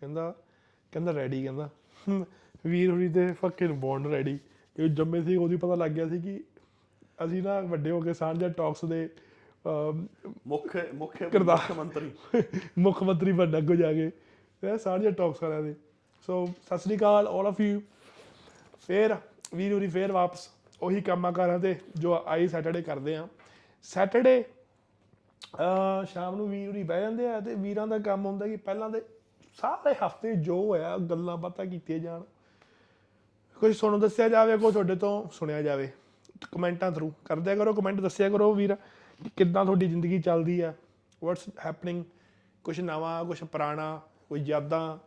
ਕਹਿੰਦਾ ਕਹਿੰਦਾ ਰੈਡੀ ਕਹਿੰਦਾ ਵੀਰ ਹੋਰੀ ਤੇ ਫੱਕਿੰਗ ਬੌਂਡ ਰੈਡੀ ਕਿ ਜੰਮੇ ਸੀ ਉਹਦੀ ਪਤਾ ਲੱਗ ਗਿਆ ਸੀ ਕਿ ਅਸੀਂ ਨਾ ਵੱਡੇ ਹੋ ਕੇ ਸਾਂਝਾ ਟਾਕਸ ਦੇ ਮੁੱਖ ਮੁੱਖ। ਮੁੱਖ ਮੰਤਰੀ ਮੁੱਖ ਮੰਤਰੀ ਬਣਨਾ ਅੱਗੋਂ ਜਾ ਕੇ। ਇਹ ਸਾਂਝਾ ਟਾਕਸ ਵਾਲਿਆਂ ਦੇ। ਸੋ ਸਤਿ ਸ੍ਰੀ ਅਕਾਲ ਆਲ ਆਫ ਯੂ ਫੇਰ ਵੀਰ ਹੋਰੀ ਫੇਰ ਵਾਪਸ। ਉਹੀ ਕੰਮਾਂ ਕਾਰਾਂ ਤੇ ਜੋ ਆਈ ਸੈਟਰਡੇ ਕਰਦੇ ਆ। ਸੈਟਰਡੇ ਸ਼ਾਮ ਨੂੰ ਵੀਰ ਹੋਰੀ ਬਹਿ ਜਾਂਦੇ ਆ ਤੇ ਵੀਰਾਂ ਦਾ ਕੰਮ ਹੁੰਦਾ ਕਿ ਪਹਿਲਾਂ ਦੇ ਸਾਰੇ ਹਫ਼ਤੇ ਜੋ ਹੋਇਆ, ਗੱਲਾਂ ਬਾਤਾਂ ਕੀਤੀਆਂ ਜਾਣ। ਕੁਝ ਤੁਹਾਨੂੰ ਦੱਸਿਆ ਜਾਵੇ ਕੋਈ ਤੁਹਾਡੇ ਤੋਂ ਸੁਣਿਆ ਜਾਵੇ। ਕਮੈਂਟਾਂ ਥਰੂ ਕਰਦਿਆ ਕਰੋ, ਕਮੈਂਟ ਦੱਸਿਆ ਕਰੋ ਵੀਰ ਕਿ ਕਿੱਦਾਂ ਤੁਹਾਡੀ ਜ਼ਿੰਦਗੀ ਚੱਲਦੀ ਆ? ਵਾਟਸ ਹੈਪਨਿੰਗ ਕੁਝ ਨਵਾਂ ਕੁਝ ਪੁਰਾਣਾ, ਕੋਈ ਯਾਦਾਂ?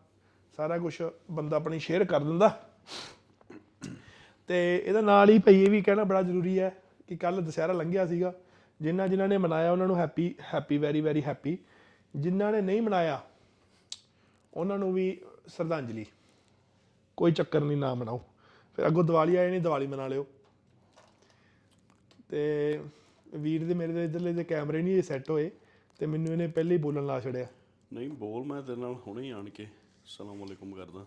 ਸਾਰਾ ਕੁਝ ਬੰਦਾ ਆਪਣੀ ਸ਼ੇਅਰ ਕਰ ਦਿੰਦਾ। ਤੇ ਇਹਦੇ ਨਾਲ ਹੀ ਭਈ ਇਹ ਵੀ ਕਹਿਣਾ ਬੜਾ ਜ਼ਰੂਰੀ ਹੈ ਕਿ ਕੱਲ ਦੁਸਹਿਰਾ ਲੰਘਿਆ ਸੀਗਾ। ਜਿਨ੍ਹਾਂ ਜਿਨ੍ਹਾਂ ਨੇ ਮਨਾਇਆ, ਉਹਨਾਂ ਨੂੰ happy happy very very happy ਜਿਨ੍ਹਾਂ ਨੇ ਨਹੀਂ ਮਨਾਇਆ ਉਹਨਾਂ ਨੂੰ ਵੀ ਸ਼ਰਧਾਂਜਲੀ। ਕੋਈ ਚੱਕਰ ਨਹੀਂ ਨਾ ਮਨਾਓ। ਫਿਰ ਅੱਗੋਂ ਦੀਵਾਲੀ ਆਏ ਨਹੀਂ ਦੀਵਾਲੀ ਮਨਾ ਲਿਓ। ਤੇ ਵੀਰ ਦੇ ਮੇਰੇ ਦੇ ਇਧਰਲੇ ਦੇ ਕੈਮਰੇ ਨਹੀਂ ਸੈੱਟ ਹੋਏ ਤੇ ਮੈਨੂੰ ਇਹਨੇ ਪਹਿਲੇ ਹੀ ਬੋਲਣ ਲਾ ਛੜਿਆ ਨਹੀਂ ਬੋਲ ਮੈਂ ਤੇਰੇ ਨਾਲ ਹੁਣੇ ਹੀ ਆਣ ਕੇ। ਸਲਾਮ ਅਲੈਕੁਮ ਕਰਦਾ।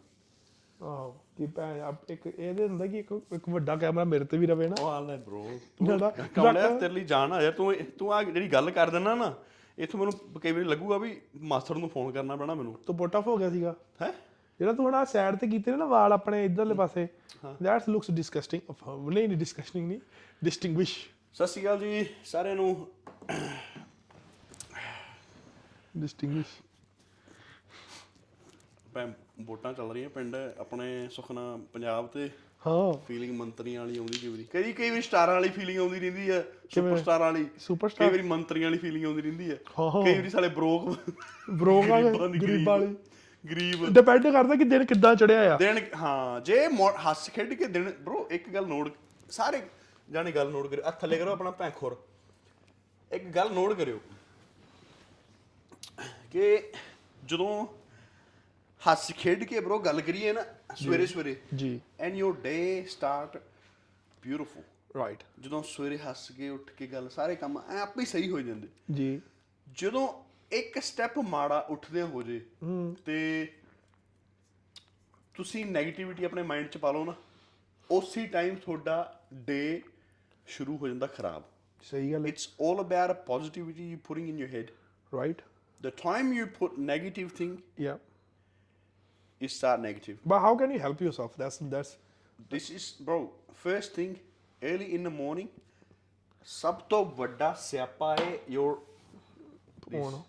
ਆਹੋ ਕਿ ਭੈਣ ਆਪ ਇੱਕ ਇਹਦੇ ਹੁੰਦਾ ਕਿ ਇੱਕ ਇੱਕ ਵੱਡਾ ਕੈਮਰਾ ਮੇਰੇ ਤੇ ਵੀ ਰਵੇ ਨਾ। ਉਹ ਹਾਲ ਹੈ ਬ్రో ਤੂੰ ਕਮਲਿਆ ਤੇਰੇ ਲਈ ਜਾਣ ਆ ਯਾਰ ਤੂੰ ਤੂੰ ਆ ਜਿਹੜੀ ਗੱਲ ਕਰ ਦਿੰਦਾ ਨਾ ਇੱਥੋਂ ਮੈਨੂੰ ਕਈ ਵਾਰੀ ਲੱਗੂਗਾ ਵੀ ਮਾਸਟਰ ਨੂੰ ਫੋਨ ਕਰਨਾ ਪੈਣਾ ਮੈਨੂੰ। ਤੂੰ ਬੋਟਾ ਹੋ ਗਿਆ ਸੀਗਾ। ਹੈ? ਜਿਹੜਾ ਤੂੰ ਹਣਾ ਸਾਈਡ ਤੇ ਕੀਤੇ ਨੇ ਨਾ ਵਾਲ ਆਪਣੇ ਇਧਰਲੇ ਪਾਸੇ ਦੈਟਸ ਲੁਕਸ ਡਿਸਗਸਟਿੰਗ ਨਹੀਂ ਨਹੀਂ ਡਿਸਗਸਟਿੰਗ ਨਹੀਂ ਡਿਸਟਿੰਗੁਇਸ਼ ਸਤਿ ਸ਼੍ਰੀ ਅਕਾਲ ਜੀ ਸਾਰਿਆਂ ਨੂੰ। ਡਿਸਟਿੰਗੁਇਸ਼ ਵੋਟਾਂ ਚੱਲ ਰਹੀਆਂ ਪਿੰਡ ਆਪਣੇ ਸੁਖਨਾ ਪੰਜਾਬ ਤੇ। ਹਾਂ। ਫੀਲਿੰਗ ਮੰਤਰੀਆਂ ਵਾਲੀ ਆਉਂਦੀ ਕਈ ਵਾਰੀ ਕਈ ਕਈ ਵਾਰੀ ਸਟਾਰਾਂ ਵਾਲੀ ਫੀਲਿੰਗ ਆਉਂਦੀ ਰਹਿੰਦੀ ਹੈ ਸੁਪਰ ਸਟਾਰਾਂ ਵਾਲੀ। ਸੁਪਰਸਟਾਰ ਕਈ ਵਾਰੀ ਮੰਤਰੀਆਂ ਵਾਲੀ ਫੀਲਿੰਗ ਆਉਂਦੀ ਰਹਿੰਦੀ ਹੈ। ਕਈ ਵਾਰੀ ਸਾਲੇ ਬਰੋਕ ਬਰੋਕ ਵਾਲੇ ਗਰੀਬਾਂ ਵਾਲੇ। ਗਰੀਬ। ਡਿਪੈਂਡ ਕਰਦਾ ਕਿ ਦਿਨ ਕਿੱਦਾਂ ਚੜਿਆ ਆ। ਦਿਨ ਹਾਂ ਜੇ ਹੱਸ ਖੇਡ ਕੇ ਦਿਨ ਬ్రో ਇੱਕ ਗੱਲ ਨੋਟ ਸਾਰੇ ਜਾਣੇ ਗੱਲ ਨੋਟ ਕਰਿਓ। ਆ ਥੱਲੇ ਕਰੋ ਆਪਣਾ ਭੈਂਖੁਰ। ਇੱਕ ਗੱਲ ਨੋਟ ਕਰਿਓ ਕਿ ਜਦੋਂ ਹੱਸ ਖੇਡ ਕੇ bro ਗੱਲ ਕਰੀਏ ਨਾ ਸਵੇਰੇ ਸਵੇਰੇ। ਜੀ। And your day start beautiful right ਜਦੋਂ ਸਵੇਰੇ ਹੱਸ ਕੇ ਉੱਠ ਕੇ ਗੱਲ ਸਾਰੇ ਕੰਮ ਐ ਆਪੇ ਹੀ ਸਹੀ ਹੋ ਜਾਂਦੇ। ਜੀ। ਜਦੋਂ ਇੱਕ ਸਟੈਪ ਮਾੜਾ ਉੱਠਦੇ ਹੋ ਜੇ ਤੇ ਤੁਸੀਂ 네ਗੇਟਿਵਿਟੀ ਆਪਣੇ ਮਾਈਂਡ 'ਚ ਪਾ ਲਓ ਨਾ ਉਸੇ ਟਾਈਮ ਤੁਹਾਡਾ ਡੇ ਸ਼ੁਰੂ ਹੋ ਜਾਂਦਾ ਖਰਾਬ। ਸਹੀ ਗੱਲ ਹੈ। It's 올 about positivity you putting in your head right the time you put negative thing yeah. You start negative. But how can you help yourself that's that's this is bro first thing early in the morning ਸਭ ਤੋਂ ਵੱਡਾ ਸਿਆਪਾ ਹੈ your phone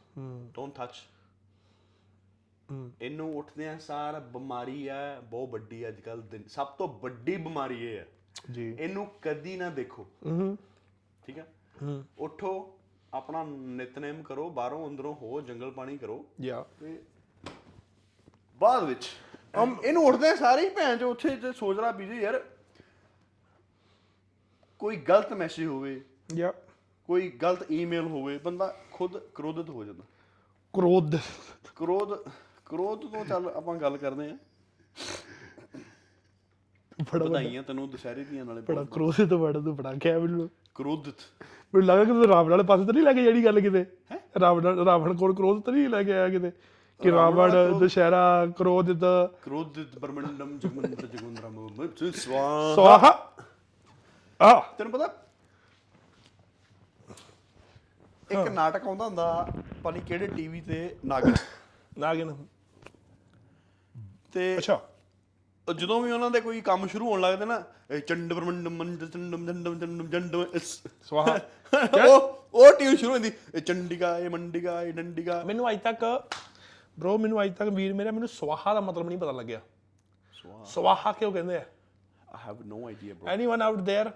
don't touch ਇਹਨੂੰ ਉੱਠਦੇ ਆ ਸਾਰ ਬਿਮਾਰੀ ਆ ਬਹੁਤ ਵੱਡੀ ਅੱਜ ਕੱਲ ਸਭ ਤੋਂ ਵੱਡੀ ਬਿਮਾਰੀ ਇਹ ਹੈ ਜੀ ਇਹਨੂੰ ਕਦੀ ਨਾ ਦੇਖੋ ਠੀਕ ਹੈ ਉੱਠੋ ਆਪਣਾ ਨਿਤਨੇਮ ਕਰੋ ਬਾਹਰੋਂ ਅੰਦਰੋਂ ਹੋ ਜੰਗਲ ਪਾਣੀ ਕਰੋ ਯਾ ਤੇ ਬਾਅਦ ਵਿੱਚ। ਇਹਨੂੰ ਉੱਠਦੇ ਸਾਰੇ ਹੀ ਭੈਣ ਜੋ ਉੱਥੇ ਤੇ ਸੋਚ ਰਹਾ ਬੀਜੀ ਯਾਰ ਕੋਈ ਗਲਤ ਮੈਸੇਜ ਹੋਵੇ ਯਾ ਕੋਈ ਗਲਤ ਈਮੇਲ ਹੋਵੇ ਬੰਦਾ ਖੁਦ ਕ੍ਰੋਧਿਤ ਹੋ ਜਾਂਦਾ। ਕ੍ਰੋਧ। ਕ੍ਰੋਧ ਕ੍ਰੋਧ ਤੋਂ ਚੱਲ ਆਪਾਂ ਗੱਲ ਕਰਦੇ ਆਂ ਬੜਾ ਵਧਾਈਆਂ ਤੈਨੂੰ ਦੁਸ਼ਹਿਰੇ ਦੀਆਂ ਨਾਲੇ ਬੜਾ ਕ੍ਰੋਧ ਤੋਂ ਬੜਾ ਤੂੰ ਬੜਾ ਕਿਹਾ ਮੈਨੂੰ। ਕ੍ਰੋਧਿਤ। ਮੈਨੂੰ ਲੱਗਾ ਕਿ ਤੂੰ ਰਾਵਣ ਵਾਲੇ ਪਾਸੇ ਤਾਂ ਨਹੀਂ ਲੈ ਕੇ ਜਿਹੜੀ ਗੱਲ ਕਿਤੇ? ਰਾਵਣ ਰਾਵਣ ਕੋਲ ਕ੍ਰੋਧ ਤਾਂ ਨਹੀਂ ਲੈ ਕੇ ਆਇਆ ਕਿਤੇ? ਕਿ ਰਾਵਣ ਦੁਸ਼ਹਿਰਾ ਕ੍ਰੋਧਿਤ। ਕ੍ਰੋਧਿਤ ਬਰਮੰਡਮ ਜਗਮੰਤ ਜਗੁੰਦਰਮ ਮਿਤ ਸਵਾ ਸਵਾਹਾ। ਆ। ਤੈਨੂੰ ਪਤਾ ਇੱਕ ਨਾਟਕ ਆਉਂਦਾ ਹੁੰਦਾ ਨਹੀਂ ਕਿਹੜੇ ਟੀਵੀ ਤੇ ਨਾਗਨ। ਨਾਗਿਨ। ਤੇ ਅੱਛਾ। ਜਦੋਂ ਵੀ ਉਹਨਾਂ ਦੇ ਕੋਈ ਕੰਮ ਸ਼ੁਰੂ ਹੋਣ ਲੱਗਦੇ ਨਾ ਚੰਡ ਬਰਮੰਡਮ ਮੰਡ ਚੰਡਮ ਜੰਡਮ ਜੰਡਮ ਇਸ। ਸਵਾਹਾ। ਉਹ ਉਹ ਟੀਮ ਸ਼ੁਰੂ ਹੁੰਦੀ ਇਹ ਚੰਡੀਗਾ ਇਹ ਮੰਡੀਗਾ ਇਹ ਡੰਡੀਗਾ ਮੈਨੂੰ ਅੱਜ ਤੱਕ ਬ్రో ਮੈਨੂੰ ਅੱਜ ਤੱਕ ਵੀਰ ਮੇਰਾ ਮੈਨੂੰ ਸਵਾਹਾ ਦਾ ਮਤਲਬ ਨਹੀਂ ਪਤਾ ਲੱਗਿਆ। ਸਵਾਹਾ ਸਵਾਹਾ ਕਿਉਂ ਕਹਿੰਦੇ ਆ? I have no idea bro anyone out there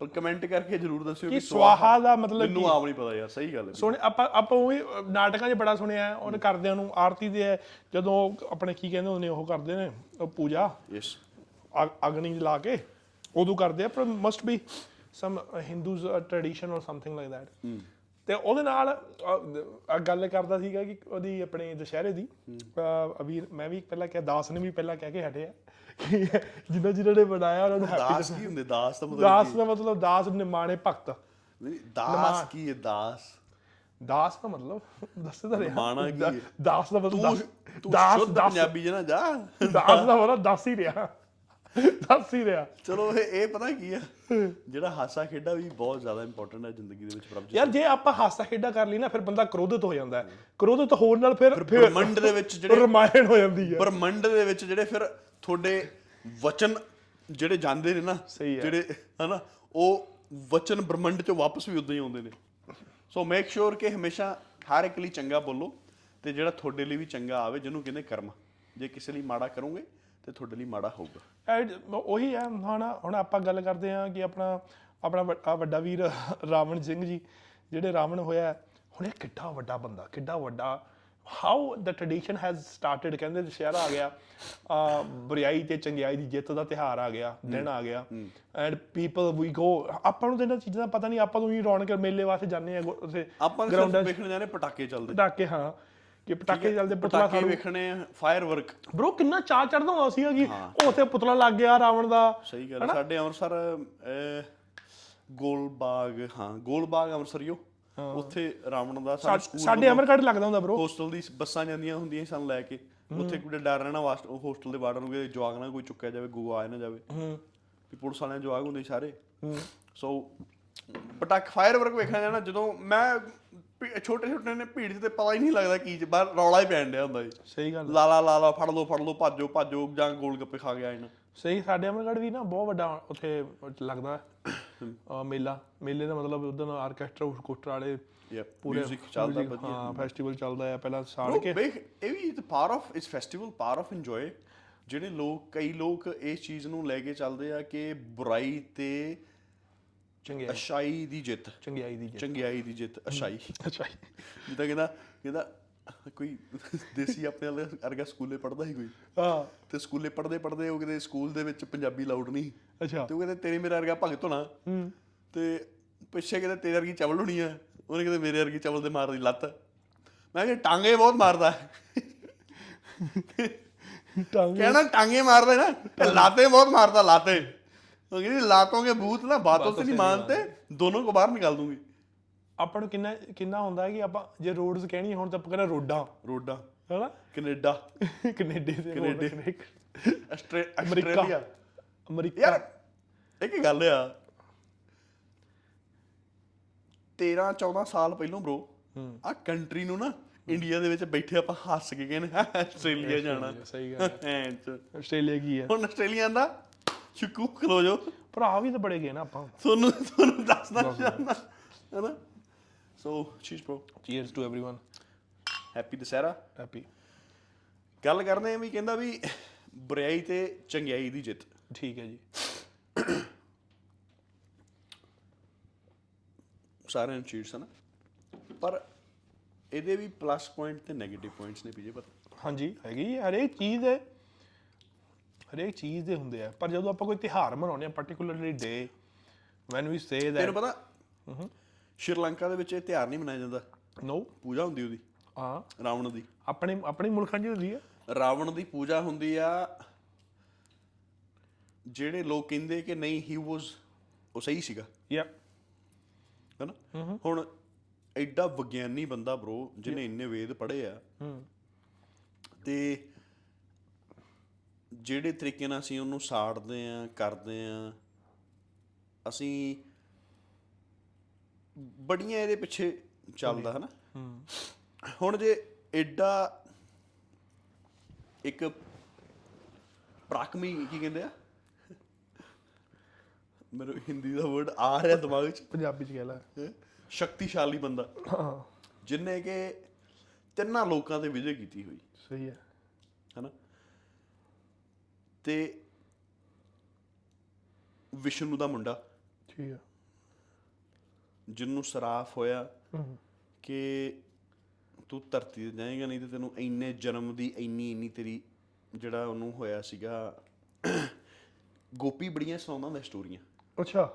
ਪਰ ਕਮੈਂਟ ਕਰਕੇ ਜਰੂਰ ਦੱਸਿਓ ਕਿ ਸਵਾਹਾ ਦਾ ਮਤਲਬ ਮੈਨੂੰ ਆਪ ਨਹੀਂ ਪਤਾ ਯਾਰ ਸਹੀ ਗੱਲ ਹੈ। ਸੁਣ ਆਪਾਂ ਆਪਾਂ ਉਹ ਵੀ ਨਾਟਕਾਂ 'ਚ ਬੜਾ ਸੁਣਿਆ ਉਹਨ ਕਰਦਿਆਂ ਨੂੰ ਆਰਤੀ ਦੇ ਜਦੋਂ ਆਪਣੇ ਕੀ ਕਹਿੰਦੇ ਹੁੰਦੇ ਨੇ ਉਹ ਕਰਦੇ ਨੇ ਉਹ ਪੂਜਾ। ਯੈਸ ਅਗਨੀ ਲਾ ਕੇ ਉਦੋਂ ਕਰਦੇ ਆ ਪਰ must be some Hindus tradition or something like that ਤੇ ਉਹਦੇ ਨਾਲ ਅ, ਗੱਲ ਕਰਦਾ ਸੀਗਾ ਕਿ ਉਹਦੀ ਆਪਣੇ ਦੁਸ਼ਹਿਰੇ ਦੀ ਅ, ਅਬੀਰ ਮੈਂ ਵੀ ਪਹਿਲਾਂ ਕਿਹਾ ਦਾਸ ਨੇ ਵੀ ਪਹਿਲਾਂ ਕਹਿ ਕੇ ਹਟਿਆ ਕਿ ਜਿਨ੍ਹਾਂ ਜਿਨ੍ਹਾਂ ਨੇ ਬਣਾਇਆ ਉਹਨਾਂ ਨੂੰ happy ਦਾਸ ਕੀ ਹੁੰਦੇ? ਦਾਸ ਦਾ ਮਤਲਬ ਦਾਸ ਦਾ ਮਤਲਬ ਦਾਸ ਨਿਮਾਣੇ ਭਗਤ। ਨਹੀਂ ਦਾਸ ਕੀ ਹੈ? ਦਾਸ। ਦਾਸ ਦਾ ਮਤਲਬ ਦੱਸ ਤਾਂ ਰਿਹਾ। ਮਾਣਾ ਕੀ ਹੈ? ਦਾਸ ਦਾ ਮਤਲਬ ਤੂੰ ਦਾਸ ਤੂੰ ਦਾਸ ਸ਼ੁੱਧ ਦਾਸ। ਪੰਜਾਬੀ ਜਨਾ ਜਾ। ਦਾਸ ਦਾ ਮਤਲਬ ਦੱਸ ਹੀ ਰਿਹਾ। ਦੱਸ ਹੀ ਰਿਹਾ। ਚਲੋ ਇਹ ਇਹ ਪਤਾ ਕੀ ਆ? ਜਿਹੜਾ ਹਾਸਾ ਖੇਡਾ ਵੀ ਬਹੁਤ ਜ਼ਿਆਦਾ ਇੰਪੋਰਟੈਂਟ ਹੈ ਜ਼ਿੰਦਗੀ ਦੇ ਵਿੱਚ ਪ੍ਰਭਜੀਤ ਯਾਰ ਜੇ ਆਪਾਂ ਹਾਸਾ ਖੇਡਾ ਕਰ ਲਈ ਨਾ ਫਿਰ ਬੰਦਾ ਕ੍ਰੋਧਿਤ ਹੋ ਜਾਂਦਾ ਹੈ। ਕ੍ਰੋਧਿਤ ਹੋਣ ਨਾਲ ਫਿਰ ਬ੍ਰਹਮੰਡ ਦੇ ਵਿੱਚ ਜਿਹੜੇ ਰਮਾਇਣ ਹੋ ਜਾਂਦੀ ਹੈ। ਬ੍ਰਹਮੰਡ ਦੇ ਵਿੱਚ ਜਿਹੜੇ ਫਿਰ ਤੁਹਾਡੇ ਵਚਨ ਜਿਹੜੇ ਜਾਂਦੇ ਨੇ ਨਾ। ਜਿਹੜੇ ਹਨਾ ਉਹ ਵਚਨ ਬ੍ਰਹਮੰਡ ਚੋਂ ਵਾਪਸ ਵੀ ਉਦਾਂ ਹੀ ਆਉਂਦੇ ਨੇ। ਸੋ ਮੇਕ ਸ਼ੋਰ ਕਿ ਹਮੇਸ਼ਾ ਹਰ ਇੱਕ ਲਈ ਚੰਗਾ ਬੋਲੋ ਤੇ ਜਿਹੜਾ ਤੁਹਾਡੇ ਲਈ ਵੀ ਚੰਗਾ ਆਵੇ ਜਿਹਨੂੰ ਕਹਿੰਦੇ ਕਰਮ। ਜੇ ਕਿਸੇ ਲਈ ਮਾੜਾ ਕਰੋਗੇ ਤੇ ਤੁਹਾਡੇ ਲਈ ਮਾੜਾ ਹੋਊਗਾ। ਐਡ ਉਹੀ ਹੈ ਹੁਣ ਹੁਣ ਆਪਾਂ ਗੱਲ ਕਰਦੇ ਹਾਂ ਕਿ ਆਪਣਾ ਆਪਣਾ ਵੱ- ਆਹ ਵੱਡਾ ਵੀਰ ਰਾਵਣ ਸਿੰਘ ਜੀ ਜਿਹੜੇ ਰਾਵਣ ਹੋਇਆ ਹੈ, ਹੁਣ ਇਹ ਕਿੱਡਾ ਵੱਡਾ ਬੰਦਾ ਕਿੱਡਾ ਵੱਡਾ how the tradition has started ਕਹਿੰਦੇ ਦੁਸ਼ਹਿਰਾ ਆ ਗਿਆ ਆ ਬੁਰਾਈ ਤੇ ਚੰਗਿਆਈ ਦੀ ਜਿੱਤ ਦਾ ਤਿਹਾਰ ਆ ਗਿਆ ਦਿਨ ਆ ਗਿਆ ਐਂਡ ਪੀਪਲ ਵੀ ਗੋ ਆਪਾਂ ਨੂੰ ਤਾਂ ਇਹਨਾਂ ਚੀਜ਼ਾਂ ਦਾ ਪਤਾ ਨਹੀਂ ਆਪਾਂ ਨੂੰ ਹੀ ਰੌਣਕ ਮੇਲੇ ਵਾਸਤੇ ਜਾਂਦੇ ਆ ਉੱਥੇ ਆਪਾਂ ਸਿਰਫ 'ਚ ਵੇਖਣ ਜਾਣੇ ਪਟਾਕੇ ਚੱਲਦੇ। ਪਟਾਕੇ ਹਾਂ। ਕਿ ਪਟਾਕੇ ਚੱਲਦੇ ਪੁਤਲਾ ਪਟਾਕੇ ਵੇਖਣੇ ਫਾਇਰ ਵਰਕ ਬ్రో ਕਿੰਨਾ ਚਾਹ ਚੜਦਾ ਹੁੰਦਾ ਸੀਗਾ ਕਿ ਉਹ ਉੱਥੇ ਪੁਤਲਾ ਲੱਗ ਗਿਆ ਰਾਵਣ ਦਾ। ਸਹੀ ਗੱਲ। ਸਾਡੇ ਅੰਮ੍ਰਿਤਸਰ ਗੋਲਬਾਗ ਹਾਂ ਗੋਲਬਾਗ ਅੰਮ੍ਰਿਤਸਰੀਓ ਉੱਥੇ ਰਾਵਣ ਦਾ ਸਾਡੇ ਅਮਰਗੜ੍ਹ ਲੱਗਦਾ ਹੁੰਦਾ ਬ్రో ਹੋਸਟਲ ਦੀ ਬੱਸਾਂ ਜਾਂਦੀਆਂ ਹੁੰਦੀਆਂ ਸਾਨੂੰ ਲੈ ਕੇ। ਉੱਥੇ ਕੋਈ ਡਰ ਰਹਿਣਾ ਹੋਸਟਲ ਦੇ ਵਾਰਡਨ ਨੂੰ ਕਿ ਜਵਾਗ ਨਾ ਕੋਈ ਚੁੱਕਿਆ ਜਾਵੇ ਗੋਆ ਨਾ ਜਾਵੇ। ਹੂੰ। ਵੀ ਪੁਲਿਸ ਵਾਲਿਆਂ ਜਵਾਗ ਹੁੰਦੇ ਸਾਰੇ। ਹੂੰ। ਸੋ ਪਟਾਕ ਫਾਇਰ ਵਰਕ ਵੇਖਣਾ ਜਾਣਾ ਜਦੋਂ ਮੈਂ ਛੋਟੇ ਛੋਟੇ ਨੇ ਭੀੜ 'ਚ ਤੇ ਪਤਾ ਹੀ ਨਹੀਂ ਲੱਗਦਾ ਕੀ ਚ ਬਾਹਰ ਰੌਲਾ ਹੀ ਪੈਣ ਡਿਆ ਹੁੰਦਾ ਜੀ। ਸਹੀ ਗੱਲ ਲਾ ਲਾ ਲਾ ਲਾ ਫੜ ਲਓ ਫੜ ਲਓ ਭਾਜੋ ਭਾਜੋ ਜਾਂ ਗੋਲ ਗੱਪੇ ਖਾ ਗਿਆ ਇਹਨਾਂ ਸਹੀ ਸਾਡੇ ਅਮਰਗੜ੍ਹ ਵੀ ਨਾ ਬਹੁਤ ਵੱਡਾ ਉੱਥੇ ਲੱਗਦਾ ਅਹ ਮੇਲਾ। ਮੇਲੇ ਦਾ ਮਤਲਬ ਉਦੋਂ ਆਰਕੈਸਟਰਾ ਉਰਕੈਸਟਰਾ ਵਾਲੇ ਪੂਰੇ ਮਿਊਜ਼ਿਕ ਚੱਲਦਾ ਵਧੀਆ। ਹਾਂ ਫੈਸਟੀਵਲ ਚੱਲਦਾ ਹੈ ਪਹਿਲਾਂ ਸਾੜ ਕੇ। ਇਹ ਵੀ ਇਟ ਪਾਰ ਆਫ ਇਸ ਫੈਸਟੀਵਲ ਪਾਰ ਆਫ ਇੰਜੋਏ ਜਿਹੜੇ ਲੋਕ ਕਈ ਲੋਕ ਇਸ ਚੀਜ਼ ਨੂੰ ਲੈ ਕੇ ਚੱਲਦੇ ਆ ਕਿ ਬੁਰਾਈ ਤੇ ਚੰਗਿਆਈ ਅਸ਼ਾਈ ਦੀ ਜਿੱਤ। ਚੰਗਿਆਈ ਦੀ ਜਿੱਤ। ਚੰਗਿਆਈ ਦੀ ਜਿੱਤ ਅਸ਼ਾਈ। ਅਸ਼ਾਈ। ਜਿੱਦਾਂ ਕਹਿੰਦਾ ਕਹਿੰਦਾ ਕੋਈ ਦੇਸੀ ਆਪਣੇ ਵਾਲੇ ਅਰਗਾ ਸਕੂਲੇ ਪੜਦਾ ਸੀ ਕੋਈ? ਹਾਂ। ਤੇ ਸਕੂਲੇ ਪੜਦੇ ਪੜਦੇ ਉਹ ਕਿਤੇ ਸਕੂਲ ਦੇ ਵਿੱਚ ਪੰਜਾਬੀ ਲਾਊਡ ਨਹੀਂ ਅੱਛਾ। ਤੇ ਉਹ ਕਹਿੰਦੇ ਤੇਰੇ ਮੇਰੇ ਵਰਗਾ ਭਗਤ ਹੋਣਾ। ਹੂੰ। ਤੇ ਪਿੱਛੇ ਕਹਿੰਦਾ ਤੇਰੇ ਵਰਗੀ ਚਵਲ ਹੋਣੀ ਆ। ਉਹਨੇ ਕਹਿੰਦੇ ਮੇਰੇ ਵਰਗੀ ਚਵਲ ਦੇ ਮਾਰਦੀ ਲੱਤ। ਮੈਂ ਕਿਹਾ ਟਾਂਗੇ ਬਹੁਤ ਮਾਰਦਾ। ਟਾਂਗੇ। ਕਹਿਣਾ ਟਾਂਗੇ ਮਾਰਦਾ ਨਾ ਲਾਤੇ ਬਹੁਤ ਮਾਰਦਾ ਲਾਤੇ। अंग्रेजी लातों के भूत ना बातों से नहीं मानते दोनों को बाहर निकाल दूंगी ਆਪਾਂ ਨੂੰ ਕਿੰਨਾ ਕਿੰਨਾ ਹੁੰਦਾ ਹੈ ਕਿ ਆਪਾਂ ਜੇ ਰੋਡਸ ਕਹਿਣੀ ਹੁਣ ਤਾਂ ਆਪਾਂ ਕਹਿੰਦੇ ਰੋਡਾਂ। ਰੋਡਾਂ। ਹੈਨਾ? ਕੈਨੇਡਾ। ਕੈਨੇਡੇ ਦੇ ਕੈਨੇਡੇ। Australia America. ਯਾਰ ਇਹ ਕੀ ਗੱਲ ਆ। 13 14 ਸਾਲ ਪਹਿਲੋਂ ਬ్రో ਆ ਕੰਟਰੀ ਨੂੰ ਨਾ ਇੰਡੀਆ ਦੇ ਵਿੱਚ ਬੈਠੇ ਆਪਾਂ ਹੱਸ ਕੇ ਕਹਿੰਦੇ ਆਸਟ੍ਰੇਲੀਆ ਜਾਣਾ। ਸਹੀ ਗੱਲ ਹੈ ਆਸਟ੍ਰੇਲੀਆ ਕੀ ਆ? ਹੁਣ ਆਸਟ੍ਰੇਲੀਆ ਦਾ ਚੁੱਕੂ ਖਲੋ ਜੋ ਭਰਾ ਵੀ ਤਾਂ ਬੜੇ ਗਏ ਨਾ ਆਪਾਂ। ਤੁਹਾਨੂੰ ਤੁਹਾਨੂੰ ਦੱਸਦਾ ਜਾਂਦਾ ਹੈਨਾ? ਸੋ ਚੀਜ਼ bro cheers to everyone happy Dussehra. Happy ਗੱਲ ਕਰਦੇ ਆ ਵੀ ਕਹਿੰਦਾ ਵੀ ਬੁਰਾਈ ਤੇ ਚੰਗਿਆਈ ਦੀ ਜਿੱਤ। ਠੀਕ ਹੈ ਜੀ। ਸਾਰਿਆਂ ਨੂੰ ਚੀਜ਼ ਹਨ? ਪਰ ਇਹਦੇ ਵੀ ਪਲੱਸ ਪੁਆਇੰਟ ਤੇ 네ਗੇਟਿਵ ਪੁਆਇੰਟਸ ਨੇ ਪੀਜੇ ਪਤਾ। ਹਾਂਜੀ ਹੈਗੀ ਹਰੇਕ ਚੀਜ਼ ਹੈ। ਹਰੇਕ ਚੀਜ਼ ਦੇ ਹੁੰਦੇ ਆ। ਪਰ ਜਦੋਂ ਆਪਾਂ ਕੋਈ ਤਿਹਾਰ ਮਨਾਉਂਦੇ ਆ ਪਾਰਟਿਕੂਲਰਲੀ ਡੇ ਵੈਨ ਵੀ ਸੇ ਤੈਨੂੰ ਦੈਟ ਪਤਾ ਸ਼੍ਰੀਲੰਕਾ ਦੇ ਵਿੱਚ ਇਹ ਤਿਉਹਾਰ ਨਹੀਂ ਮਨਾਇਆ ਜਾਂਦਾ। ਨੋ ਪੂਜਾ ਹੁੰਦੀ ਉਹਦੀ। ਹਾਂ। ਰਾਵਣ ਦੀ। ਆਪਣੇ ਆਪਣੇ ਮੁਲਕਾਂ 'ਚ ਹੁੰਦੀ ਹੈ ਰਾਵਣ ਦੀ ਪੂਜਾ ਹੁੰਦੀ ਆ। ਜਿਹੜੇ ਲੋਕ ਕਹਿੰਦੇ ਕਿ ਨਹੀਂ ਹੀ ਵਾਸ ਉਹ ਸਹੀ ਸੀਗਾ। ਯਾ ਹੈਨਾ? ਹੁਣ ਐਡਾ ਵਿਗਿਆਨੀ ਬੰਦਾ ਬ్రో ਜਿਹਨੇ ਇੰਨੇ ਵੇਦ ਪੜ੍ਹੇ ਆ। ਹੂੰ। ਤੇ ਜਿਹੜੇ ਤਰੀਕੇ ਨਾਲ ਅਸੀਂ ਉਹਨੂੰ ਸਾੜਦੇ ਆ ਕਰਦੇ ਆ ਅਸੀਂ ਬੜੀਆਂ ਇਹਦੇ ਪਿੱਛੇ ਚੱਲਦਾ ਹਨਾ? ਹੁਣ ਜੇ ਐਡਾ ਇੱਕ ਪ੍ਰਾਕਮੀ ਕੀ ਕਹਿੰਦੇ ਆ? ਮੇਰੇ ਹਿੰਦੀ ਦਾ ਵਰਡ ਆ ਰਿਹਾ ਦਿਮਾਗ 'ਚ। ਪੰਜਾਬੀ 'ਚ ਕਹਿ ਲੈ? ਸ਼ਕਤੀਸ਼ਾਲੀ ਬੰਦਾ। ਹਾਂ। ਜਿਨੇ ਕਿ ਤਿੰਨਾਂ ਲੋਕਾਂ ਤੇ ਵਿਜੇ ਕੀਤੀ ਹੋਈ। ਸਹੀ ਹੈ। ਤੇ ਵਿਸ਼ਨੂੰ ਦਾ ਮੁੰਡਾ ਠੀਕ ਹੈ ਜਿਹਨੂੰ ਸਰਾਫ ਹੋਇਆ ਕਿ ਤੂੰ ਧਰਤੀ ਤੇ ਜਾਏਗਾ ਨਹੀਂ ਤੇ ਤੈਨੂੰ ਇੰਨੇ ਜਨਮ ਦੀ ਇੰਨੀ ਇੰਨੀ ਤੇਰੀ ਜਿਹੜਾ ਉਹਨੂੰ ਹੋਇਆ ਸੀਗਾ ਗੋਪੀ ਬੜੀਆਂ ਸੁਣਾਉਂਦਾ ਹੁੰਦਾ ਸਟੋਰੀਆਂ। ਅੱਛਾ।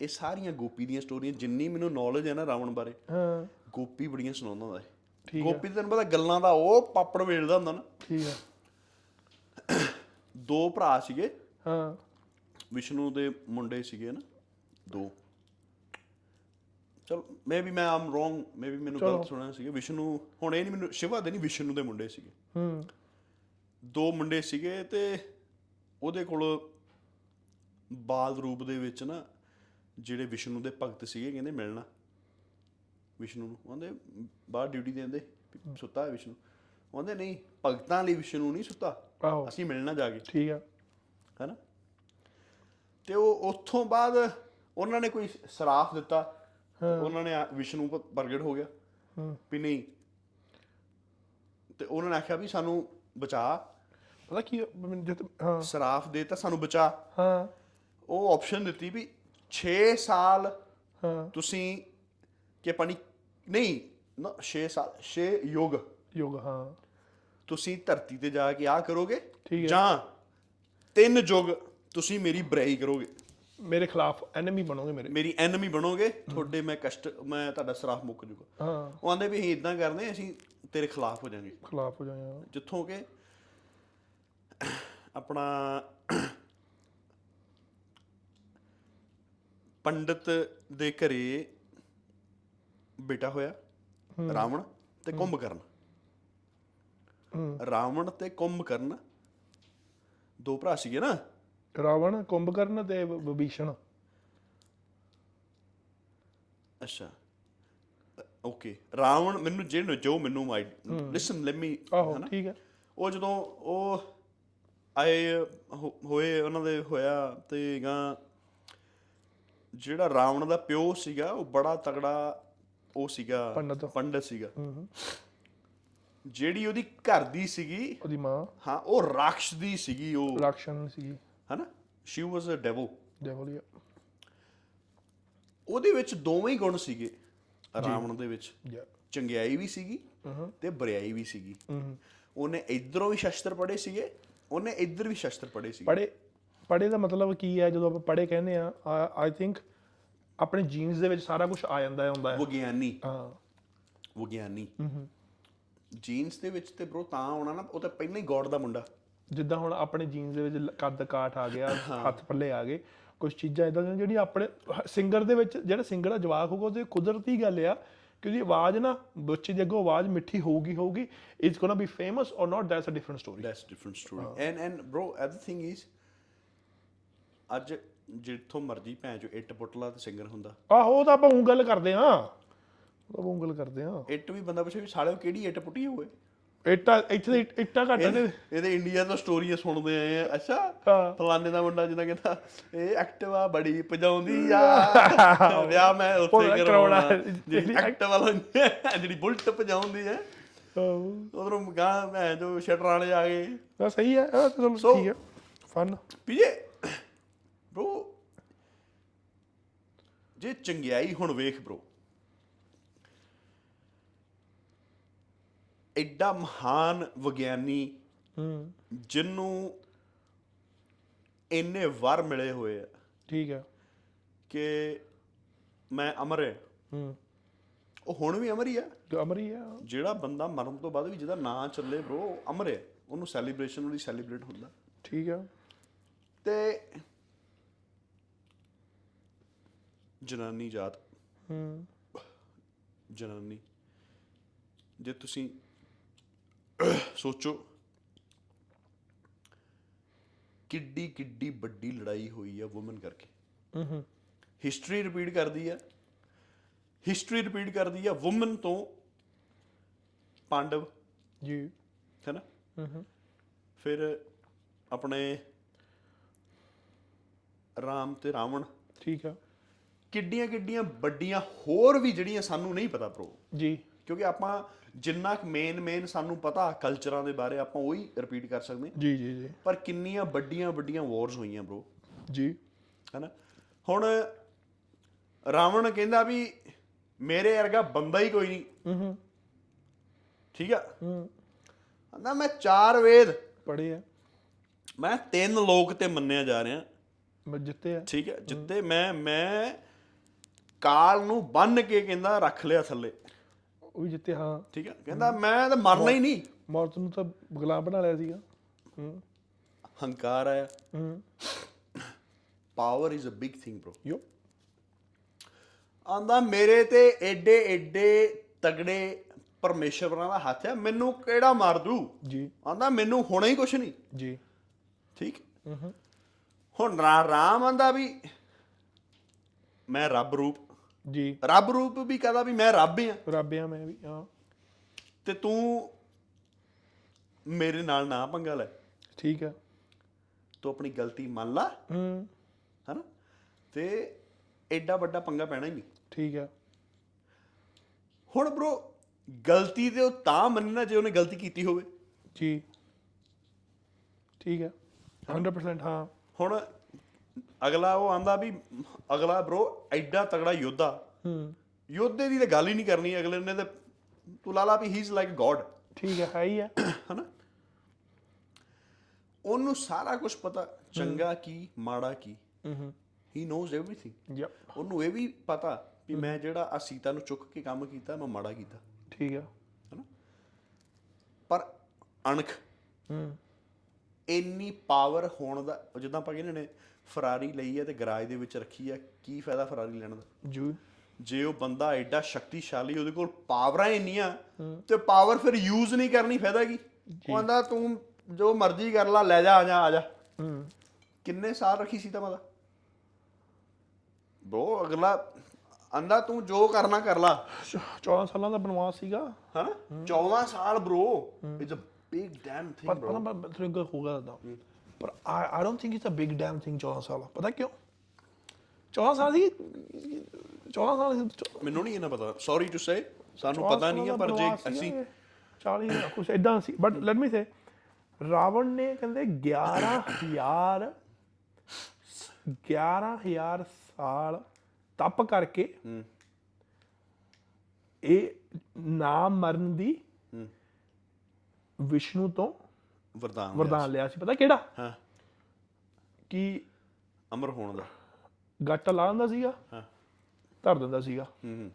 ਇਹ ਸਾਰੀਆਂ ਗੋਪੀ ਦੀਆਂ ਸਟੋਰੀਆਂ ਜਿੰਨੀ ਮੈਨੂੰ ਨੌਲੇਜ ਹੈ ਨਾ ਰਾਵਣ ਬਾਰੇ ਹਾਂ। ਗੋਪੀ ਬੜੀਆਂ ਸੁਣਾਉਂਦਾ ਹੁੰਦਾ ਹੈ ਗੋਪੀ ਤੇ ਤੈਨੂੰ ਪਤਾ ਗੱਲਾਂ ਦਾ ਉਹ ਪਾਪੜ ਵੇਲਦਾ ਹੁੰਦਾ ਨਾ। ਠੀਕ ਹੈ ਦੋ ਭਰਾ ਸੀਗੇ। ਹਾਂ। ਵਿਸ਼ਨੂੰ ਦੇ ਮੁੰਡੇ ਸੀਗੇ ਨਾ ਦੋ। ਚਲ ਮੇ ਵੀ ਮੈਂ ਆਮ ਰੋਂਗ ਮੇ ਵੀ ਮੈਨੂੰ ਗਲਤ ਸੁਣਿਆ ਸੀ ਵਿਸ਼ਨੂੰ ਹੁਣ ਇਹ ਨਹੀਂ ਮੈਨੂੰ ਸ਼ਿਵਾ ਦੇ ਨਹੀਂ ਵਿਸ਼ਨੂੰ ਦੇ ਮੁੰਡੇ ਸੀਗੇ। ਹੂੰ। ਦੋ ਮੁੰਡੇ ਸੀਗੇ ਤੇ ਉਹਦੇ ਕੋਲ ਬਾਲ ਰੂਪ ਦੇ ਵਿੱਚ ਨਾ ਜਿਹੜੇ ਵਿਸ਼ਨੂੰ ਦੇ ਭਗਤ ਸੀਗੇ ਕਹਿੰਦੇ ਮਿਲਣਾ। ਵਿਸ਼ਨੂੰ ਨੂੰ ਕਹਿੰਦੇ ਬਾਹਰ ਡਿਊਟੀ ਦੇ ਦਿੰਦੇ ਸੁੱਤਾ ਹੈ ਵਿਸ਼ਨੂੰ। ਕਹਿੰਦੇ ਨਹੀਂ ਭਗਤਾਂ ਲਈ ਵਿਸ਼ਨੂੰ ਨਹੀਂ ਸੁੱਤਾ। ਆਹੋ। ਅਸੀਂ ਮਿਲਣਾ ਜਾ ਕੇ ਠੀਕ ਆ। ਹੈਨਾ? ਤੇ ਉਹ ਉੱਥੋਂ ਬਾਅਦ ਉਹਨਾਂ ਨੇ ਕੋਈ ਸਰਾਫ ਦਿੱਤਾ। ਉਹਨਾਂ ਨੇ ਵਿਸ਼ਨੂੰ ਪ੍ਰਗਟ ਹੋ ਗਿਆ। ਵੀ ਨਹੀਂ। ਤੇ ਉਹਨਾਂ ਨੇ ਆਖਿਆ ਵੀ ਸਾਨੂੰ ਬਚਾ। ਪਤਾ ਕੀ ਹਾਂ। ਸਰਾਫ ਦੇ ਤਾਂ ਸਾਨੂੰ ਬਚਾ। ਹਾਂ। ਉਹ ਆਪਸ਼ਨ ਦਿੱਤੀ ਵੀ 6 ਸਾਲ ਹਾਂ। ਤੁਸੀਂ ਕਿ ਪਾਣੀ ਨਹੀਂ ਨਾ 6 ਸਾਲ 6 ਯੁਗ। ਯੋਗ ਹਾਂ। ਤੁਸੀਂ ਧਰਤੀ ਤੇ ਜਾ ਕੇ ਆ ਕਰੋਗੇ ਠੀਕ ਹੈ। ਜਾਂ ਤਿੰਨ ਯੁਗ ਤੁਸੀਂ ਮੇਰੀ ਬੁਰਾਈ ਕਰੋਗੇ? ਮੇਰੇ ਖਿਲਾਫ ਐਨਮੀ ਬਣੋਗੇ ਮੇਰੇ। ਮੇਰੀ ਐਨਮੀ ਬਣੋਗੇ ਤੁਹਾਡੇ ਮੈਂ ਕਸ਼ਟ ਮੈਂ ਤੁਹਾਡਾ ਸਰਾਫ ਮੁੱਕ ਜੂਗਾ ਹਾਂ। ਉਹ ਆਂਦੇ ਵੀ ਅਸੀਂ ਇਦਾਂ ਕਰਦੇ ਹਾਂ, ਅਸੀਂ ਤੇਰੇ ਖਿਲਾਫ ਹੋ ਜਾਾਂਗੇ। ਖਿਲਾਫ ਹੋ ਜਾਏ ਜਿੱਥੋਂ ਕਿ ਆਪਣਾ ਪੰਡਤ ਦੇ ਘਰੇ ਬੇਟਾ ਹੋਇਆ ਰਾਵਣ ਤੇ ਕੁੰਭਕਰਨ ਰਾਵਣ ਤੇ ਕੁੰਭਕਰਨ ਦੋ ਭਰਾ ਸੀਗੇ ਨਾ। ਰਾਵਣ ਕੁੰਭਕਰਨ ਤੇ ਵਿਭੀਸ਼ਣ। ਅੱਛਾ। ਓਕੇ। ਰਾਵਣ ਮੈਨੂੰ ਜਿਹੜੇ ਜੋ ਮੈਨੂੰ ਮਾਈ ਲਿਸਨ ਲੈਟ ਮੀ ਆਹੋ ਠੀਕ ਹੈ। ਉਹ ਜਦੋਂ ਉਹ ਆਏ ਹੋਏ ਉਹਨਾਂ ਦੇ ਹੋਇਆ ਤੇ ਗਾਂ ਜਿਹੜਾ ਰਾਵਣ ਦਾ ਪਿਓ ਸੀਗਾ ਉਹ ਬੜਾ ਤਗੜਾ ਉਹ ਸੀਗਾ। ਪੰਡਤ। ਪੰਡਤ ਸੀਗਾ। ਹੂੰ ਹੂੰ। ਜਿਹੜੀ ਉਹਦੀ ਘਰ ਦੀ ਸੀਗੀ ਉਹਦੀ ਮਾਂ। ਹਾਂ ਉਹ ਰਾਖਸ਼ ਦੀ ਸੀਗੀ ਉਹ। ਰਾਕਸ਼ਨ ਸੀਗੀ। ਹਨਾ? ਸ਼ੀ ਵਾਸ ਅ ਡੈਵਲ ਦੇਵਲੀਆ ਉਹਦੇ ਵਿੱਚ ਦੋਵੇਂ ਹੀ ਗੁਣ ਸੀਗੇ। ਰਾਵਣ ਦੇ ਵਿੱਚ। ਯਾ ਚੰਗਿਆਈ ਵੀ ਸੀਗੀ ਹੂੰ ਤੇ ਬੁਰਾਈ ਵੀ ਸੀਗੀ। ਹੂੰ ਉਹਨੇ ਇਧਰੋਂ ਵੀ ਸ਼ਸਤਰ ਪੜੇ ਸੀਗੇ ਉਹਨੇ ਇੱਧਰ ਵੀ ਸ਼ਸਤਰ ਪੜੇ ਸੀਗੇ। ਪੜੇ ਪੜੇ ਦਾ ਮਤਲਬ ਕੀ ਹੈ ਜਦੋਂ ਆਪਾਂ ਪੜੇ ਕਹਿੰਦੇ ਆ ਆਈ ਥਿੰਕ ਆਪਣੇ ਜੀਨਸ ਦੇ ਵਿੱਚ ਸਾਰਾ ਕੁਝ ਆ ਜਾਂਦਾ ਹੈ ਹੁੰਦਾ ਹੈ। ਵਿਗਿਆਨੀ। ਹਾਂ। ਵਿਗਿਆਨੀ। ਹੂੰ ਜੀਨਸ ਦੇ ਵਿੱਚ ਤੇ ਬ్రో ਤਾਂ ਆਉਣਾ ਨਾ ਉਹ ਤਾਂ ਪਹਿਲਾਂ ਹੀ ਗੋਡ ਦਾ ਮੁੰਡਾ। ਜਿੱਦਾਂ ਹੁਣ ਆਪਣੇ ਜੀਨਸ ਦੇ ਵਿੱਚ ਲ- ਕੱਦ ਕਾਠ ਆ ਗਿਆ ਹੱਥ ਪੱਲੇ ਆ ਗਏ ਕੁਝ ਚੀਜ਼ਾਂ ਇਦਾਂ ਦੀਆਂ ਜਿਹੜੀਆਂ ਆਪਣੇ ਸਿੰਗਰ ਦੇ ਵਿੱਚ ਜਿਹੜਾ ਸਿੰਗਰ ਦਾ ਜਵਾਕ ਹੋਊਗਾ ਉਹਦੀ ਕੁਦਰਤੀ ਗੱਲ ਆ ਕਿ ਉਹਦੀ ਆਵਾਜ਼ ਨਾ ਬੱਚੇ ਦੀ ਅੱਗੋਂ ਆਵਾਜ਼ ਮਿੱਠੀ ਹੋਊਗੀ ਹੋਊਗੀ it's gonna be famous or not that's a different story that's different story and and bro everything is ਅੱਜ ਜਿੱਥੋਂ ਮਰਜ਼ੀ ਭੈਣ ਜੋ ਇੱਟ ਪੁੱਟਲਾ ਤੇ ਸਿੰਗਰ ਹੁੰਦਾ। ਆਹੋ ਉਹ ਤਾਂ ਆਪਾਂ ਉਹ ਗੱਲ ਕਰਦੇ ਹਾਂ ਉਹ ਤਾਂ ਊਂ ਗੱਲ ਕਰਦੇ ਆ ਇੱਟ ਵੀ ਬੰਦਾ ਪੁੱਛੇ ਵੀ ਸਾਲਿਓ ਕਿਹੜੀ ਇੱਟ ਪੁੱਟੀ ਹੋਵੇ? ਇੱਟਾਂ ਇੱਥੇ ਤਾਂ ਇੱਟਾਂ ਘੱਟ ਨੇ। ਇਹਦੇ ਇੰਡੀਆ ਤੋਂ ਸਟੋਰੀਆਂ ਸੁਣਦੇ ਆਏ ਆ ਅੱਛਾ। ਫਲਾਣੇ ਦਾ ਮੁੰਡਾ ਜਿਹਦਾ ਕਹਿੰਦਾ ਇਹ ਐਕਟਿਵਾ ਬੜੀ ਭਜਾਉਂਦੀ ਆ। ਵਿਆਹ ਮੈਂ ਉੱਥੇ ਉਹ ਕਰਾਉਣਾ। ਜਿਹੜੀ ਐਕਟਿਵਾ ਜਿਹੜੀ ਬੁਲਟ ਭਜਾਉਂਦੀ ਆਹੋ। ਉਧਰੋਂ ਗਾਂ ਮੈਂ ਜੋ ਸ਼ਟਰਾਣੇ ਆ ਗਏ। ਤਾਂ ਸਹੀ ਆ ਚਲੋ So- ਠੀਕ ਹੈ। ਫਨ ਪੀਏ। ਬ్రో ਜੇ ਚੰਗਿਆਈ ਹੁਣ ਵੇਖ ਬ్రో ਐਡਾ ਮਹਾਨ ਵਿਗਿਆਨੀ ਹੂੰ। ਜਿਹਨੂੰ ਇੰਨੇ ਵਰ ਮਿਲੇ ਹੋਏ ਆ ਠੀਕ ਹੈ ਕਿ ਮੈਂ ਅਮਰ ਹੈ। ਹੂੰ। ਉਹ ਹੁਣ ਵੀ ਅਮਰ ਹੀ ਆ। ਜੋ ਅਮਰੀ ਆ। ਜਿਹੜਾ ਬੰਦਾ ਮਰਨ ਤੋਂ ਬਾਅਦ ਵੀ ਜਿਹਦਾ ਨਾਂ ਚੱਲੇ ਬ్రో ਅਮਰ ਹੈ। ਉਹਨੂੰ ਸੈਲੀਬ੍ਰੇਸ਼ਨ ਉਹਦੀ ਸੈਲੀਬ੍ਰੇਟ ਹੁੰਦਾ। ਠੀਕ ਹੈ ਤੇ ਜਨਾਨੀ ਜਾਤ ਹੂੰ। ਜਨਾਨੀ ਜੇ ਤੁਸੀਂ ਸੋਚੋ। ਕਿੱਡੀ ਕਿੱਡੀ ਵੱਡੀ ਲੜਾਈ ਹੋਈ ਆ ਔਮਨ ਕਰਕੇ। ਹੂੰ ਹਿਸਟਰੀ ਰਿਪੀਟ ਕਰਦੀ ਆ। ਹਿਸਟਰੀ ਰਿਪੀਟ ਕਰਦੀ ਆ ਔਮਨ ਤੋਂ ਪਾਂਡਵ। ਜੀ। ਹੈ ਨਾ? ਹੂੰ ਹੂੰ ਫਿਰ ਆਪਣੇ ਰਾਮ ਤੇ ਰਾਵਣ। ਠੀਕ ਹੈ ਕਿੱਡੀਆਂ ਕਿੱਡੀਆਂ ਵੱਡੀਆਂ ਹੋਰ ਵੀ ਜਿਹੜੀਆਂ ਸਾਨੂੰ ਨਹੀਂ ਪਤਾ ਪ੍ਰੋ ਜੀ। ਕਿਉਂਕਿ ਆਪਾਂ ਜਿੰਨਾ ਮੇਨ ਮੇਨ ਸਾਨੂੰ ਪਤਾ ਕਲਚਰਾਂ ਦੇ ਬਾਰੇ ਆਪਾਂ ਉਹੀ ਰਿਪੀਟ ਕਰ ਸਕਦੇ ਹਾਂ। ਜੀ ਜੀ ਜੀ। ਪਰ ਕਿੰਨੀਆਂ ਵੱਡੀਆਂ ਵੱਡੀਆਂ ਵਾਰਸ ਹੋਈਆਂ ਬ్రో ਜੀ। ਹੈਨਾ? ਹੁਣ ਰਾਵਣ ਕਹਿੰਦਾ ਵੀ ਮੇਰੇ ਵਰਗਾ ਬੰਦਾ ਹੀ ਕੋਈ ਨਹੀਂ। ਹੂੰ ਠੀਕ ਆ? ਹੂੰ। ਕਹਿੰਦਾ ਮੈਂ ਚਾਰ ਵੇਦ ਪੜੇ ਆ। ਮੈਂ ਤਿੰਨ ਲੋਕ ਤੇ ਮੰਨਿਆ ਜਾ ਰਿਹਾ। ਮੈਂ ਜਿੱਤੇ ਆ। ਠੀਕ ਹੈ। ਜਿੱਤੇ ਮੈਂ ਮੈਂ ਕਾਲ ਨੂੰ ਬੰਨ ਕੇ ਕਹਿੰਦਾ ਰੱਖ ਲਿਆ ਥੱਲੇ। ਉਹ ਵੀ ਜਿੱਤੇ ਹਾਂ। ਠੀਕ ਹੈ ਕਹਿੰਦਾ ਮੈਂ ਤਾਂ ਮਰਨਾ ਹੀ ਨਹੀਂ। ਮੌਤ ਨੂੰ ਤਾਂ ਗੁਲਾਮ ਬਣਾ ਲਿਆ ਸੀਗਾ। ਹੂੰ। ਹੰਕਾਰ ਆਇਆ। ਹੂੰ। Power is a big thing bro. ਯੋ ਆਂਦਾ ਮੇਰੇ ਤੇ ਏਡੇ ਏਡੇ ਤਗੜੇ ਪਰਮੇਸ਼ਵਰਾਂ ਦਾ ਹੱਥ ਹੈ ਮੈਨੂੰ ਕਿਹੜਾ ਮਾਰ ਦੂ? ਜੀ। ਆਂਦਾ ਮੈਨੂੰ ਹੋਣਾ ਹੀ ਕੁਛ ਨਹੀਂ। ਜੀ। ਠੀਕ? ਹੁਣ ਰਾ- ਰਾਮ ਆਂਦਾ ਵੀ ਮੈਂ ਰੱਬ ਰੂਪ ਜੀ। ਰੱਬ ਰੂਪ ਵੀ ਕਹਦਾ ਵੀ ਮੈਂ ਰੱਬ ਆ ਰੱਬਿਆ ਮੈਂ ਵੀ ਹਾਂ। ਤੇ ਤੂੰ ਮੇਰੇ ਨਾਲ ਨਾ ਪੰਗਾ ਲੈ। ਠੀਕ ਹੈ ਤੂੰ ਆਪਣੀ ਗਲਤੀ ਮੰਨ ਲਾ। ਹੂੰ। ਹਨਾ? ਤੇ ਐਡਾ ਵੱਡਾ ਪੰਗਾ ਪੈਣਾ ਹੀ ਨਹੀਂ। ਠੀਕ ਹੈ ਹੁਣ ਬ్రో ਗਲਤੀ ਤੇ ਉਹ ਤਾਂ ਮੰਨਣਾ ਜੇ ਉਹਨੇ ਗਲਤੀ ਕੀਤੀ ਹੋਵੇ। ਜੀ। ਠੀਕ ਹੈ 100% ਹਾਂ। ਹੁਣ ਅਗਲਾ ਉਹ ਆਂਦਾ ਵੀ ਅਗਲਾ bro ਐਡਾ ਤਗੜਾ ਯੋਧਾ। ਹੂੰ। ਯੋਧੇ ਦੀ ਤਾਂ ਗੱਲ ਹੀ ਨਹੀਂ ਕਰਨੀ ਅਗਲੇ ਨੇ ਤੇ ਤੂੰ ਲਾਲਾ ਵੀ ਹੀ ਇਜ਼ ਲਾਈਕ ਗੋਡ ਠੀਕ ਹੈ ਹੈ ਹੀ ਆ ਹਨਾ? ਉਹਨੂੰ ਸਾਰਾ ਕੁਝ ਪਤਾ ਚੰਗਾ ਕੀ ਮਾੜਾ ਕੀ। ਹੂੰ ਹੀ ਨੋਜ਼ ਏਵਰੀਥਿੰਗ ਯਪ ਉਹਨੂੰ ਇਹ ਵੀ ਪਤਾ ਵੀ ਮੈਂ ਜਿਹੜਾ ਆ ਸੀਤਾ ਨੂੰ ਚੁੱਕ ਕੇ ਕੰਮ ਕੀਤਾ ਮੈਂ ਮਾੜਾ ਕੀਤਾ। ਠੀਕ ਆ ਹਨਾ? ਪਰ ਅਣਖ ਹੂੰ। ਇੰਨੀ ਪਾਵਰ ਹੋਣ ਦਾ ਜਿੱਦਾਂ ਆਪਾਂ ਕਹਿੰਦੇ ਨੇ ਫਰਾਰੀ ਲਈ ਹੈ ਤੇ ਗਰਾਜ ਦੇ ਵਿੱਚ ਰੱਖੀ ਹੈ ਕੀ ਫਾਇਦਾ ਫਰਾਰੀ ਲੈਣ ਦਾ? ਜੂ। ਜੇ ਉਹ ਬੰਦਾ ਐਡਾ ਸ਼ਕਤੀਸ਼ਾਲੀ ਉਹਦੇ ਕੋਲ ਪਾਵਰਾਂ ਇੰਨੀਆਂ ਤੇ ਪਾਵਰ ਫਿਰ ਯੂਜ਼ ਨਹੀਂ ਕਰਨੀ ਫਾਇਦਾ ਕੀ? ਉਹ ਕਹਿੰਦਾ ਤੂੰ ਜੋ ਮਰਜ਼ੀ ਕਰ ਲਾ ਲੈ ਜਾ ਆ ਜਾ ਆ ਜਾ। ਹੂੰ। ਕਿੰਨੇ ਸਾਲ ਰੱਖੀ ਸੀ ਤਾਂ ਮਦਾ ਬ్రో ਅਗਲਾ ਆਂਦਾ ਤੂੰ ਜੋ ਕਰਨਾ ਕਰ ਲਾ। 14 ਸਾਲਾਂ ਦਾ ਬਨਵਾਸ ਸੀਗਾ। ਹਨਾ 14 ਸਾਲ bro it's a big damn thing ਪਰ ਪਤਾ ਮੈਂ ਤੁਹਾਨੂੰ ਹੋਗਾ ਦੱਸਦਾ ਪਰ I don't think it's a big damn thing 14 ਸਾਲ। ਪਤਾ ਕਿਉਂ? 14 ਸਾਲ ਦੀ 14 ਸਾਲ ਦੀ ਮੈਨੂੰ ਨਹੀਂ ਇਹਨਾਂ ਪਤਾ। ਸੌਰੀ ਟੂ ਸੇ ਸਾਨੂੰ ਪਤਾ ਨਹੀਂ ਹੈ ਪਰ ਜੇ ਅਸੀਂ 40 ਕੁਝ ਇਦਾਂ ਸੀ। But let me say Ravan ਨੇ ਕਹਿੰਦੇ 11000 11000 ਸਾਲ ਤਪ ਕਰਕੇ ਇਹ ਨਾ ਮਰਨ ਦੀ ਵਿਸ਼ਨੂੰ ਤੋਂ ਵਰਦਾਨ ਵਰਦਾਨ ਲਿਆ ਸੀ। ਪਤਾ ਕਿਹੜਾ? ਹਾਂ। ਕਿ ਅਮਰ ਹੋਣ ਦਾ। ਗੱਟ ਲਾ ਦਿੰਦਾ ਸੀਗਾ। ਹਾਂ। ਧਰ ਦਿੰਦਾ ਸੀਗਾ। ਹੂੰ ਹੂੰ।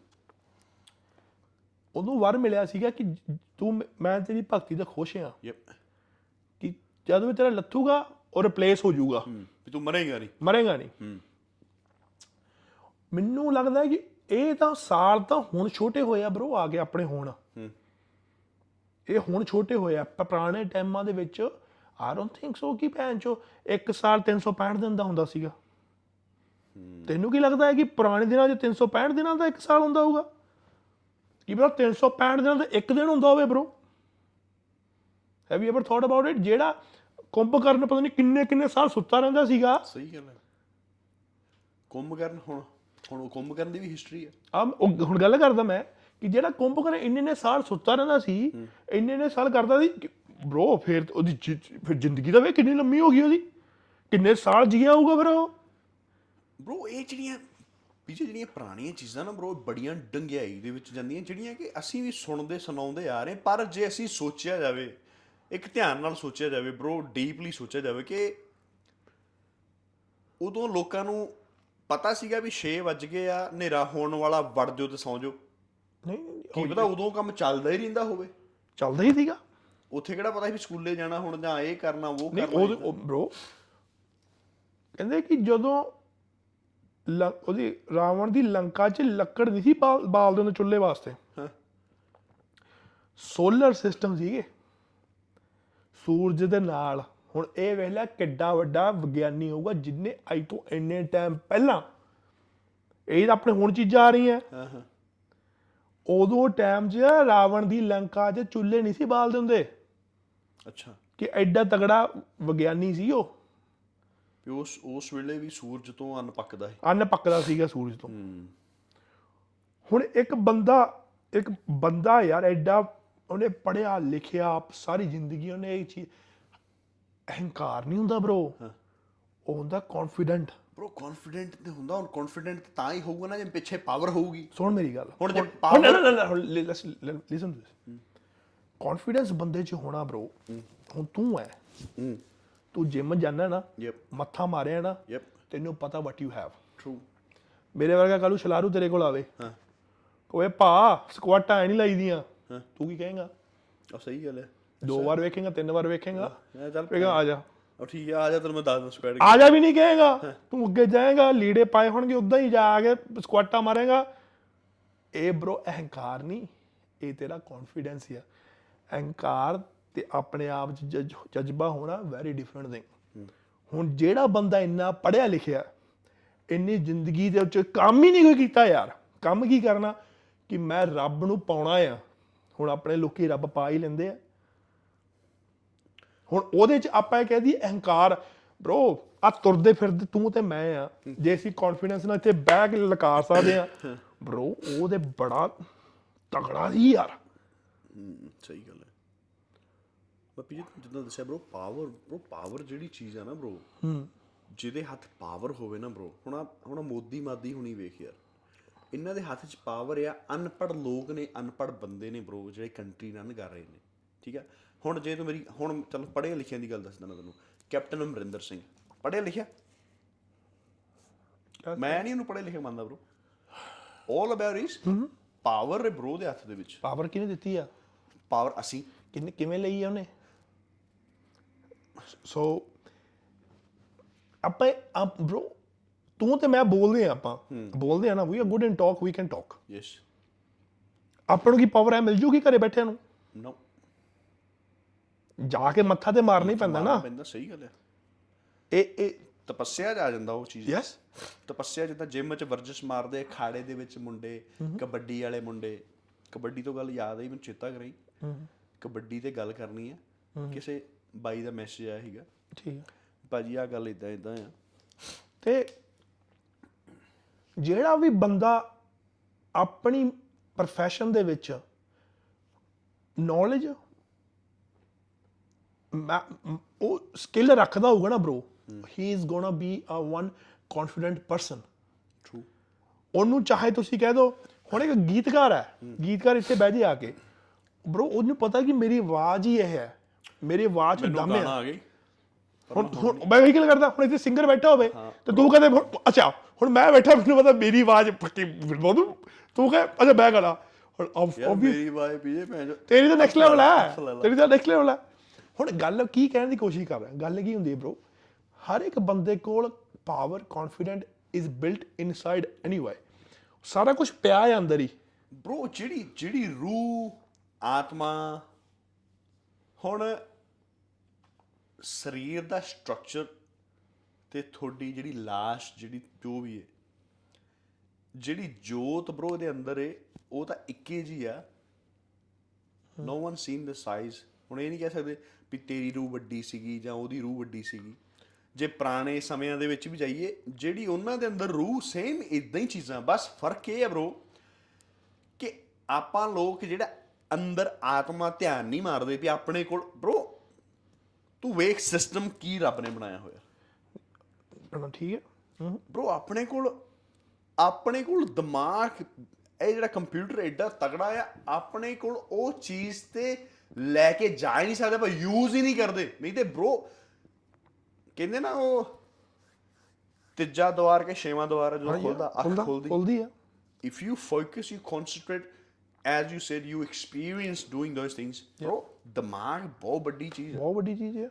ਉਹਨੂੰ ਵਰ ਮਿਲਿਆ ਸੀਗਾ ਕਿ ਤੂੰ ਮ- ਤੇਰੀ ਭਗਤੀ ਦਾ ਖੁਸ਼ ਹਾਂ। ਯਪ। ਕਿ ਜਦ ਵੀ ਤੇਰਾ ਲੱਥੂਗਾ ਉਹ ਰਿਪਲੇਸ ਹੋ ਜਾਊਗਾ। ਵੀ ਤੂੰ ਮਰੇਗਾ ਨਹੀਂ। ਮਰੇਗਾ ਨਹੀਂ। ਹੂੰ। ਮੈਨੂੰ ਲੱਗਦਾ ਕਿ ਇਹ ਤਾਂ ਸਾਲ ਤਾਂ ਹੁਣ ਛੋਟੇ ਹੋਏ ਆ ਬ్రో ਆ ਕੇ ਆਪਣੇ ਹੁਣ। ਹੂੰ। ਇਹ ਹੁਣ ਛੋਟੇ ਹੋਏ ਆ ਪਰ ਪੁਰਾਣੇ ਟਾਈਮਾਂ ਦੇ ਵਿੱਚ ਆਈ ਡੋਨਟ ਥਿੰਕ ਸੋ ਕਿ ਭੈਣ ਚੋ ਇੱਕ ਸਾਲ 365 ਦਿਨ ਦਾ ਹੁੰਦਾ ਸੀਗਾ। ਤੈਨੂੰ ਕੀ ਲੱਗਦਾ ਹੈ ਕਿ ਪੁਰਾਣੇ ਦਿਨਾਂ 'ਚ 365 ਦਿਨਾਂ ਦਾ ਇੱਕ ਸਾਲ ਹੁੰਦਾ ਹੋਊਗਾ? ਕੀ ਪਤਾ 365 ਦਿਨਾਂ ਦਾ ਇੱਕ ਦਿਨ ਹੁੰਦਾ ਹੋਵੇ bro have you ever thought about it ਜਿਹੜਾ ਕੁੰਭਕਰਨ ਪਤਾ ਨਹੀਂ ਕਿੰਨੇ ਕਿੰਨੇ ਸਾਲ ਸੁੱਤਾ ਰਹਿੰਦਾ ਸੀਗਾ। ਸਹੀ ਗੱਲ ਹੈ। ਕੁੰਭਕਰਨ ਹੁਣ ਹੁਣ ਉਹ ਕੁੰਭਕਰਨ ਦੀ ਵੀ ਹਿਸਟਰੀ ਹੈ। ਆ ਹੁਣ ਗੱਲ ਕਰਦਾ ਮੈਂ। ਕਿ ਜਿਹੜਾ ਕੁੰਭਕਰਨ ਇੰਨੇ ਨੇ ਸਾਲ ਸੁੱਤਾ ਰਹਿੰਦਾ ਸੀ, ਇੰਨੇ ਨੇ ਸਾਲ ਕਰਦਾ ਸੀ ਬ్రో ਫਿਰ ਉਹਦੀ ਫਿਰ ਜ਼ਿੰਦਗੀ ਦਾ ਵੇ ਕਿੰਨੀ ਲੰਮੀ ਹੋ ਗਈ ਉਹਦੀ। ਕਿੰਨੇ ਸਾਲ ਜੀਆ ਹੋਊਗਾ ਫਿਰ ਉਹ? ਬ్రో ਇਹ ਜਿਹੜੀਆਂ ਪਿੱਛੇ ਜਿਹੜੀਆਂ ਪੁਰਾਣੀਆਂ ਚੀਜ਼ਾਂ ਨਾ ਬ్రో ਬੜੀਆਂ ਡੰਗਿਆਈ ਦੇ ਵਿੱਚ ਜਾਂਦੀਆਂ, ਜਿਹੜੀਆਂ ਕਿ ਅਸੀਂ ਵੀ ਸੁਣਦੇ ਸੁਣਾਉਂਦੇ ਆ ਰਹੇ ਪਰ ਜੇ ਅਸੀਂ ਸੋਚਿਆ ਜਾਵੇ, ਇੱਕ ਧਿਆਨ ਨਾਲ ਸੋਚਿਆ ਜਾਵੇ ਬ్రో ਡੀਪਲੀ ਸੋਚਿਆ ਜਾਵੇ ਕਿ ਉਦੋਂ ਲੋਕਾਂ ਨੂੰ ਪਤਾ ਸੀਗਾ ਵੀ 6 ਵਜ ਗਏ ਆ, ਹਨੇਰਾ ਹੋਣ ਵਾਲਾ ਵੜ ਜਾਓ ਤੇ ਸੌਂ ਜਾਓ। ਨਹੀਂ ਕੀ ਪਤਾ ਉਦੋਂ ਕੰਮ ਚੱਲਦਾ ਹੀ ਰਹਿੰਦਾ ਹੋਵੇ। ਚੱਲਦਾ ਹੀ ਸੀਗਾ। ਉੱਥੇ ਕਿਹੜਾ ਪਤਾ ਸੀ ਸਕੂਲੇ ਜਾਣਾ ਹੁਣ ਜਾਂ ਇਹ ਕਰਨਾ ਉਹ ਨਹੀਂ ਕਰਨਾ ਉਹ ਬ్రో ਕਹਿੰਦੇ ਕਿ ਜਦੋਂ ਉਹਦੀ ਰਾਵਣ ਦੀ ਲੰਕਾ 'ਚ ਲੱਕੜ ਨਹੀਂ ਸੀ ਬਾਲ ਬਾਲਦੇ ਹੁੰਦੇ ਚੁੱਲ੍ਹੇ ਵਾਸਤੇ। ਹਾਂ। ਸੋਲਰ ਸਿਸਟਮ ਸੀਗੇ। ਸੂਰਜ ਦੇ ਨਾਲ। ਹੁਣ ਇਹ ਵੇਖ ਲੈ ਕਿੱਡਾ ਵੱਡਾ ਵਿਗਿਆਨੀ ਹੋਊਗਾ ਜਿਨੇ ਅੱਜ ਤੋਂ ਇੰਨੇ ਟਾਈਮ ਪਹਿਲਾਂ। ਇਹ ਤਾਂ ਆਪਣੇ ਹੁਣ ਚੀਜ਼ਾਂ ਆ ਰਹੀਆਂ। ਹਾਂ ਹਾਂ। ਉਦੋਂ ਟਾਈਮ 'ਚ ਰਾਵਣ ਦੀ ਲੰਕਾ 'ਚ ਚੁੱਲ੍ਹੇ ਨਹੀਂ ਸੀ ਬਾਲਦੇ ਹੁੰਦੇ। ਅੱਛਾ। ਕਿ ਐਡਾ ਤਗੜਾ ਵਿਗਿਆਨੀ ਸੀ ਉਹ। ਵੀ ਉਸ ਉਸ ਵੇਲੇ ਵੀ ਸੂਰਜ ਤੋਂ ਅੰਨ ਪੱਕਦਾ ਹੈ ਅੰਨ ਪੱਕਦਾ ਸੀਗਾ ਸੂਰਜ ਤੋਂ। ਹੂੰ। ਹੁਣ ਇੱਕ ਬੰਦਾ ਇੱਕ ਬੰਦਾ ਯਾਰ ਐਡਾ ਉਹਨੇ ਪੜਿਆ ਲਿਖਿਆ ਸਾਰੀ ਜ਼ਿੰਦਗੀ ਉਹਨੇ ਇਹ ਚੀਜ਼ ਅਹੰਕਾਰ ਨਹੀਂ ਹੁੰਦਾ ਬ్రో ਉਹ ਹੁੰਦਾ ਕੌਨਫੀਡੈਂਟ ਬ్రో ਕੌਨਫੀਡੈਂਟ ਤੇ ਹੁੰਦਾ ਹੁਣ ਕੌਨਫੀਡੈਂਟ ਤਾਂ ਹੀ ਹੋਊਗਾ ਨਾ ਜੇ ਪਿੱਛੇ ਪਾਵਰ ਹੋਊਗੀ। ਸੁਣ ਮੇਰੀ ਗੱਲ। ਹੁਣ ਜੇ ਨਾ ਲਿਸਨ ਟੂ ਦਿਸ ਕੌਨਫੀਡੈਂਸ ਬੰਦੇ 'ਚ ਹੋਣਾ ਬ్రో ਹੁਣ ਤੂੰ ਹੈ। ਤੂੰ ਜਿਮ ਜਾਂਦਾ ਨਾ ਮੱਥਾ ਮਾਰਿਆ ਨਾ ਤੈਨੂੰ ਪਤਾ ਵਾਟ ਯੂ ਹੈਵ ਟਰੂ ਮੇਰੇ ਵਰਗਾ ਕੱਲੂ ਛਲਾਰੂ ਤੇਰੇ ਕੋਲ ਆਵੇ। ਹਾਂ। ਕੋਏ ਭਾ ਸਕੁਆਟਾਂ ਐ ਨਹੀਂ ਲਾਈਦੀਆਂ। ਤੂੰ ਕੀ ਕਹੇਗਾ? ਉਹ ਸਹੀ ਗੱਲ ਹੈ ਦੋ ਵਾਰ ਵੇਖੇਗਾ ਤਿੰਨ ਵਾਰ ਵੇਖੇਗਾ। ਚੱਲ ਕਹੇਗਾ ਆ ਜਾ। ਉਹ ਠੀਕ ਆ ਆ ਜਾ ਤੈਨੂੰ ਮੈਂ ਦੱਸ ਦੂੰ ਸਪੈਡ ਆ ਜਾ ਵੀ ਨਹੀਂ ਕਹੇਗਾ। ਤੂੰ ਅੱਗੇ ਜਾਏਗਾ ਲੀੜੇ ਪਾਏ ਹੋਣਗੇ ਉਦਾਂ ਹੀ ਜਾ ਕੇ ਸਕੁਆਟਾਂ ਮਾਰੇਗਾ। ਇਹ ਬ్రో ਅਹੰਕਾਰ ਨਹੀਂ ਇਹ ਤੇਰਾ ਕੌਨਫੀਡੈਂਸ ਆ। ਅਹੰਕਾਰ ਤੇ ਆਪਣੇ ਆਪ ਚ ਜਜ- ਜਜ਼ਬਾ ਹੋਣਾ ਵੈਰੀ ਡਿਫਰੈਂਟ ਥਿੰਗ ਹੁਣ ਜਿਹੜਾ ਬੰਦਾ ਇੰਨਾ ਪੜਿਆ ਲਿਖਿਆ ਇੰਨੀ ਜ਼ਿੰਦਗੀ ਦੇ ਵਿੱਚ ਕੰਮ ਹੀ ਨਹੀਂ ਕੋਈ ਕੀਤਾ ਯਾਰ। ਕੰਮ ਕੀ ਕਰਨਾ? ਕਿ ਮੈਂ ਰੱਬ ਨੂੰ ਪਾਉਣਾ ਆ। ਹੁਣ ਆਪਣੇ ਲੋਕੀ ਰੱਬ ਪਾ ਹੀ ਲੈਂਦੇ ਆ। ਹੁਣ ਉਹਦੇ 'ਚ ਆਪਾਂ ਇਹ ਕਹਿ ਦੀ ਅਹੰਕਾਰ ਬ్రో ਆ ਤੁਰਦੇ ਫਿਰਦੇ ਤੂੰ ਤੇ ਮੈਂ ਆ। ਜੇ ਅਸੀਂ ਕੌਨਫੀਡੈਂਸ ਨਾਲ ਇੱਥੇ ਬੈਗ ਲਕਾਰ ਸਕਦੇ ਆ ਬ్రో ਉਹਦੇ ਬੜਾ ਤਗੜਾ ਸੀ ਯਾਰ। ਸਹੀ ਗੱਲ ਹੈ। ਮੈਂ ਪੀਜੇ ਜਿੱਦਾਂ ਦੱਸਿਆ ਬ్రో ਪਾਵਰ ਬ్రో ਪਾਵਰ ਜਿਹੜੀ ਚੀਜ਼ ਆ ਨਾ ਬ్రో ਹੂੰ। ਜਿਹਦੇ ਹੱਥ ਪਾਵਰ ਹੋਵੇ ਨਾ ਬ్రో ਹੁਣ ਹੁਣ ਮੋਦੀ ਮਾਦੀ ਹੁਣੀ ਵੇਖ ਯਾਰ। ਇਹਨਾਂ ਦੇ ਹੱਥ 'ਚ ਪਾਵਰ ਆ ਅਨਪੜ ਲੋਕ ਨੇ ਅਨਪੜ ਬੰਦੇ ਨੇ ਬ్రో ਜਿਹੜੇ ਕੰਟਰੀ ਰਨ ਕਰ ਰਹੇ ਨੇ। ਠੀਕ ਆ? ਹੁਣ ਜੇ ਤੂੰ ਮੇਰੀ ਹੁਣ ਚਲੋ ਪੜ੍ਹੇ ਲਿਖਿਆਂ ਦੀ ਗੱਲ ਦੱਸਦਾ ਮੈਂ ਤੈਨੂੰ। ਕੈਪਟਨ ਅਮਰਿੰਦਰ ਸਿੰਘ। ਪੜ੍ਹਿਆ ਲਿਖਿਆ? ਮੈਂ ਨਹੀਂ ਉਹਨੂੰ ਪੜ੍ਹੇ ਲਿਖੇ ਮੰਨਦਾ bro all about is power ਹੈ ਬ్రో ਦੇ ਹੱਥ ਦੇ ਵਿੱਚ। ਪਾਵਰ ਕਿਹਨੇ ਦਿੱਤੀ ਆ? ਪਾਵਰ ਅਸੀਂ। ਕਿੰਨੇ ਕਿਵੇਂ ਲਈ ਆ ਉਹਨੇ? ਸੋ ਆਪਾਂ ਆਪ bro ਤੂੰ ਤੇ ਮੈਂ ਬੋਲਦੇ ਆ ਆਪਾਂ। ਬੋਲਦੇ ਆ ਨਾ we are good in talk we can talk yes ਆਪਾਂ ਨੂੰ ਕੀ ਪਾਵਰ ਹੈ ਮਿਲ ਜੂਗੀ ਘਰੇ ਬੈਠਿਆਂ ਨੂੰ? ਨੋ ਜਾ ਕੇ ਮੱਥਾ ਤੇ ਮਾਰਨਾ ਹੀ ਪੈਂਦਾ ਨਾ। ਪੈਂਦਾ ਸਹੀ ਗੱਲ ਹੈ। ਇਹ ਇਹ ਤਪੱਸਿਆ ਆ ਜਾਂਦਾ ਉਹ ਚੀਜ਼ ਯੈਸ ਤਪੱਸਿਆ ਜਿੱਦਾਂ ਜਿਮ 'ਚ ਵਰਜਿਸ਼ ਮਾਰਦੇ ਖਾੜੇ ਦੇ ਵਿੱਚ ਮੁੰਡੇ ਕਬੱਡੀ ਵਾਲੇ ਮੁੰਡੇ। ਕਬੱਡੀ ਤੋਂ ਗੱਲ ਯਾਦ ਆਈ ਮੈਨੂੰ ਚੇਤਾ ਕਰਾਈ। ਕਬੱਡੀ ਤੇ ਗੱਲ ਕਰਨੀ ਹੈ। ਕਿਸੇ ਬਾਈ ਦਾ ਮੈਸੇਜ ਆਇਆ ਸੀਗਾ। ਠੀਕ ਹੈ ਭਾਜੀ ਆ ਗੱਲ ਇਦਾਂ ਇਦਾਂ ਆ। ਤੇ ਜਿਹੜਾ ਵੀ ਬੰਦਾ ਆਪਣੀ profession ਦੇ ਵਿੱਚ ਮੈਂ ਉਹ ਸਕਿੱਲ ਰੱਖਦਾ ਹੋਊਗਾ ਨਾ bro he is gonna be a one confident person. True ਉਹਨੂੰ ਚਾਹੇ ਤੁਸੀਂ ਕਹਿ ਦਿਓ ਹੁਣ ਇੱਕ ਗੀਤਕਾਰ ਹੈ ਗੀਤਕਾਰ ਇੱਥੇ ਬਹਿ ਜੇ ਆ ਕੇ। bro ਉਹਨੂੰ ਪਤਾ ਕਿ ਮੇਰੀ ਆਵਾਜ਼ ਹੀ ਇਹ ਹੈ ਮੇਰੀ ਆਵਾਜ਼ ਚ ਦਮ ਗਾਣਾ ਹੈ ਆ ਗਈ। ਹੁਣ ਹੁਣ ਮੈਂ ਇਹੀ ਗੱਲ ਕਰਦਾ ਹੁਣ ਇੱਥੇ ਸਿੰਗਰ ਬੈਠਾ ਹੋਵੇ ਤੇ ਤੂੰ ਕਹਿੰਦੇ ਅੱਛਾ ਹੁਣ ਮੈਂ ਬੈਠਾ ਮੈਨੂੰ ਪਤਾ ਮੇਰੀ ਆਵਾਜ਼ ਪੱਕੀ ਬਹੁਤ ਤੂੰ ਕਹੇ ਅੱਛਾ ਮੈਂ ਗਾਣਾ। ਹੁਣ obvious ਮੇਰੀ ਭੈਣ ਚੋ। ਤੇਰੀ ਤਾਂ ਨੈਕਸਟ ਲੈਵਲ ਹੈ। ਤੇਰੀ ਤਾਂ ਨੈਕਸਟ ਲੈਵਲ ਹੈ। ਹੁਣ ਗੱਲ ਕੀ ਕਹਿਣ ਦੀ ਕੋਸ਼ਿਸ਼ ਕਰ ਰਿਹਾ? ਗੱਲ ਕੀ ਹੁੰਦੀ ਹੈ bro? ਹਰ ਇੱਕ ਬੰਦੇ ਕੋਲ power confident is built inside anyway ਸਾਰਾ ਕੁਝ ਪਿਆ ਹੈ ਅੰਦਰ ਹੀ। ਬ్రో ਜਿਹੜੀ ਜਿਹੜੀ ਰੂਹ, ਆਤਮਾ, ਹੁਣ ਸਰੀਰ ਦਾ ਸਟਰਕਚਰ ਤੇ ਤੁਹਾਡੀ ਜਿਹੜੀ ਲਾਸ਼, ਜਿਹੜੀ ਜੋ ਵੀ ਹੈ, ਜਿਹੜੀ ਜੋਤ ਬ్రో ਦੇ ਅੰਦਰ ਹੈ, ਉਹ ਤਾਂ ਇੱਕੇ ਜੀ ਆ। No one seen the size ਹੁਣ ਇਹ ਨਹੀਂ ਕਹਿ ਸਕਦੇ ਵੀ ਤੇਰੀ ਰੂਹ ਵੱਡੀ ਸੀਗੀ ਜਾਂ ਉਹਦੀ ਰੂਹ ਵੱਡੀ ਸੀਗੀ। ਜੇ ਪੁਰਾਣੇ ਸਮਿਆਂ ਦੇ ਵਿੱਚ ਵੀ ਜਾਈਏ ਜਿਹੜੀ ਉਹਨਾਂ ਦੇ ਅੰਦਰ ਰੂਹ ਸੇਮ ਇਦਾਂ ਹੀ ਚੀਜ਼ਾਂ ਬਸ ਫ਼ਰਕ ਇਹ ਹੈ ਬ్రో ਕਿ ਆਪਾਂ ਲੋਕ ਜਿਹੜਾ ਅੰਦਰ ਆਤਮਾ ਧਿਆਨ ਨਹੀਂ ਮਾਰਦੇ ਵੀ ਆਪਣੇ ਕੋਲ bro ਤੂੰ ਵੇਖ ਸਿਸਟਮ ਕੀ ਰੱਬ ਨੇ ਬਣਾਇਆ ਹੋਇਆ। ਹਾਂ, ਠੀਕ ਹੈ। bro ਆਪਣੇ ਕੋਲ ਆਪਣੇ ਕੋਲ ਦਿਮਾਗ ਇਹ ਜਿਹੜਾ ਕੰਪਿਊਟਰ ਐਡਾ ਤਗੜਾ ਆ ਆਪਣੇ ਕੋਲ ਉਹ ਚੀਜ਼ ਤੇ ਲੈ ਕੇ ਜਾ ਹੀ ਨਹੀਂ ਸਕਦੇ ਪਰ ਯੂਜ਼ ਹੀ ਨਹੀਂ ਕਰਦੇ। ਨਹੀਂ ਤੇ bro ਕਹਿੰਦੇ ਨਾ ਉਹ ਤੀਜਾ ਦੁਆਰ ਕੇ ਛੇਵਾਂ ਦੁਆਰ ਜਦੋਂ ਖੁੱਲਦਾ ਅੱਖ ਖੁੱਲਦਾ ਖੁੱਲਦੀ। ਆ। If you focus, you concentrate, as you said, you experience doing those things, bro, ਦਿਮਾਗ ਬਹੁਤ ਵੱਡੀ ਚੀਜ਼ ਹੈ। ਬਹੁਤ ਵੱਡੀ ਚੀਜ਼ ਹੈ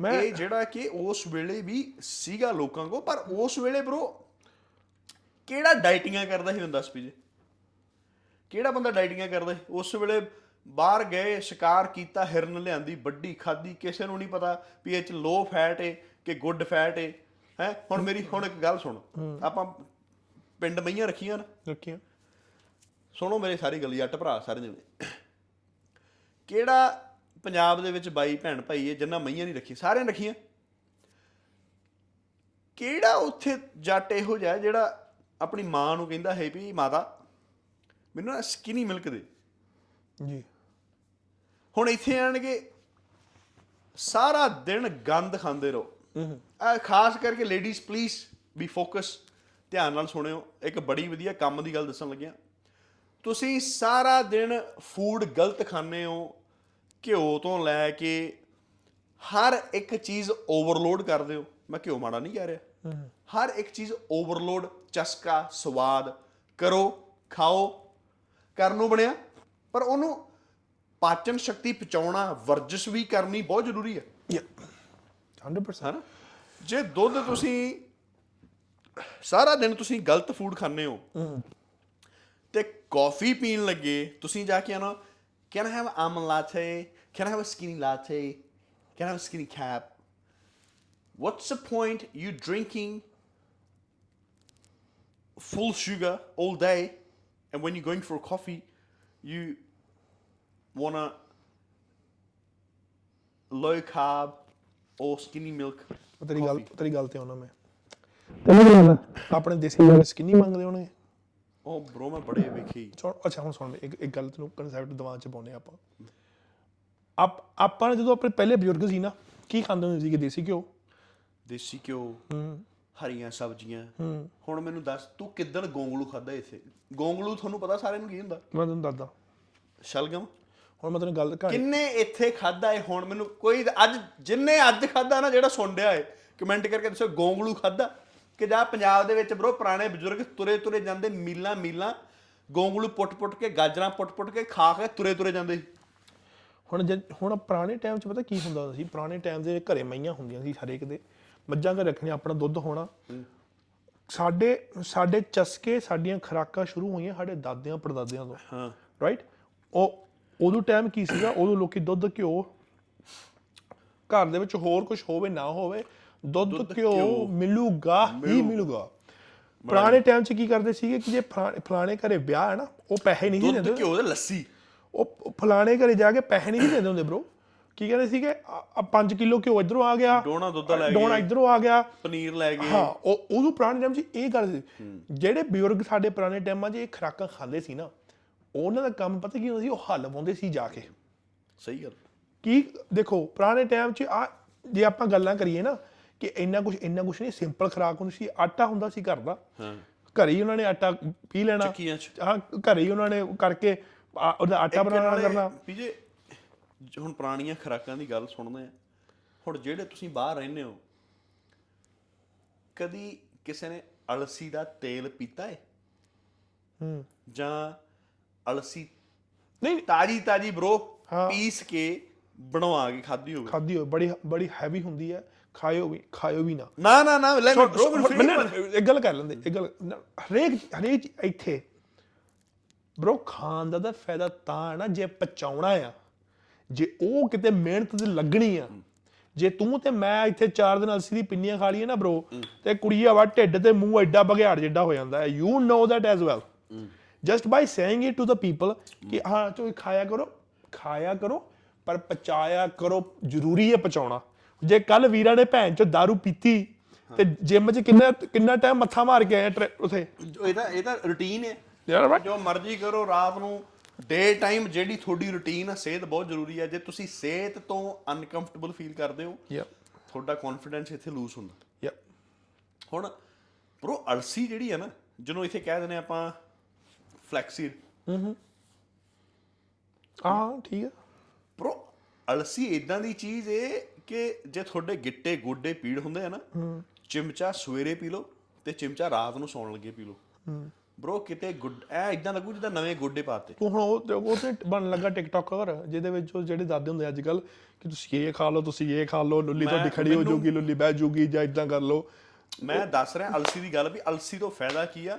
ਮੈਂ ਇਹ ਜਿਹੜਾ ਕਿ ਉਸ ਵੇਲੇ ਵੀ ਸੀਗਾ ਲੋਕਾਂ ਕੋ ਪਰ ਉਸ ਵੇਲੇ bro ਕਿਹੜਾ ਡਾਈਟਿੰਗਾਂ ਕਰਦਾ ਸੀ ਹੁੰਦਾ ਸੀ ਜੀ ਕਿਹੜਾ ਬੰਦਾ ਡਾਈਟਿੰਗਾਂ ਕਰਦਾ ਉਸ ਵੇਲੇ ਬਾਹਰ ਗਏ ਸ਼ਿਕਾਰ ਕੀਤਾ ਹਿਰਨ ਲਿਆਂਦੀ ਵੱਡੀ ਖਾਦੀ ਕਿਸੇ ਨੂੰ ਨਹੀਂ ਪਤਾ ਵੀ ਇਹ ਚ ਲੋ ਫੈਟ ਏ ਕਿ ਗੁੱਡ ਫੈਟ ਏ। ਹੈ? ਹੁਣ ਮੇਰੀ ਹੁਣ ਇੱਕ ਗੱਲ ਸੁਣ। ਆਪਾਂ ਪਿੰਡ ਮਈਆਂ ਰੱਖੀਆਂ ਨਾ। ਰੱਖੀਆਂ। ਸੁਣੋ ਮੇਰੇ ਸਾਰੀ ਗੱਲ ਜੱਟ ਭਰਾ ਸਾਰੇ ਜਣੇ। ਕਿਹੜਾ ਪੰਜਾਬ ਦੇ ਵਿੱਚ ਬਾਈ ਭੈਣ ਭਾਈ ਹੈ ਜਿੰਨਾ ਮਈਆਂ ਨਹੀਂ ਰੱਖੀ ਸਾਰਿਆਂ ਰੱਖੀਆਂ। ਕਿਹੜਾ ਉੱਥੇ ਜੱਟ ਇਹੋ ਜਿਹਾ ਜਿਹੜਾ ਆਪਣੀ ਮਾਂ ਨੂੰ ਕਹਿੰਦਾ ਹੈ ਵੀ ਮਾਤਾ ਮੈਨੂੰ ਨਾ ਸਕਿਨੀ ਮਿਲਕ ਦੇ। ਜੀ। ਹੁਣ ਇੱਥੇ ਆਣਗੇ। ਸਾਰਾ ਦਿਨ ਗੰਦ ਖਾਂਦੇ ਰਹੋ। ਆ ਖਾਸ ਕਰਕੇ ਲੇਡੀਜ਼ ਪਲੀਜ਼ ਬੀ ਫੋਕਸ ਧਿਆਨ ਨਾਲ ਸੁਣਿਓ। ਇੱਕ ਬੜੀ ਵਧੀਆ ਕੰਮ ਦੀ ਗੱਲ ਦੱਸਣ ਲੱਗਿਆ। ਤੁਸੀਂ ਸਾਰਾ ਦਿਨ ਫੂਡ ਗਲਤ ਖਾਂਦੇ ਹੋ ਘਿਓ ਤੋਂ ਲੈ ਕੇ ਹਰ ਇੱਕ ਚੀਜ਼ ਓਵਰਲੋਡ ਕਰਦੇ ਹੋ। ਮੈਂ ਘਿਓ ਮਾੜਾ ਨਹੀਂ ਕਹਿ ਰਿਹਾ। ਹਰ ਇੱਕ ਚੀਜ਼ ਓਵਰਲੋਡ ਚਸਕਾ ਸਵਾਦ। ਕਰੋ ਖਾਓ। ਕਰਨ ਨੂੰ ਬਣਿਆ। ਪਰ ਉਹਨੂੰ ਪਾਚਨ ਸ਼ਕਤੀ ਪਹੁੰਚਾਉਣਾ ਵਰਜਿਸ਼ ਵੀ ਕਰਨੀ ਬਹੁਤ ਜ਼ਰੂਰੀ ਹੈ ਯਾ 100% ਹਨਾ ਜੇ ਦੁੱਧ ਤੁਸੀਂ ਸਾਰਾ ਦਿਨ ਤੁਸੀਂ ਗਲਤ ਫੂਡ ਖਾਂਦੇ ਹੋ ਤੇ ਕਾਫੀ ਪੀਣ ਲੱਗੇ ਤੁਸੀਂ ਜਾ ਕੇ ਆਣਾ can have almond latte can i have a skinny latte can i have a skinny cap what's the point you drinking full sugar all day and when you're going for coffee you want to low carb or skinny milk ਉਹ ਤੇਰੀ ਗੱਲ. ਤੇਰੀ ਗੱਲ ਤੇ ਆਉਣਾ ਮੈਂ। ਤੈਨੂੰ ਕੀ ਲੱਗਦਾ? ਆਪਣੇ ਦੇਸੀ ਵਾਲੇ ਸਕਿਨੀ ਮੰਗਦੇ ਹੋਣਗੇ ਉਹ ਬ్రో ਮੈਂ ਬੜੇ ਵੇਖੀ। ਸੁਣ ਅੱਛਾ ਹੁਣ ਸੁਣ ਇੱਕ ਇੱਕ ਗੱਲ ਤੈਨੂੰ ਕਨਸੈਪਟ ਦਿਮਾਗ 'ਚ ਪਾਉਨੇ ਆਪਾਂ। ਆਪ ਆਪਾਂ ਨੇ ਜਦੋਂ ਆਪਣੇ ਪਹਿਲੇ ਬਜ਼ੁਰਗ ਸੀ ਨਾ ਕੀ ਖਾਂਦੇ ਹੁੰਦੇ ਸੀਗੇ ਦੇਸੀ ਘਿਓ? ਦੇਸੀ ਘਿਓ ਹਰੀਆਂ ਸਬਜ਼ੀਆਂ। ਹੁਣ ਮੈਨੂੰ ਦੱਸ ਤੂੰ ਕਿੱਦਣ ਗੋਂਗਲੂ ਖਾਦਾ ਇੱਥੇ? ਗੋਂਗਲੂ ਤੁਹਾਨੂੰ ਪਤਾ ਸਾਰਿਆਂ ਨੂੰ ਕੀ ਹੁੰਦਾ? ਮੈਂ ਤੈਨੂੰ ਦੱਸਦਾ। ਸ਼ਲਗਮ? ਹੁਣ ਮੈਂ ਤੈਨੂੰ ਗੱਲ ਕਹਾਣੀ ਕਿੰਨੇ ਇੱਥੇ ਖਾਦਾ ਏ ਹੁਣ ਮੈਨੂੰ ਕੋਈ ਅੱਜ ਜਿੰਨੇ ਅੱਜ ਖਾਦਾ ਨਾ ਜਿਹੜਾ ਸੁਣ ਰਿਹਾ ਏ ਕਮੈਂਟ ਕਰਕੇ ਦੱਸੋ ਗੋਂਗਲੂ ਖਾਦਾ ਕਿ ਜਾਂ ਪੰਜਾਬ ਦੇ ਵਿੱਚ ਬਰੋ ਪੁਰਾਣੇ ਬਜ਼ੁਰਗ ਤੁਰੇ ਤੁਰੇ ਜਾਂਦੇ ਮੀਲਾਂ ਮੀਲਾਂ ਗੋਂਗਲੂ ਪੁੱਟ-ਪੁੱਟ ਕੇ ਗਾਜਰਾਂ ਪੁੱਟ-ਪੁੱਟ ਕੇ ਖਾ ਕੇ ਤੁਰੇ ਤੁਰੇ ਜਾਂਦੇ। ਹੁਣ ਹੁਣ ਪੁਰਾਣੇ ਟਾਈਮ 'ਚ ਪਤਾ ਕੀ ਹੁੰਦਾ ਸੀ? ਪੁਰਾਣੇ ਟਾਈਮ ਦੇ ਘਰੇ ਮਈਆਂ ਹੁੰਦੀਆਂ ਸੀ ਹਰੇਕ ਦੇ। ਮੱਝਾਂ ਘਰ ਰੱਖਣੀਆਂ ਆਪਣਾ ਦੁੱਧ ਹੋਣਾ। ਸਾਡੇ ਸਾਡੇ ਚਸਕੇ ਸਾਡੀਆਂ ਖੁਰਾਕਾਂ ਸ਼ੁਰੂ ਹੋਈਆਂ ਸਾਡੇ ਦਾਦਿਆਂ ਪੜਦਾਦਿਆਂ ਤੋਂ। ਹਾਂ। ਰਾਈਟ ਉਹ ਉਦੋਂ ਟਾਈਮ ਕੀ ਸੀਗਾ? ਉਦੋਂ ਲੋਕੀ ਦੁੱਧ ਘਿਓ ਘਰ ਦੇ ਵਿੱਚ ਹੋਰ ਕੁਝ ਹੋਵੇ ਨਾ ਹੋਵੇ ਦੁੱਧ ਘਿਓ ਮਿਲੂਗਾ ਹੀ ਮਿਲੂਗਾ। ਪੁਰਾਣੇ ਟਾਈਮ 'ਚ ਕੀ ਕਰਦੇ ਸੀਗੇ ਕਿ ਜੇ ਫਲਾ- ਫਲਾਣੇ ਘਰੇ ਵਿਆਹ ਹੈ ਨਾ ਉਹ ਪੈਸੇ ਨਹੀਂ ਸੀ ਦੁੱਧ ਦਿੰਦੇ ਘਿਓ ਤੇ ਲੱਸੀ। ਉਹ ਫਲਾਣੇ ਘਰੇ ਜਾ ਕੇ ਪੈਸੇ ਨਹੀਂ ਦਿੰਦੇ ਹੁੰਦੇ ਬ్రో ਕੀ ਕਹਿੰਦੇ ਸੀਗੇ? 5 ਕਿਲੋ ਘਿਓ ਇਧਰੋਂ ਆ ਗਿਆ। ਡੋਣਾ ਦੁੱਧ ਲੈ ਡੋਣਾ ਗਏ। ਇਧਰੋਂ ਆ ਗਿਆ। ਪਨੀਰ ਲੈ ਗਏ। ਹਾਂ ਉਹ ਉਦੋਂ ਪੁਰਾਣੇ ਟਾਈਮ 'ਚ ਇਹ ਗੱਲ ਸੀ। ਜਿਹੜੇ ਬਜ਼ੁਰਗ ਸਾਡੇ ਪੁਰਾਣੇ ਟਾਈਮਾਂ 'ਚ ਇਹ ਖੁਰਾਕਾਂ ਖਾਂਦੇ ਸੀ ਨਾ ਉਹਨਾਂ ਦਾ ਕੰਮ ਪਤਾ ਕੀ ਹੁੰਦਾ ਸੀ? ਉਹ ਹੱਲ ਪਾਉਂਦੇ ਸੀ ਜਾ ਕੇ। ਸਹੀ ਗੱਲ। ਕੀ ਦੇਖੋ ਪੁਰਾਣੇ ਟਾਈਮ 'ਚ ਆ ਜੇ ਆਪਾਂ ਗੱਲਾਂ ਕਰੀਏ ਨਾ ਕਿ ਇੰਨਾ ਕੁਝ ਇੰਨਾ ਕੁਝ ਨਹੀਂ ਸਿੰਪਲ ਖੁਰਾਕ ਹੁੰਦੀ ਸੀ ਆਟਾ ਹੁੰਦਾ ਸੀ ਘਰ ਦਾ। ਹਾਂ। ਘਰੇ ਹੀ ਉਹਨਾਂ ਨੇ ਆਟਾ ਪੀ ਲੈਣਾ। ਚੱਕੀਆਂ 'ਚ। ਹਾਂ ਘਰੇ ਹੀ ਉਹਨਾਂ ਨੇ ਕਰਕੇ ਆ- ਉਹਦਾ ਆਟਾ ਬਣਾਉਣਾ ਕਰਨਾ। ਵੀ ਜੇ ਹੁਣ ਪੁਰਾਣੀਆਂ ਖੁਰਾਕਾਂ ਦੀ ਗੱਲ ਸੁਣਦੇ ਆ ਹੁਣ ਜਿਹੜੇ ਤੁਸੀਂ ਬਾਹਰ ਰਹਿੰਦੇ ਹੋ ਕਦੀ ਕਿਸੇ ਨੇ ਅਲਸੀ ਦਾ ਤੇਲ ਪੀਤਾ ਹੈ ਹੂੰ। ਜਾਂ ਅਲਸੀ। ਨਹੀਂ ਤਾਜੀ ਤਾਜੀ ਬ్రో ਹਾਂ। ਪੀਸ ਕੇ ਬਣਵਾ ਕੇ ਖਾਧੀ ਹੋਵੇ। ਖਾਦੀ ਹੋਏ ਬੜੀ ਬੜੀ ਹੈਵੀ ਹੁੰਦੀ ਹੈ। ਖਾਇਓ ਵੀ ਖਾਇਓ ਵੀ ਨਾ। ਨਾ ਨਾ ਨਾ ਲੈ ਮੈਂ ਬ్రో ਮੈਨੂੰ free ਨਹੀਂ ਮੈਨੂੰ ਇੱਕ ਗੱਲ ਕਰ ਲੈਂਦੇ ਇੱਕ ਗੱਲ ਨਾ, ਹਰੇਕ ਹਰੇਕ ਚੀਜ਼ ਇੱਥੇ ਬ్రో ਖਾਣ ਦਾ ਤਾਂ ਫਾਇਦਾ ਤਾਂ ਹੈ ਨਾ ਜੇ ਪਚਾਉਣਾ ਆ। ਜੇ ਉਹ ਕਿਤੇ ਮਿਹਨਤ ਤੇ ਲੱਗਣੀ ਆ। ਜੇ ਤੂੰ ਤੇ ਮੈਂ ਇੱਥੇ ਚਾਰ ਦਿਨ ਅਲਸੀ ਦੀ ਪਿੰਨੀਆਂ ਖਾ ਲਈਏ ਨਾ ਬ్రో ਤੇ ਕੁੜੀਆ ਵਾ ਢਿੱਡ ਤੇ ਮੂੰਹ ਐਡਾ ਬਗਿਆੜ ਜਿੱਡਾ ਹੋ ਜਾਂਦਾ ਹੈ। You know that as well just by saying it to the people ਕਿ ਹਾਂ ਤੁਸੀਂ ਖਾਇਆ ਕਰੋ ਖਾਇਆ ਕਰੋ ਪਰ ਪਚਾਇਆ ਕਰੋ ਜ਼ਰੂਰੀ ਹੈ ਪਚਾਉਣਾ ਜੇ ਕੱਲ ਵੀਰਾ ਨੇ ਭੈਣ ਚ दारू ਪੀਤੀ ਤੇ ਜਿਮ ਚ ਕਿੰਨਾ ਕਿੰਨਾ ਟਾਈਮ ਮੱਥਾ ਮਾਰ ਕੇ ਆਇਆ ਟਰੈ- ਉਥੇ ਜੋ ਇਹਦਾ ਇਹਦਾ ਰੁਟੀਨ ਹੈ ਯਾਰ ਬਈ ਜੋ ਮਰਜ਼ੀ ਕਰੋ ਰਾਤ ਨੂੰ ਡੇ ਟਾਈਮ ਜਿਹੜੀ ਤੁਹਾਡੀ ਰੁਟੀਨ ਆ ਸਿਹਤ ਬਹੁਤ ਜ਼ਰੂਰੀ ਹੈ ਜੇ ਤੁਸੀਂ ਸਿਹਤ ਤੋਂ ਅਨਕੰਫਰਟੇਬਲ ਫੀਲ ਕਰਦੇ ਹੋ ਯਾ ਤੁਹਾਡਾ ਕੌਨਫੀਡੈਂਸ ਇੱਥੇ ਲੂਸ ਹੁੰਦਾ ਯਾ ਹੁਣ ਬ్రో ਅਲਸੀ ਜਿਹੜੀ ਹੈ ਨਾ ਜਿਹਨੂੰ ਇੱਥੇ ਕਹਿ ਦਿੰਦੇ ਆਪਾਂ ਫਲੈਕਸੀਡ ਹਾਂ ਠੀਕ ਹੈ ਬ్రో ਅਲਸੀ ਇਦਾਂ ਦੀ ਚੀਜ਼ ਏ ਕਿ ਜੇ ਤੁਹਾਡੇ ਗਿੱਟੇ ਗੋਡੇ ਪੀੜ ਹੁੰਦੇ ਆ ਨਾ ਚਿਮਚਾ ਸਵੇਰੇ ਪੀ ਲਓ ਤੇ ਚਿਮਚਾ ਰਾਤ ਨੂੰ ਸੌਣ ਲੱਗੇ ਪੀ ਲਓ। ਬ్రో ਕਿਤੇ ਗੁੱਡ ਐ ਇਦਾਂ ਲੱਗੂ ਜਿੱਦਾਂ ਨਵੇਂ ਗੋਡੇ ਪਾਤੇ। ਤੂੰ ਹੁਣ ਉਹ ਉਹ ਤੇ ਬਣ ਲੱਗਾ ਟਿਕਟੋਕਰ ਜਿਹਦੇ ਵਿੱਚ ਉਹ ਜਿਹੜੇ ਦਾਦੇ ਹੁੰਦੇ ਅੱਜ ਕੱਲ ਕਿ ਤੁਸੀਂ ਇਹ ਖਾ ਲਓ ਤੁਸੀਂ ਇਹ ਖਾ ਲਓ ਲੁੱਲੀ ਤੁਹਾਡੀ ਖੜੀ ਹੋ ਜਾਊਗੀ ਲੁੱਲੀ ਬਹਿ ਜਾਊਗੀ ਜਾਂ ਇਦਾਂ ਕਰ ਲਓ। ਮੈਂ ਦੱਸ ਰਿਹਾ ਅਲਸੀ ਦੀ ਗੱਲ ਵੀ ਅਲਸੀ ਤੋਂ ਫਾਇਦਾ ਕੀ ਆ?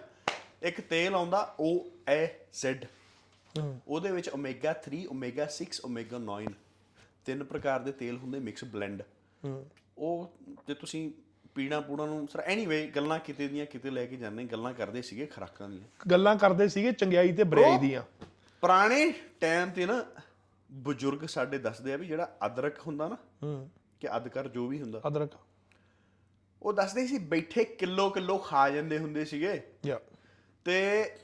ਇੱਕ ਤੇਲ ਆਉਂਦਾ ਉਹ ਐ ਜ਼ੈਡ ਉਹਦੇ ਵਿੱਚ ਓਮੇਗਾ 3 ਓਮੇਗਾ 6 ਓਮੇਗਾ 9 ਤਿੰਨ ਪ੍ਰਕਾਰ ਦੇ ਤੇਲ ਹੁੰਦੇ ਮਿਕਸ ਬਲੈਂਡ ਉਹ ਜੇ ਤੁਸੀਂ ਪੀਣਾ ਪੂਣਾ ਨੂੰ ਸਰ ਐਨੀਵੇ ਗੱਲਾਂ ਕਿਤੇ ਦੀਆਂ ਕਿਤੇ ਲੈ ਕੇ ਜਾਂਦੇ ਗੱਲਾਂ ਕਰਦੇ ਸੀਗੇ ਖਰਾਕਾਂ ਦੀਆਂ। ਗੱਲਾਂ ਕਰਦੇ ਸੀਗੇ ਚੰਗਿਆਈ ਤੇ ਬੁਰਾਈ ਦੀਆਂ। ਪੁਰਾਣੇ ਟਾਈਮ ਤੇ ਨਾ ਬਜ਼ੁਰਗ ਸਾਡੇ ਦੱਸਦੇ ਆ ਵੀ ਜਿਹੜਾ ਅਦਰਕ ਹੁੰਦਾ ਨਾ ਕਿ ਅਦਕਰ ਜੋ ਵੀ ਹੁੰਦਾ। ਅਦਰਕ। ਉਹ ਦੱਸਦੇ ਸੀ ਬੈਠੇ ਕਿਲੋ ਕਿਲੋ ਖਾ ਜਾਂਦੇ ਹੁੰਦੇ ਸੀਗੇ। ਯਾ ਤੇ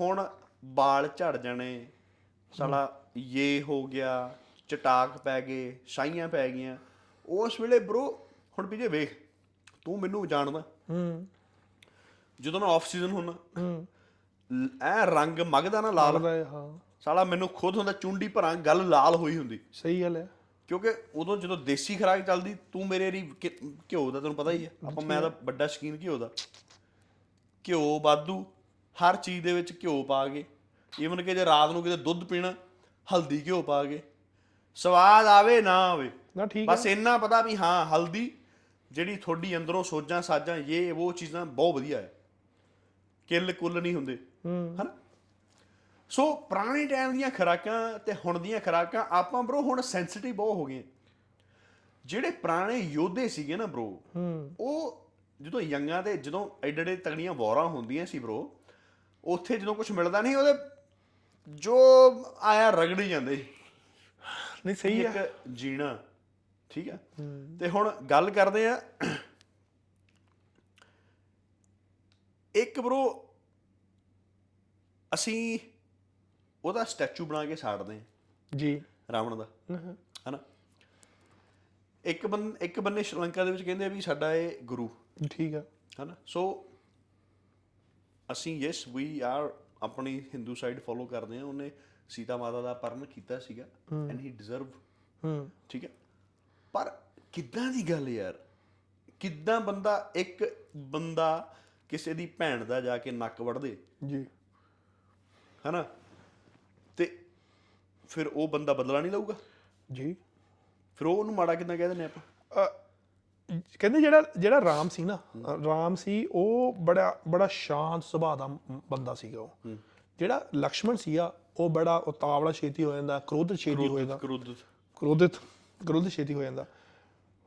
ਹੁਣ ਵਾਲ ਝੜ ਜਾਣੇ ਸਾਲਾ ਇਹ ਹੋ ਗਿਆ ਚਟਾਕ ਪੈ ਗਏ ਸ਼ਾਈਆਂ ਪੈ ਗਈਆਂ। ਉਸ ਵੇਲੇ ਬ్రో ਹੁਣ ਵੀ ਜੇ ਵੇਖ ਤੂੰ ਮੈਨੂੰ ਜਾਣਦਾ। ਹੂੰ। ਜਦੋਂ ਮੈਂ ਆਫ ਸੀਜ਼ਨ ਹੁੰਦਾ ਹੂੰ। ਐ ਰੰਗ ਮਗਦਾ ਨਾ ਲਾਲ। ਹੈ, ਸਾਲਾ ਮੈਨੂੰ ਖੁਦ ਹੁੰਦਾ ਚੁੰਡੀ ਭਰਾਂ ਗੱਲ ਲਾਲ ਹੋਈ ਹੁੰਦੀ। ਸਹੀ ਗੱਲ ਹੈ। ਕਿਉਂਕਿ ਉਦੋਂ ਜਦੋਂ ਦੇਸੀ ਖਰਾਕ ਚੱਲਦੀ ਤੂੰ ਮੇਰੇ ਕਿ- ਘਿਓ ਦਾ ਤੈਨੂੰ ਪਤਾ ਹੀ ਹੈ। ਆਪਾਂ ਮੈਂ ਤਾਂ ਵੱਡਾ ਸ਼ਕੀਨ ਘਿਓ ਦਾ। ਘਿਓ ਵਾਧੂ ਹਰ ਚੀਜ਼ ਦੇ ਵਿੱਚ ਘਿਓ ਪਾ ਕੇ ਈਵਨ ਕਿ ਜੇ ਰਾਤ ਨੂੰ ਕਿਤੇ ਦੁੱਧ ਪੀਣਾ ਹਲਦੀ ਘਿਓ ਪਾ ਕੇ ਸਵਾਦ ਆਵੇ ਨਾ ਆਵੇ। ਨਾ ਠੀਕ ਬਸ ਇੰਨਾ ਪਤਾ ਵੀ ਹਾਂ ਹਲਦੀ ਜਿਹੜੀ ਤੁਹਾਡੀ ਅੰਦਰੋਂ ਸੋਜਾਂ ਸਾਜਾਂ ਇਹ ਉਹ ਚੀਜ਼ਾਂ ਬਹੁਤ ਵਧੀਆ ਹੈ। ਕਿੱਲ ਕੁੱਲ ਨਹੀਂ ਹੁੰਦੇ। ਹਨਾ? ਸੋ ਪੁਰਾਣੇ ਟਾਈਮ ਦੀਆਂ ਖੁਰਾਕਾਂ ਤੇ ਹੁਣ ਦੀਆਂ ਖੁਰਾਕਾਂ ਆਪਾਂ ਬ్రో ਹੁਣ ਸੈਂਸਿਟਿਵ ਬਹੁਤ ਹੋ ਗਏ ਜਿਹੜੇ ਪੁਰਾਣੇ ਯੋਧੇ ਸੀਗੇ ਨਾ ਬ్రో ਉਹ ਜਦੋਂ ਯੰਗਾਂ ਦੇ ਜਦੋਂ ਐਡੇ ਤਗੜੀਆਂ ਵਾਰਾਂ ਹੁੰਦੀਆਂ ਸੀ ਬ్రో ਉੱਥੇ ਜਦੋਂ ਕੁਝ ਮਿਲਦਾ ਨਹੀਂ ਉਹਦੇ ਜੋ ਆਇਆ ਰਗੜੀ ਜਾਂਦੇ ਨਹੀਂ ਸਹੀ ਹੈ ਇੱਕ ਜੀਣਾ ਠੀਕ ਹੈ। ਤੇ ਹੁਣ ਗੱਲ ਕਰਦੇ ਆ ਇੱਕ ਬ్రో ਅਸੀਂ ਉਹਦਾ ਸਟੈਚੂ ਬਣਾ ਕੇ ਸਾੜਦੇ ਆ ਜੀ। ਰਾਵਣ ਦਾ। ਹਨਾ? ਇੱਕ ਬੰ ਇੱਕ ਬੰਨੇ ਸ਼੍ਰੀਲੰਕਾ ਦੇ ਵਿੱਚ ਕਹਿੰਦੇ ਆ ਵੀ ਸਾਡਾ ਇਹ ਗੁਰੂ। ਠੀਕ ਹੈ ਹਨਾ? ਸੋ ਅਸੀਂ ਯੈਸ ਵੀ ਆਰ ਆਪਣੀ ਹਿੰਦੂ ਸਾਈਡ ਫੋਲੋ ਕਰਦੇ ਆ ਉਹਨੇ ਸੀਤਾ ਮਾਤਾ ਦਾ ਪਰਨ ਕੀਤਾ ਸੀਗਾ ਐਂਡ ਹੀ ਡਿਜ਼ਰਵ ਹੂੰ। ਠੀਕ ਹੈ ਪਰ ਕਿੱਦਾਂ ਦੀ ਗੱਲ ਯਾਰ? ਕਿੱਦਾਂ ਬੰਦਾ ਇੱਕ ਬੰਦਾ ਕਿਸੇ ਦੀ ਭੈਣ ਦਾ ਜਾ ਕੇ ਨੱਕ ਵੜਦੇ ਜੀ। ਹਨਾ? ਤੇ ਫਿਰ ਉਹ ਬੰਦਾ ਬਦਲਾ ਨਹੀਂ ਲਊਗਾ? ਜੀ। ਫਿਰ ਉਹ ਉਹਨੂੰ ਮਾੜਾ ਕਿੱਦਾਂ ਕਹਿ ਦਿੰਦੇ ਆਪਾਂ? ਕਹਿੰਦੇ ਜਿਹੜਾ ਜਿਹੜਾ ਰਾਮ ਸੀ ਨਾ ਰਾਮ ਸੀ ਉਹ ਬੜਾ ਬੜਾ ਸ਼ਾਂਤ ਸੁਭਾਅ ਦਾ ਬੰਦਾ ਸੀਗਾ ਉਹ। ਜਿਹੜਾ ਲਕਸ਼ਮਣ ਸੀਗਾ ਉਹ ਬੜਾ ਉਤਾਵਲਾ ਛੇਤੀ ਹੋ ਜਾਂਦਾ ਕ੍ਰੋਧ ਛੇਤੀ ਹੋ ਜਾਂਦਾ। ਕਰੁੱਧ ਕ੍ਰੋਧਿਤ ਕ੍ਰੋਧ ਛੇਤੀ ਹੋ ਜਾਂਦਾ।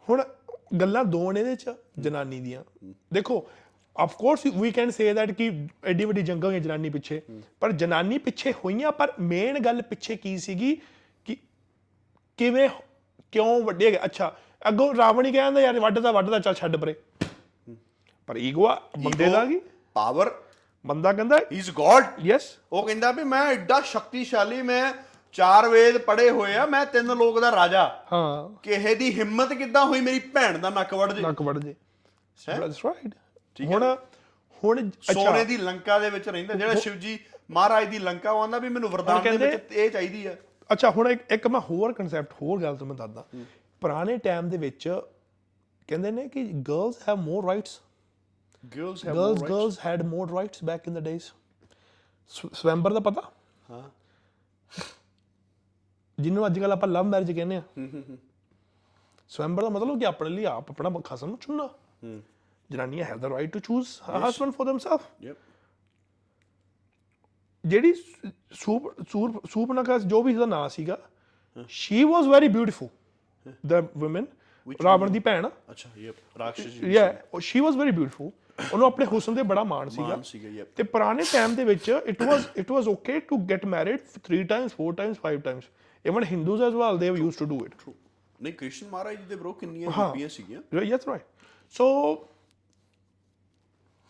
ਹੁਣ ਗੱਲਾਂ ਦੋ ਨੇ ਇਹਦੇ ਚ ਜਨਾਨੀ ਦੀਆਂ। ਦੇਖੋ of course we can say that ਕਿ ਐਡੀ ਵੱਡੀ ਜੰਗ ਹੋਈ ਜਨਾਨੀ ਪਿੱਛੇ ਪਰ ਜਨਾਨੀ ਪਿੱਛੇ ਹੋਈਆਂ ਪਰ ਮੇਨ ਗੱਲ ਪਿੱਛੇ ਕੀ ਸੀਗੀ ਕਿ ਕਿਵੇਂ ਕਿਉਂ ਵੱਡੇ ਅੱਛਾ ਅੱਗੋਂ ਰਾਵਣ ਹੀ ਕਹਿੰਦਾ ਯਾਰ ਵੱਢਦਾ ਵੱਢਦਾ ਚੱਲ ਛੱਡ ਪਰੇ। ਪਰ ਈਗੋ ਆ ਬੰਦੇ ਦਾ ਕੀ? ਪਾਵਰ ਬੰਦਾ ਕਹਿੰਦਾ ਇਜ਼ ਗੋਡ ਯੈਸ ਉਹ ਕਹਿੰਦਾ ਵੀ ਮੈਂ ਐਡਾ ਸ਼ਕਤੀਸ਼ਾਲੀ ਮੈਂ ਚਾਰ ਵੇਦ ਪੜੇ ਹੋਏ ਆ ਮੈਂ ਤਿੰਨ ਲੋਕ ਦਾ ਰਾਜਾ। ਹਾਂ। ਕਿਸੇ ਦੀ ਹਿੰਮਤ ਕਿੱਦਾਂ ਹੋਈ ਮੇਰੀ ਭੈਣ ਦਾ ਨੱਕ ਵੜ ਜੇ? ਨੱਕ ਵੱਢ ਜੇ। ਦੈਟਸ ਰਾਈਟ ਹੁਣ ਹੁਣ ਸੋਨੇ ਦੀ ਲੰਕਾ ਦੇ ਵਿੱਚ ਰਹਿੰਦਾ ਜਿਹੜਾ ਸ਼ਿਵਜੀ ਮਹਾਰਾਜ ਦੀ ਲੰਕਾ ਉਹ ਆਂਦਾ ਵੀ ਮੈਨੂੰ ਵਰਦਾਨ ਦੇ ਵਿੱਚ ਇਹ ਚਾਹੀਦੀ ਆ। ਅੱਛਾ ਹੁਣ ਇੱਕ ਇੱਕ ਮੈਂ ਹੋਰ ਕਨਸੈਪਟ ਹੋਰ ਗੱਲ ਤੁਹਾਨੂੰ ਦੱਸਦਾ। ਪੁਰਾਣੇ ਟਾਈਮ ਦੇ ਵਿੱਚ ਕਹਿੰਦੇ ਨੇ ਕਿ girls have more rights girls have girls girls had more rights back in the days swayamvar ਦਾ ਪਤਾ? ਹਾਂ। ਜਿਹਨੂੰ ਅੱਜ ਕੱਲ ਆਪਾਂ ਲਵ ਮੈਰਿਜ ਕਹਿੰਦੇ ਆ। ਸਵੈਂਬਰ ਦਾ ਮਤਲਬ ਕਿ ਆਪਣੇ ਲਈ ਆਪ ਆਪਣਾ ਖਸਮ ਨੂੰ ਚੁਣਨਾ। ਜਨਾਨੀਆਂ have the right to choose husband for themselves yep ਜਿਹੜੀ ਸੂਪ ਸੂਰ ਸੂਪਨਖਾ ਜੋ ਵੀ ਇਹਦਾ ਨਾਂ ਸੀਗਾ she was very beautiful the woman Ravan ਦੀ ਭੈਣ। ਅੱਛਾ ਯੈਪ ਰਾਖਸ਼ ਜੀ ਯਾ ਸ਼ੀ ਵਾਸ ਵੈਰੀ ਬਿਊਟੀਫੁਲ ਉਹਨੂੰ ਆਪਣੇ ਹੁਸਨ ਤੇ ਬੜਾ ਮਾਣ ਸੀਗਾ। ਤੇ ਪੁਰਾਣੇ ਟਾਈਮ ਦੇ ਵਿੱਚ it was it was okay to get married 3 times 4 times 5 times even Hindus as well they used to do it ਨਹੀਂ ਕ੍ਰਿਸ਼ਨ ਮਹਾਰਾਜ ਜੀ ਦੇ ਬ్రో ਕਿੰਨੀਆਂ। ਬੀਬੀਆਂ ਸੀਗੀਆਂ। ਯੈਸ ਰਾਈਟ ਸੋ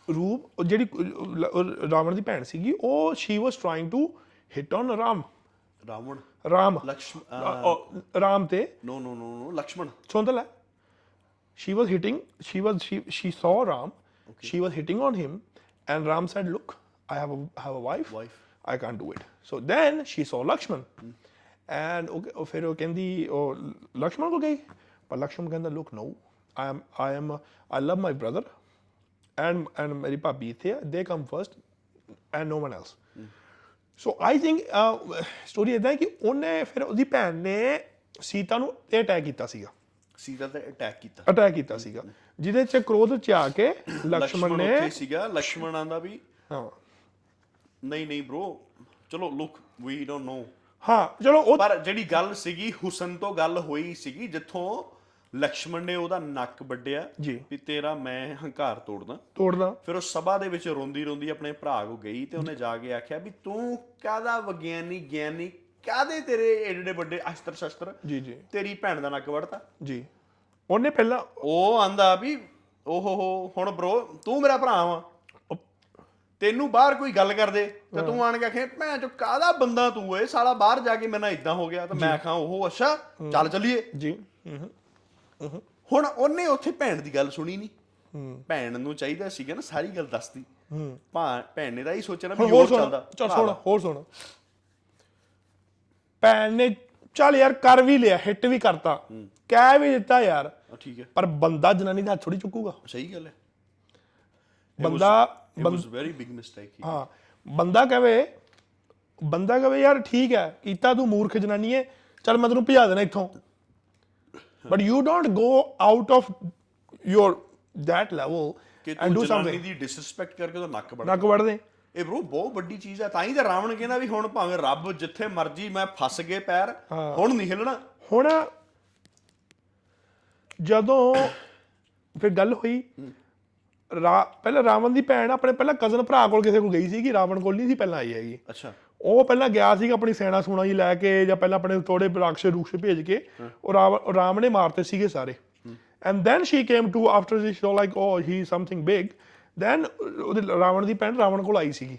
ਰੂਪ ਜਿਹੜੀ ਰਾਵਣ ਦੀ ਭੈਣ ਸੀਗੀ ਉਹ she was trying to hit on Ram Ravan. Ram. Lakshman. Ram No, no, no, no. Lakshmana. Sondala. She was hitting. She was she she saw Ram. Okay. She was hitting on him, and Ram said, "Look, I have a I have a wife. Wife. I can't do it." So then she saw Lakshman, mm. and okay, oh, फिर वो कहती oh, Lakshman को गई, पर Lakshman कहता, "Look, no, I am I am a, I love my brother, and and मेरी पापी थे. They come first, and no one else." So I think story ਇਦਾਂ ਹੈ ਕਿ ਉਹਨੇ ਫਿਰ ਉਹਦੀ ਭੈਣ ਨੇ ਸੀਤਾ ਨੂੰ ਇਹ ਅਟੈਕ ਕੀਤਾ ਸੀਗਾ। ਸੀਤਾ ਤੇ ਅਟੈਕ ਕੀਤਾ। ਅਟੈਕ ਕੀਤਾ ਸੀਗਾ। ਜਿਹਦੇ ਚ ਕ੍ਰੋਧ ਚ ਆ ਕੇ ਲਕਸ਼ਮਣ ਨੇ ਉੱਥੇ ਸੀਗਾ। ਲਕਸ਼ਮਣ ਆਂਦਾ ਵੀ ਹਾਂ। ਨਹੀਂ ਨਹੀਂ ਬ్రో ਚਲੋ ਲੁੱਕ ਵੀ ਡੋਨਟ ਨੋ ਹਾਂ ਚਲੋ ਉਹ ਪਰ ਜਿਹੜੀ ਗੱਲ ਸੀਗੀ ਹੁਸਨ ਤੋਂ ਗੱਲ ਹੋਈ ਸੀਗੀ ਜਿੱਥੋਂ ਲਕਸ਼ਮਣ ਨੇ ਉਹਦਾ ਨੱਕ ਵੱਢਿਆ ਜੀ। ਵੀ ਤੇਰਾ ਮੈਂ ਹੰਕਾਰ ਤੋੜਦਾ। ਤੋੜਦਾ। ਫਿਰ ਉਹ ਸਭਾ ਦੇ ਵਿੱਚ ਰੋਂਦੀ ਰੋਂਦੀ ਆਪਣੇ ਭਰਾ ਕੋ ਗਈ ਤੇ ਉਹਨੇ ਜਾ ਕੇ ਆਖਿਆ ਵੀ ਤੂੰ ਕਾਹਦਾ ਵਿਗਿਆਨੀ ਗਿਆਨੀ ਕਾਹਦੇ ਤੇਰੇ ਏਡੇ ਵੱਡੇ ਅਸਤਰ ਸ਼ਸਤਰ ਜੀ ਜੀ। ਤੇਰੀ ਭੈਣ ਦਾ ਨੱਕ ਵੜਤਾ ਜੀ। ਉਹਨੇ ਪਹਿਲਾਂ ਉਹ ਆਂਦਾ ਵੀ ਓਹੋ ਹੋ ਹੁਣ ਬ్రో ਤੂੰ ਮੇਰਾ ਭਰਾ ਵਾ। ਤੈਨੂੰ ਬਾਹਰ ਕੋਈ ਗੱਲ ਕਰਦੇ ਤੇ ਤੂੰ ਆਣ ਕੇ ਆਖੇ ਭੈਣ ਚੋ ਕਾਹਦਾ ਬੰਦਾ ਤੂੰ ਏ? ਸਾਲਾ ਬਾਹਰ ਜਾ ਕੇ ਮੇਰੇ ਨਾਲ ਇਦਾਂ ਹੋ ਗਿਆ ਤਾਂ ਮੈਂ ਆਖਾਂ ਉਹ ਅੱਛਾ ਚੱਲ ਚੱਲੀਏ। ਜੀ। ਹੁਣ ਉਹਨੇ ਉੱਥੇ ਭੈਣ ਦੀ ਗੱਲ ਸੁਣੀ ਨਹੀਂ। ਭੈਣ ਨੂੰ ਚਾਹੀਦਾ ਸੀਗਾ ਨਾ ਸਾਰੀ ਗੱਲ ਦੱਸਦੀ। ਭਾ ਭੈਣ ਨੇ ਤਾਂ ਹੀ ਸੋਚਿਆ ਨਾ ਵੀ ਹੋਰ ਚੱਲਦਾ। ਚਲ ਸੁਣ ਹੋਰ ਸੁਣ। ਭੈਣ ਨੇ ਚੱਲ ਯਾਰ ਕਰ ਵੀ ਲਿਆ ਹਿੱਟ ਵੀ ਕਰਤਾ। ਕਹਿ ਵੀ ਦਿੱਤਾ ਯਾਰ। ਠੀਕ ਹੈ। ਪਰ ਬੰਦਾ ਜਨਾਨੀ ਦਾ ਹੱਥ ਥੋੜੀ ਚੁੱਕੂਗਾ। ਸਹੀ ਗੱਲ ਹੈ। ਬੰਦਾ ਵਾਸ ਵੈਰੀ ਬਿਗ ਮਿਸਟੇਕ ਹਾਂ। ਬੰਦਾ ਕਹੇ ਬੰਦਾ ਕਹੇ ਯਾਰ ਠੀਕ ਹੈ ਕੀਤਾ ਤੂੰ ਮੂਰਖ ਜਨਾਨੀ ਹੈ ਚੱਲ ਮੈਂ ਤੈਨੂੰ ਭਜਾ ਦੇਣਾ ਇੱਥੋਂ। But you don't go out of your that level ਕਿ ਐਂਡ ਤੂੰ ਡੂ ਜਨਾਨੀ ਸਮਥਿੰਗ ਦੀ ਡਿਸਰੈਸਪੈਕਟ ਕਰਕੇ ਉਹਦਾ ਨੱਕ ਵੜ ਨੱਕ ਵੜ ਦੇ ਇਹ ਬ్రో ਬਹੁਤ ਵੱਡੀ ਚੀਜ਼ ਹੈ ਤਾਂ ਹੀ ਤਾਂ ਰਾਵਣ ਕਹਿੰਦਾ ਵੀ ਹੁਣ ਭਾਵੇਂ ਰੱਬ ਜਿੱਥੇ ਮਰਜ਼ੀ ਮੈਂ ਫਸ ਗਏ ਪੈਰ ਹੁਣ ਨਹੀਂ ਹਿੱਲਣਾ। ਹੁਣ ਜਦੋਂ ਫਿਰ ਗੱਲ ਹੋਈ ਰਾ ਪਹਿਲਾਂ ਰਾਵਣ ਦੀ ਭੈਣ ਆਪਣੇ ਪਹਿਲਾਂ ਕਜ਼ਨ ਭਰਾ ਕੋਲ ਕਿਸੇ ਕੋਲ ਗਈ ਸੀ ਕਿ ਰਾਵਣ ਕੋਲ ਨਹੀਂ ਸੀ ਪਹਿਲਾਂ ਆਈ ਹੈਗੀ। ਅੱਛਾ। ਉਹ ਪਹਿਲਾਂ ਗਿਆ ਸੀਗਾ ਆਪਣੀ ਸੈਨਾ ਸੂਣਾ ਜੀ ਲੈ ਕੇ ਜਾਂ ਪਹਿਲਾਂ ਆਪਣੇ ਥੋੜੇ ਰਾਕਸ਼ ਰੂਕਸ਼ ਭੇਜ ਕੇ ਉਹ ਉਹ ਰਾਮ ਨੇ ਮਾਰਤੇ ਸੀਗੇ ਸਾਰੇ। And then she came to after this show like oh he something big then ਉਹਦੇ ਰਾਵਣ ਦੀ ਭੈਣ ਰਾਵਣ ਕੋਲ ਆਈ ਸੀਗੀ।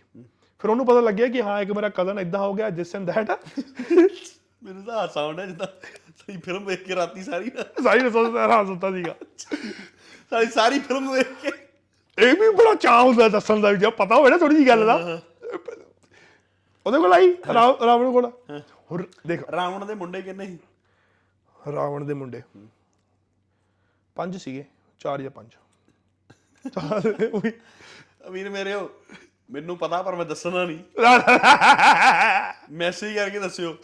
ਫਿਰ ਉਹਨੂੰ ਪਤਾ ਲੱਗਿਆ ਕਿ ਹਾਂ ਇੱਕ ਮੇਰਾ ਕਜ਼ਨ ਇਦਾਂ ਹੋ ਗਿਆ ਜਿਸ ਐਂਡ ਦੈਟ ਮੈਨੂੰ ਤਾਂ ਹਾਸਾ ਆਉਂਦਾ ਜਿੱਦਾਂ ਸਹੀ ਫਿਲਮ ਵੇਖ ਕੇ ਰਾਤੀ ਸਾਰੀ ਸਾਈ ਰਸੋਂ ਦਾ ਸੁੱਤਾ ਸੀਗਾ। ਸਾਰੀ ਸਾਰੀ ਫਿਲਮ ਵੇਖ ਕੇ। ਇਹ ਵੀ ਬੜਾ ਚਾਹ ਹੁੰਦਾ ਦੱਸਣ ਦਾ ਜੇ ਪਤਾ ਹੋਵੇ ਨਾ ਥੋੜੀ ਜੀ ਗੱਲ ਦਾ। ਉਹਦੇ ਕੋਲ ਆਈ? ਰਾ- ਰਾਵਣ ਕੋਲ? ਹੋਰ ਦੇਖ। ਰਾਵਣ ਦੇ ਮੁੰਡੇ ਕਿੰਨੇ ਸੀ? ਰਾਵਣ ਦੇ ਮੁੰਡੇ। ਪੰਜ ਸੀਗੇ ਚਾਰ ਜਾਂ ਪੰਜ। ਚਾਰ ਉਹੀ। ਅਮੀਰ ਮੇਰੇ ਹੋ ਮੈਨੂੰ ਪਤਾ ਪਰ ਮੈਂ ਦੱਸਣਾ ਨਹੀਂ। ਮੈਸੇਜ ਕਰਕੇ ਦੱਸਿਓ।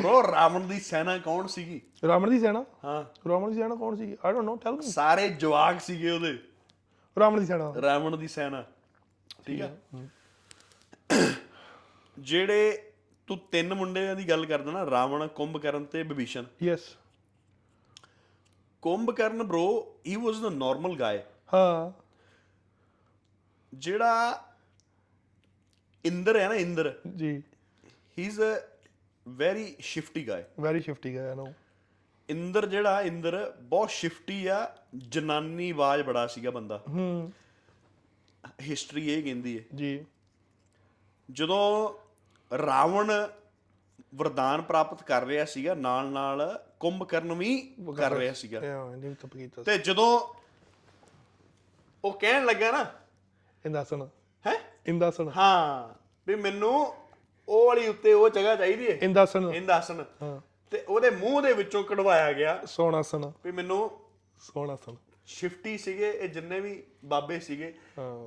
ਬ్రో ਰਾਵਣ ਦੀ ਸੈਨਾ ਕੌਣ ਸੀਗੀ? ਰਾਵਣ ਦੀ ਸੈਨਾ? ਹਾਂ। ਰਾਵਣ ਦੀ ਸੈਨਾ ਕੌਣ ਸੀਗੀ? ਆਈ ਡੋਨਟ ਨੋ ਟੈਲ ਮੀ ਸਾਰੇ ਜਵਾਕ ਸੀਗੇ ਉਹਦੇ। ਰਾਵਣ ਦੀ ਸੈਨਾ। ਰਾਵਣ ਦੀ ਸੈਨਾ। ਠੀਕ ਆ। ਜਿਹੜੇ ਤੂੰ ਤਿੰਨ ਮੁੰਡਿਆਂ ਦੀ ਗੱਲ ਕਰਦਾ ਨਾ ਰਾਵਣ ਕੁੰਭਕਰਨ ਤੇ Vibhishan. Yes Kumbhakaran bro he was the normal guy ਹਾਂ। ਜਿਹੜਾ ਇੰਦਰ ਹੈ ਨਾ Indra. Ji. He is a very ਸ਼ਿਫਟੀ ਗਾਏ ਵੈਰੀ ਸ਼ਿਫਟੀ ਗਿਆ ਨੋ ਇੰਦਰ ਜਿਹੜਾ ਇੰਦਰ ਬਹੁਤ ਸ਼ਿਫਟੀ ਆ ਜਨਾਨੀ ਆਵਾਜ਼ ਬੜਾ ਸੀਗਾ ਬੰਦਾ। ਹੂੰ। ਹਿਸਟਰੀ ਇਹ ਕਹਿੰਦੀ ਹੈ। ਜੀ। ਜਦੋਂ ਰਾਵਣ ਵਰਦਾਨ ਪ੍ਰਾਪਤ ਕਰ ਰਿਹਾ ਸੀਗਾ ਨਾਲ ਨਾਲ ਕੁੰਭਕਰਨ ਵੀ ਕਰ ਰਿਹਾ ਸੀਗਾ। ਹਾਂ ਨਹੀਂ ਤਪ ਕੀਤਾ ਤੇ ਜਦੋਂ ਉਹ ਕਹਿਣ ਲੱਗਾ ਨਾ ਇੰਦਾਸਨ ਹੈ? ਇੰਦਾਸਨ ਹਾਂ ਵੀ ਮੈਨੂੰ ਉਹ ਵਾਲੀ ਉੱਤੇ ਉਹ ਜਗ੍ਹਾ ਚਾਹੀਦੀ ਹੈ। ਇੰਦਾਸਨ ਇੰਦਾਸਨ ਹਾਂ। ਤੇ ਉਹਦੇ ਮੂੰਹ ਦੇ ਵਿੱਚੋਂ ਕਢਵਾਇਆ ਗਿਆ। ਸੋਨਾਸਨ ਵੀ ਮੈਨੂੰ ਸੋਨਾਸਨ ਸ਼ਿਫਟੀ ਸੀਗੇ ਇਹ ਜਿੰਨੇ ਵੀ ਬਾਬੇ ਸੀਗੇ।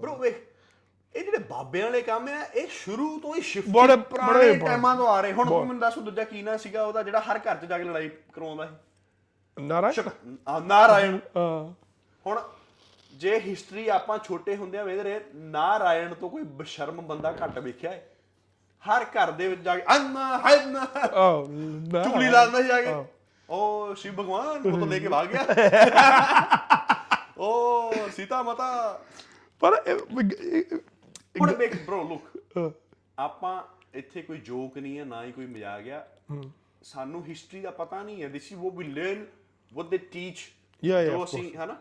ਬ్రో ਵੇਖ ਇਹ ਜਿਹੜੇ ਬਾਬਿਆਂ ਵਾਲੇ ਕੰਮ ਆ ਇਹ ਸ਼ੁਰੂ ਤੋਂ ਹੀ ਸ਼ਿਫਟੀ ਬੜੇ- ਬੜੇ- ਟਾਈਮਾਂ ਤੋਂ ਆ ਰਹੇ। ਹੁਣ ਤੂੰ ਮੈਨੂੰ ਦੱਸ ਦੂਜਾ ਕੀ ਨਾਂ ਸੀਗਾ ਉਹਦਾ ਜਿਹੜਾ ਹਰ ਘਰ 'ਚ ਜਾ ਕੇ ਲੜਾਈ ਕਰਵਾਉਂਦਾ ਸੀ? ਨਾਰਾਇਣ? ਆ, ਨਾਰਾਇਣ। ਹੁਣ ਜੇ ਹਿਸਟਰੀ ਆਪਾਂ ਛੋਟੇ ਹੁੰਦਿਆਂ ਵੇਖ ਰਹੇ ਨਾਰਾਇਣ ਤੋਂ ਕੋਈ ਬਸ਼ਰਮ ਬੰਦਾ ਘੱਟ ਵੇਖਿਆ ਹੈ ਹਰ ਘਰ ਦੇ ਵਿੱਚ ਜਾ ਕੇ ਅੰਨਾ ਹੰਨਾ ਚੁਗਲੀ ਲਾਉਂਦਾ ਜਾ ਕੇ। ਓ ਸ਼ਿਵ ਭਗਵਾਨ ਉਹ ਤਾਂ ਲੈ ਕੇ ਭਾਗ ਗਿਆ। ਓ ਸੀਤਾ ਮਾਤਾ। ਪਰ ਹੁਣ ਵੇਖ bro ਲੁੱਕ ਹਾਂ, ਆਪਾਂ ਇੱਥੇ ਕੋਈ ਜੋਕ ਨਹੀਂ ਹੈ ਨਾ ਹੀ ਕੋਈ ਮਜ਼ਾਕ ਆ। ਸਾਨੂੰ ਹਿਸਟਰੀ ਦਾ ਪਤਾ ਨਹੀਂ ਹੈ। This is what we learn what they teach Yeah, yeah, ਜੋ of ਅਸੀਂ ਹਨਾ?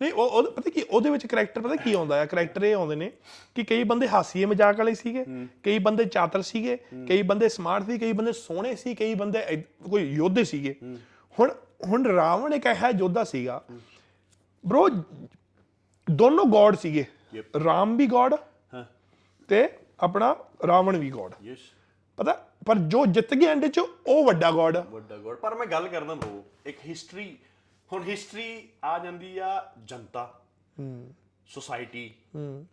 ਨਹੀਂ ਉਹ ਉਹ ਪਤਾ ਕੀ ਉਹਦੇ ਵਿੱਚ ਕਰੈਕਟਰ ਪਤਾ ਕੀ ਆਉਂਦਾ ਹੈ ਕਰੈਕਟਰ ਇਹ ਆਉਂਦੇ ਨੇ ਕਿ ਕਈ ਬੰਦੇ ਹਾਸੀਏ ਮਜ਼ਾਕ ਵਾਲੇ ਸੀਗੇ ਕਈ ਬੰਦੇ ਚਾਤਰ ਸੀਗੇ ਕਈ ਬੰਦੇ ਸਮਾਰਟ ਸੀ ਕਈ ਬੰਦੇ ਸੋਹਣੇ ਸੀ ਕਈ ਬੰਦੇ ਐਦ- ਕੋਈ ਯੋਧੇ ਸੀਗੇ। ਹੁਣ ਹੁਣ ਰਾਵਣ ਇੱਕ ਇਹੋ ਯੋਧਾ ਸੀਗਾ। ਬ్రో ਦੋਨੋਂ ਗੋਡ ਸੀਗੇ। ਰਾਮ ਵੀ ਗੋਡ ਤੇ ਆਪਣਾ ਰਾਵਣ ਵੀ ਗੋਡ। ਯੈਸ। ਪਤਾ ਪਰ ਜੋ ਜਿੱਤ ਗਿਆ ਐਂਡ ਚ ਉਹ ਵੱਡਾ ਗੋਡ। ਵੱਡਾ ਗੋਡ। ਪਰ ਮੈਂ ਗੱਲ ਕਰਦਾ ਬ్రో ਇੱਕ ਹਿਸਟਰੀ ਹੁਣ ਹਿਸਟਰੀ ਆ ਜਾਂਦੀ ਆ ਜਨਤਾ society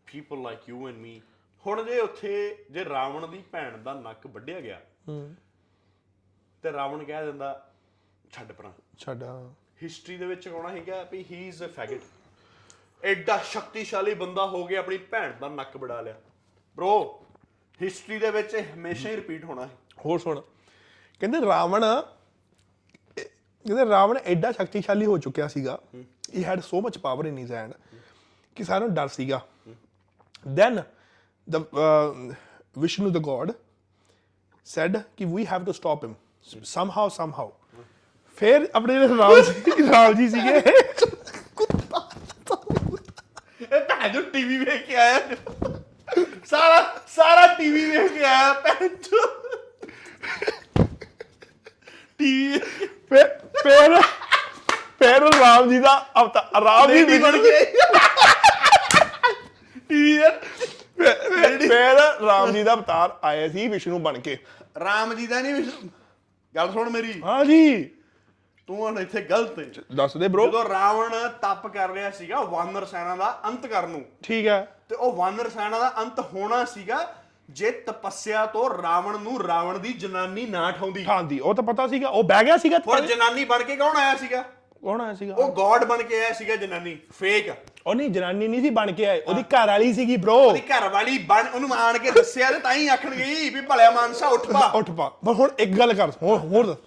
people like you and me ਹੁਣ ਜੇ ਉੱਥੇ ਜੇ ਰਾਵਣ ਦੀ ਭੈਣ ਦਾ ਨੱਕ ਵੱਢਿਆ ਗਿਆ ਤੇ ਰਾਵਣ ਕਹਿ ਦਿੰਦਾ ਛੱਡ ਪਰਾਂ। ਛੱਡ ਹਿਸਟਰੀ ਦੇ ਵਿੱਚ ਕਹਣਾ ਹੈਗਾ ਵੀ ਹੀ ਇਜ਼ ਅ ਫੈਗਟ ਐਡਾ ਸ਼ਕਤੀਸ਼ਾਲੀ ਬੰਦਾ ਹੋ ਗਿਆ ਆਪਣੀ ਭੈਣ ਦਾ ਨੱਕ ਵੜਾ ਲਿਆ। ਬ్రో ਹਿਸਟਰੀ ਦੇ ਵਿੱਚ ਇਹ ਹਮੇਸ਼ਾ ਹੀ ਰਿਪੀਟ ਹੋਣਾ ਹੈ। ਹੋਰ ਸੁਣ। ਕਹਿੰਦੇ ਰਾਵਣ ਕਹਿੰਦੇ ਰਾਵਣ ਐਡਾ ਸ਼ਕਤੀਸ਼ਾਲੀ ਹੋ ਚੁੱਕਿਆ ਸੀਗਾ। He had so much power in his hand ਕਿ ਸਾਰਿਆਂ ਨੂੰ ਡਰ ਸੀਗਾ। Then the Vishnu the god said ਕਿ we have to stop him somehow somehow ਫਿਰ ਆਪਣੇ ਜਿਹੜੇ ਰਾਮ ਜੀ ਰਾਮ ਜੀ ਸੀਗੇ। ਇਹ ਭੈਣ ਜੋ ਟੀਵੀ ਵੇਖ ਕੇ ਆਇਆ। ਸਾਰਾ ਸਾਰਾ ਟੀਵੀ ਵੇਖ ਕੇ ਆਇਆ ਜੋ ਟੀਵੀ ਫਿਰ ਫਿਰ ਫਿਰ ਰਾਮ ਜੀ ਦਾ ਅਵਤਾਰ ਰਾਮ ਜੀ ਲੇਡੀ ਬਣ ਕੇ ਟੀਵੀ ਫਿਰ ਰਾਮ ਜੀ ਦਾ ਅਵਤਾਰ ਆਇਆ ਸੀ ਵਿਸ਼ਨੂੰ ਬਣ ਕੇ। ਰਾਮ ਜੀ ਦਾ ਨਹੀਂ ਗੱਲ ਸੁਣ ਮੇਰੀ। ਹਾਂ ਜੀ। ਤੂੰ ਹੁਣ ਇੱਥੇ ਗਲਤ ਹੈ ਦੱਸ ਦੇ ਬ్రో ਜਦੋਂ ਰਾਵਣ ਤਪ ਕਰ ਰਿਹਾ ਸੀਗਾ ਵਾਨਰ ਸੈਨਾ ਦਾ ਅੰਤ ਕਰਨ ਨੂੰ। ਠੀਕ ਹੈ। ਤੇ ਉਹ ਵਾਨਰ ਸੈਨਾ ਦਾ ਅੰਤ ਹੋਣਾ ਸੀਗਾ ਜੇ ਤਪੱਸਿਆ ਤੋਂ ਰਾਵਣ ਨੂੰ ਰਾਵਣ ਦੀ ਜਨਾਨੀ ਨਾ ਠਾਉਂਦੀ। ਹਾਂ ਦੀ ਉਹ ਤਾਂ ਪਤਾ ਸੀਗਾ ਉਹ ਬਹਿ ਗਿਆ ਸੀਗਾ ਹੁਣ ਜਨਾਨੀ ਬਣ ਕੇ ਕੌਣ ਆਇਆ ਸੀਗਾ? ਕੌਣ ਆਇਆ ਸੀਗਾ? ਉਹ ਗੋਡ ਬਣ ਕੇ ਆਇਆ ਸੀਗਾ ਜਨਾਨੀ ਫੇਕ ਉਹ ਨਹੀਂ ਜਨਾਨੀ ਨਹੀਂ ਸੀ ਬਣ ਕੇ ਆਏ ਉਹਦੀ ਘਰ ਵਾਲੀ ਸੀਗੀ ਬ్రో ਉਹਦੀ ਘਰ ਵਾਲੀ ਬਣ ਉਹਨੂੰ ਆਣ ਕੇ ਦੱਸਿਆ ਤੇ ਤਾਂ ਹੀ ਆਖਣਗੇ ਵੀ ਭਲਿਆ ਮਾਨਸਾ ਉੱਠ ਪਾ। ਉੱਠ ਪਾ। ਪਰ ਹੁਣ ਇੱਕ ਗੱਲ ਕਰ ਹੋਰ ਹੋਰ ਦੱਸ।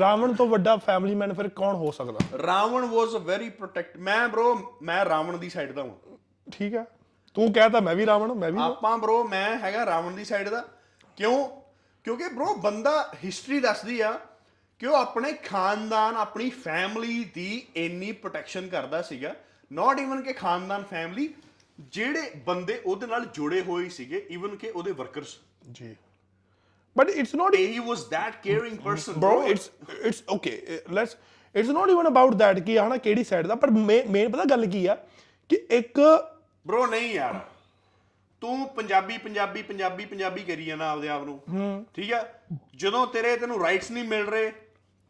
ਰਾਵਣ ਤੋਂ ਵੱਡਾ ਫੈਮਿਲੀ ਮੈਨ ਫਿਰ ਕੌਣ ਹੋ ਸਕਦਾ? Ravan was a very protect ਮੈਂ bro ਮੈਂ ਰਾਵਣ ਦੀ ਸਾਈਡ ਦਾ ਹਾਂ ਠੀਕ ਆ ਤੂੰ ਕਹਿ ਤਾਂ ਮੈਂ ਵੀ ਰਾਵਣ ਮੈਂ ਵੀ ਆਪਾਂ bro ਮੈਂ ਹੈਗਾ ਰਾਵਣ ਦੀ ਸਾਈਡ ਦਾ। ਕਿਉਂ? ਕਿਉਂਕਿ bro ਬੰਦਾ ਹਿਸਟਰੀ ਦੱਸਦੀ ਆ ਕਿ ਉਹ ਆਪਣੇ ਖਾਨਦਾਨ ਆਪਣੀ ਫੈਮਿਲੀ ਦੀ ਇੰਨੀ ਪ੍ਰੋਟੈਕਸ਼ਨ ਕਰਦਾ ਸੀਗਾ। ਨਾਟ ਈਵਨ ਕਿ ਖਾਨਦਾਨ ਫੈਮਿਲੀ ਜਿਹੜੇ ਬੰਦੇ ਉਹਦੇ ਨਾਲ ਜੁੜੇ ਹੋਏ ਸੀਗੇ ਈਵਨ ਕਿ ਉਹਦੇ ਵਰਕਰਸ ਜੀ। But it's not he was that caring person bro it's it's okay uh, let's it's not even about that ਕਿ ਹਨਾ ਕਿਹੜੀ ਸਾਈਡ ਦਾ ਪਰ ਮੇਨ ਪਤਾ ਗੱਲ ਕੀ ਆ ਕਿ ਇੱਕ ਬ్రో ਨਹੀਂ ਯਾਰ ਤੂੰ ਪੰਜਾਬੀ ਪੰਜਾਬੀ ਪੰਜਾਬੀ ਪੰਜਾਬੀ ਕਰੀ ਜਾਣਾ ਆਪਦੇ ਆਪ ਨੂੰ ਠੀਕ ਆ ਜਦੋਂ ਤੇਰੇ ਤੈਨੂੰ ਰਾਈਟਸ ਨਹੀਂ ਮਿਲ ਰਹੇ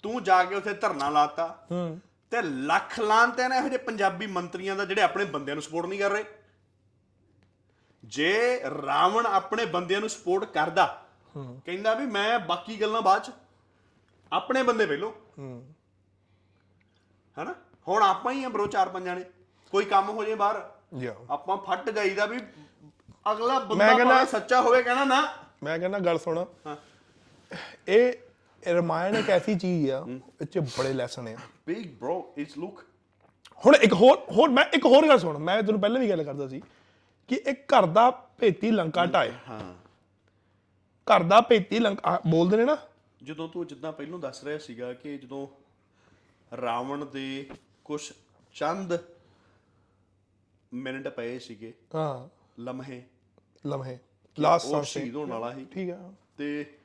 ਤੂੰ ਜਾ ਕੇ ਉੱਥੇ ਧਰਨਾ ਲਾਤਾ ਤੇ ਲੱਖ ਲਾਂਤੇ ਨੇ ਇਹੋ ਜਿਹੇ ਪੰਜਾਬੀ ਮੰਤਰੀਆਂ ਦਾ ਜਿਹੜੇ ਆਪਣੇ ਬੰਦਿਆਂ ਨੂੰ ਸਪੋਰਟ ਨਹੀਂ ਕਰ ਰਹੇ ਜੇ ਰਾਵਣ ਆਪਣੇ ਬੰਦਿਆਂ ਨੂੰ ਸਪੋਰਟ ਕਰਦਾ ਕਹਿੰਦਾ ਵੀ ਮੈਂ ਬਾਕੀ ਗੱਲਾਂ ਬਾਅਦ ਚ ਆਪਣੇ ਬੰਦੇ ਪਹਿਲੋਂ ਹੈਨਾ? ਹੁਣ ਆਪਾਂ ਹੀ ਆ ਬਰੋ ਚਾਰ ਪੰਜਾਂ ਨੇ ਕੋਈ ਕੰਮ ਹੋ ਜੇ ਬਾਹਰ। ਯਾ। ਆਪਾਂ ਫੱਟ ਜਾਈਦਾ ਵੀ ਅਗਲਾ ਬੰਦਾ ਭਾਵੇਂ ਸੱਚਾ ਹੋਵੇ ਕਹਿਣਾ ਨਾ। ਮੈਂ ਕਹਿੰਦਾ ਗੱਲ ਸੁਣ। ਹਾਂ। ਇਹ ਰਮਾਇਣ ਇੱਕ ਐਸੀ ਚੀਜ਼ ਆ 'ਚ ਬੜੇ ਲੈਸਨ ਆ। ਬਿਗ ਬ੍ਰੋ ਇਟਸ ਲੁੱਕ ਹੁਣ ਇੱਕ ਹੋਰ ਹੋਰ ਮੈਂ ਇੱਕ ਹੋਰ ਗੱਲ ਸੁਣ। ਮੈਂ ਤੈਨੂੰ ਪਹਿਲਾਂ ਵੀ ਗੱਲ ਕਰਦਾ ਸੀ ਕਿ ਇੱਕ ਘਰ ਦਾ ਭੇਤੀ ਲੰਕਾ ਢਾਏ। ਹਾਂ। ਘਰ ਦਾ ਭੇਤੀ ਲੰਕਾ ਆਹ ਬੋਲਦੇ ਨੇ ਨਾ। ਜਦੋਂ ਤੂੰ ਜਿੱਦਾਂ ਪਹਿਲਾਂ ਦੱਸ ਰਿਹਾ ਸੀਗਾ ਕਿ ਜਦੋਂ ਰਾਵਣ ਦੇ ਕੁਝ ਚੰਦ ਮਿੰਟ ਪਏ ਸੀਗੇ ਹਾਂ। ਲਮਹੇ। ਲਮਹੇ। ਲਾਸਟ ਉਹ ਸ਼ਹੀਦ ਹੋਣ ਵਾਲਾ ਸੀ। ਠੀਕ ਆ। ਤੇ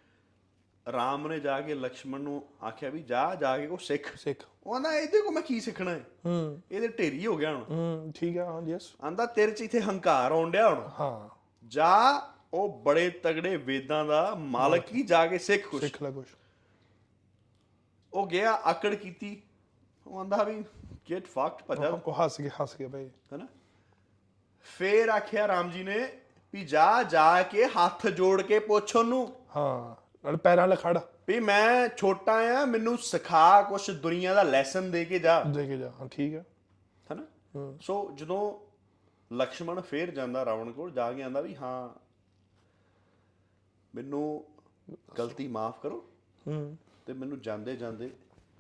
ਰਾਮ ਨੇ ਜਾ ਕੇ ਲਕਸ਼ਮਣ ਨੂੰ ਆਖਿਆ ਵੀ ਜਾ ਜਾ ਕੇ ਕੋ ਸਿੱਖ। ਸਿੱਖ। ਉਹ ਆਂਦਾ ਇਹਦੇ ਕੋ ਮੈਂ ਕੀ ਸਿੱਖਣਾ ਹੈ? ਹੂੰ। ਇਹਦੇ ਢੇਰੀ ਹੋ ਗਿਆ ਹੁਣ। ਹੂੰ ਠੀਕ ਆ ਹਾਂ ਯੈਸ ਆਂਦਾ ਤੇਰੇ ਚ ਇੱਥੇ ਹੰਕਾਰ ਆਉਣ ਡਿਆ ਹੁਣ। ਹਾਂ। ਜਾ ਉਹ ਬੜੇ ਤਗੜੇ ਵੇਦਾਂ ਦਾ ਮਾਲਕ ਹੀ ਜਾ ਕੇ ਸਿੱਖ ਕੁਛ ਸਿੱਖ ਲੈ ਕੁਛ ਉਹ ਗਿਆ ਆਕੜ ਕੀਤੀ। ਉਹ ਆਂਦਾ ਵੀ ਗੈਟ ਫੱਕਡ ਭਜਾ ਉਹ ਹੱਸ ਕੇ ਹੱਸ ਕੇ ਬਈ। ਹੈਨਾ? ਫੇਰ ਆਖਿਆ ਰਾਮ ਜੀ ਨੇ ਵੀ ਜਾ ਜਾ ਕੇ ਹੱਥ ਜੋੜ ਕੇ ਪੁੱਛ ਉਹਨੂੰ। ਹਾਂ ਨਾਲ ਪੈਰਾਂ 'ਲ ਖੜ। ਵੀ ਮੈਂ ਛੋਟਾ ਆ ਮੈਨੂੰ ਸਿਖਾ ਕੁਛ ਦੁਨੀਆ ਦਾ ਲੈਸਨ ਦੇ ਕੇ ਜਾ। ਦੇ ਕੇ ਜਾ ਹਾਂ ਠੀਕ ਆ। ਹੈਨਾ? ਸੋ ਜਦੋਂ ਲਕਸ਼ਮਣ ਫੇਰ ਜਾਂਦਾ ਰਾਵਣ ਕੋਲ ਜਾ ਕੇ ਆਂਦਾ ਵੀ ਹਾਂ ਮੈਨੂੰ ਗਲਤੀ ਮਾਫ ਕਰੋ ਹੂੰ ਤੇ ਮੈਨੂੰ ਜਾਂਦੇ ਜਾਂਦੇ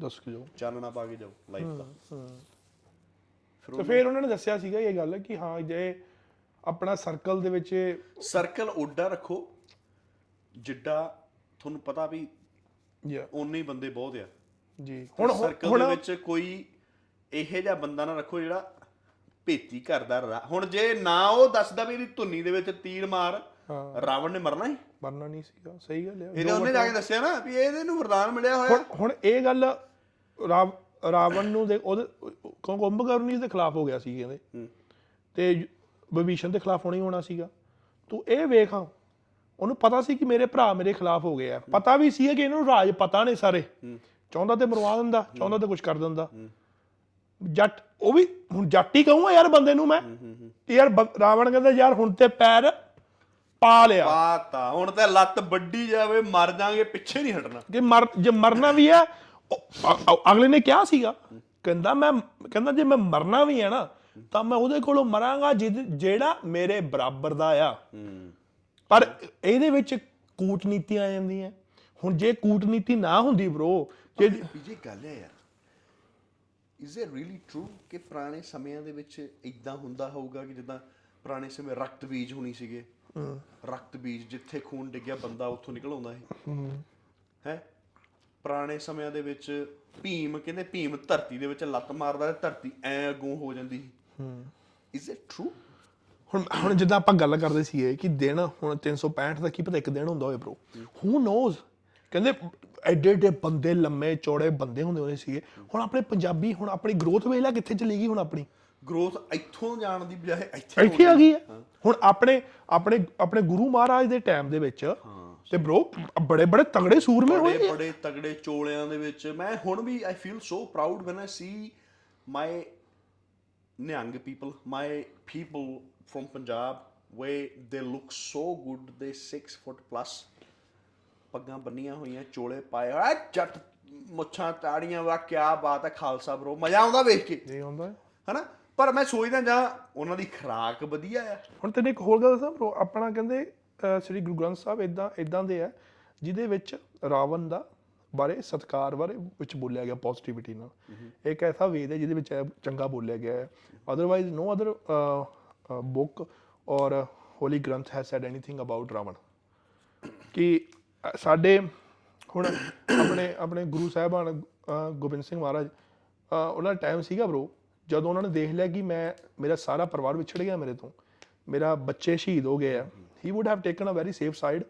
ਦੱਸ ਕੇ ਜਾਓ। ਚਾਨਣਾ ਪਾ ਕੇ ਜਾਓ ਲਾਈਫ ਦਾ। ਤੇ ਫਿਰ ਉਹਨਾਂ ਨੇ ਦੱਸਿਆ ਸੀਗਾ ਇਹ ਗੱਲ ਕਿ ਹਾਂ ਜੇ ਆਪਣਾ ਸਰਕਲ ਦੇ ਵਿੱਚ ਸਰਕਲ ਓਡਾ ਰੱਖੋ ਜਿੱਡਾ ਤੁਹਾਨੂੰ ਪਤਾ ਵੀ ਯਾ ਓਨੇ ਹੀ ਬੰਦੇ ਬਹੁਤ ਆ। ਜੀ। ਹੁਣ ਸਰਕਲ ਦੇ ਵਿੱਚ ਕੋਈ ਇਹੋ ਜਿਹਾ ਬੰਦਾ ਨਾ ਰੱਖੋ ਜਿਹੜਾ ਭੇਤੀ ਕਰਦਾ ਹੁਣ ਜੇ ਨਾ ਉਹ ਦੱਸਦਾ ਵੀ ਇਹਦੀ ਧੁੰਨੀ ਦੇ ਵਿੱਚ ਤੀਰ ਮਾਰ। ਰਾਵਣ ਨੇ ਮਰਨਾ ਹੀ। ਮਰਨਾ ਨਹੀਂ ਸੀਗਾ ਸਹੀ ਗੱਲ ਹੈ ਇਹਦੇ ਉਹਨੇ ਜਾ ਕੇ ਦੱਸਿਆ ਨਾ ਵੀ ਇਹਦੇ ਨੂੰ ਵਰਦਾਨ ਮਿਲਿਆ ਹੋਇਆ। ਹੁਣ ਇਹ ਗੱਲ ਰਾਵ ਰਾਵਣ ਨੂੰ ਦੇ ਉਹਦੇ ਕਿਉਂ ਕੁੰਭਕਰਨੀ ਦੇ ਖਿਲਾਫ ਹੋ ਗਿਆ ਸੀ ਕਹਿੰਦੇ। ਤੇ ਵਿਭੀਸ਼ਣ ਦੇ ਖਿਲਾਫ ਹੋਣਾ ਹੋਣਾ ਸੀਗਾ। ਤੂੰ ਇਹ ਵੇਖ ਉਹਨੂੰ ਪਤਾ ਸੀ ਕਿ ਮੇਰੇ ਭਰਾ ਮੇਰੇ ਖਿਲਾਫ ਹੋ ਗਏ ਆ। ਪਤਾ ਵੀ ਸੀ ਕਿ ਇਹਨਾਂ ਰਾਜ ਪਤਾ ਨੇ ਸਾਰੇ। ਚਾਹੁੰਦਾ ਤੇ ਮਰਵਾ ਦਿੰਦਾ ਚਾਹੁੰਦਾ ਤੇ ਕੁਝ ਕਰ ਦਿੰਦਾ। ਜੱਟ ਉਹ ਵੀ ਹੁਣ ਜੱਟ ਹੀ ਕਹੂੰਗਾ ਯਾਰ ਬੰਦੇ ਨੂੰ ਮੈਂ। ਯਾਰ ਰਾਵਣ ਕਹਿੰਦਾ ਯਾਰ ਹੁਣ ਤੇ ਪੈਰ ਪਾ ਲਿਆ। ਪਾਤਾ। ਹੁਣ ਤੇ ਲੱਤ ਵੱਡੀ ਜਾਵੇ ਮਰ ਜਾਾਂਗੇ ਪਿੱਛੇ ਨਹੀਂ ਹਟਣਾ। ਕਿ ਮਰ ਜੇ ਮਰਨਾ ਵੀ ਹੈ ਉਹ- ਅ- ਅ- ਅਗਲੇ ਨੇ ਕਿਹਾ ਸੀਗਾ ਕਹਿੰਦਾ ਮੈਂ ਕਹਿੰਦਾ ਜੇ ਮੈਂ ਮਰਨਾ ਵੀ ਹੈ ਨਾ ਤਾਂ ਮੈਂ ਉਹਦੇ ਕੋਲੋਂ ਮਰਾਂਗਾ ਜਿਹਦੇ- ਜਿਹੜਾ ਮੇਰੇ ਬਰਾਬਰ ਦਾ ਆ। ਪਰ ਇਹਦੇ ਵਿੱਚ ਕੂਟਨੀਤੀ ਆ ਜਾਂਦੀਆਂ। ਹੁਣ ਜੇ ਕੂਟਨੀਤੀ ਨਾ ਹੁੰਦੀ ਬ్రో ਜੇ ਵੀ ਗੱਲ ਹੈ ਯਾਰ। ਇਜ਼ ਇਟ ਰੀਲੀ ਟਰੂ ਕਿ ਪੁਰਾਣੇ ਸਮਿਆਂ ਦੇ ਵਿੱਚ ਇਦਾਂ ਹੁੰਦਾ ਹੋਊਗਾ ਕਿ ਜਿੱਦਾਂ ਪੁਰਾਣੇ ਸਮੇਂ ਰਕਤ ਬੀਜ ਹੋਣੀ ਸੀਗੇ? ਰਕਤ ਬੀਜ ਜਿੱਥੇ ਖੂਨ ਡਿੱਗਿਆ ਬੰਦਾ ਉੱਥੋਂ ਨਿਕਲ ਆਉਂਦਾ ਸੀ। ਹੈ। ਪੁਰਾਣੇ ਸਮਿਆਂ ਦੇ ਵਿੱਚ ਭੀਮ ਕਹਿੰਦੇ ਭੀਮ ਧਰਤੀ ਦੇ ਵਿੱਚ ਲੱਤ ਮਾਰਦਾ ਤੇ ਧਰਤੀ ਐ ਅੱਗੋਂ ਹੋ ਜਾਂਦੀ ਸੀ। ਇਜ਼ ਇਟ ਟਰੂ ਹੁਣ ਹੁਣ ਜਿੱਦਾਂ ਆਪਾਂ ਗੱਲ ਕਰਦੇ ਸੀਗੇ ਕਿ ਦਿਨ ਹੁਣ 365 ਦਾ ਕੀ ਪਤਾ ਇੱਕ ਦਿਨ ਹੁੰਦਾ ਹੋਵੇ ਬ్రో ਹੂ ਨੋਜ਼ ਕਹਿੰਦੇ ਐਡੇ ਐਡੇ ਬੰਦੇ ਲੰਮੇ ਚੌੜੇ ਬੰਦੇ ਹੁੰਦੇ ਹੁੰਦੇ ਸੀਗੇ। ਹੁਣ ਆਪਣੇ ਪੰਜਾਬੀ ਹੁਣ ਆਪਣੀ ਗਰੋਥ ਵੇਖ ਲੈ ਕਿੱਥੇ ਚਲੀ ਗਈ ਹੁਣ ਆਪਣੀ। ਗਰੋਥ ਇੱਥੋਂ ਜਾਣ ਦੀ ਬਜਾਏ ਇੱਥੇ ਇੱਥੇ ਆ ਗਈ ਹੈ। ਹੁਣ ਆਪਣੇ ਆਪਣੇ ਆਪਣੇ ਗੁਰੂ ਮਹਾਰਾਜ ਦੇ ਟਾਈਮ ਦੇ ਵਿੱਚ ਤੇ ਬ్రో ਬੜੇ ਬੜੇ ਤਗੜੇ ਸੂਰਮੇ ਹੋਏ ਬੜੇ ਬੜੇ ਤਗੜੇ ਚੋਲਿਆਂ ਦੇ ਵਿੱਚ। ਮੈਂ ਹੁਣ ਵੀ I feel so proud when I see my Nihang people my people from Punjab way they look so good ਦੇ 6 ਫੁੱਟ ਪਲੱਸ ਪੱਗਾਂ ਬੰਨੀਆਂ ਹੋਈਆਂ ਚੋਲੇ ਪਾਏ ਆ ਜੱਟ ਮੁੱਛਾਂ ਤਾੜੀਆਂ ਵਾ ਕਿਆ ਬਾਤ ਹੈ ਖਾਲਸਾ ਬ్రో ਮਜ਼ਾ ਆਉਂਦਾ ਵੇਖ ਕੇ। ਇਹ ਹੁੰਦਾ ਹੈ। ਹਨਾ? ਪਰ ਮੈਂ ਸੋਚਦਾ ਜਾਂ ਉਹਨਾਂ ਦੀ ਖਰਾਕ ਵਧੀਆ ਆ। ਹੁਣ ਤੈਨੂੰ ਇੱਕ ਹੋਰ ਗੱਲ ਦੱਸਾਂ bro, ਆਪਣਾ ਕਹਿੰਦੇ ਅਹ, ਸ੍ਰੀ ਗੁਰੂ ਗ੍ਰੰਥ ਸਾਹਿਬ ਇਦਾਂ ਇਦਾਂ ਦੇ ਆ ਜਿਹਦੇ ਵਿੱਚ ਰਾਵਣ ਦਾ ਬਾਰੇ ਸਤਕਾਰ ਬਾਰੇ ਵਿੱਚ ਬੋਲਿਆ ਗਿਆ ਪੋਜ਼ਿਟਿਵਿਟੀ ਨਾਲ। ਇੱਕ ਐਸਾ ਵੇਦ ਹੈ ਜਿਹਦੇ ਵਿੱਚ ਇਹ ਚੰਗਾ ਬੋਲਿਆ ਗਿਆ ਹੈ। Otherwise no other book or holy Granth has said anything about Ravan. ਕਿ ਅ, ਸਾਡੇ ਹੁਣ ਆਪਣੇ ਆਪਣੇ ਗੁਰੂ ਸਾਹਿਬਾਨ ਅ, ਗੋਬਿੰਦ ਸਿੰਘ ਮਹਾਰਾਜ ਅ, ਉਹਨਾਂ ਦਾ ਟਾਈਮ ਸੀਗਾ ਬ్రో ਜਦੋਂ ਉਹਨਾਂ ਨੇ ਦੇਖ ਲਿਆ ਕਿ ਮੈਂ ਮੇਰਾ ਸਾਰਾ ਪਰਿਵਾਰ ਵਿਛੜ ਗਿਆ ਮੇਰੇ ਤੋਂ ਮੇਰਾ ਬੱਚੇ ਸ਼ਹੀਦ ਹੋ ਗਏ ਆ he would have taken a very safe side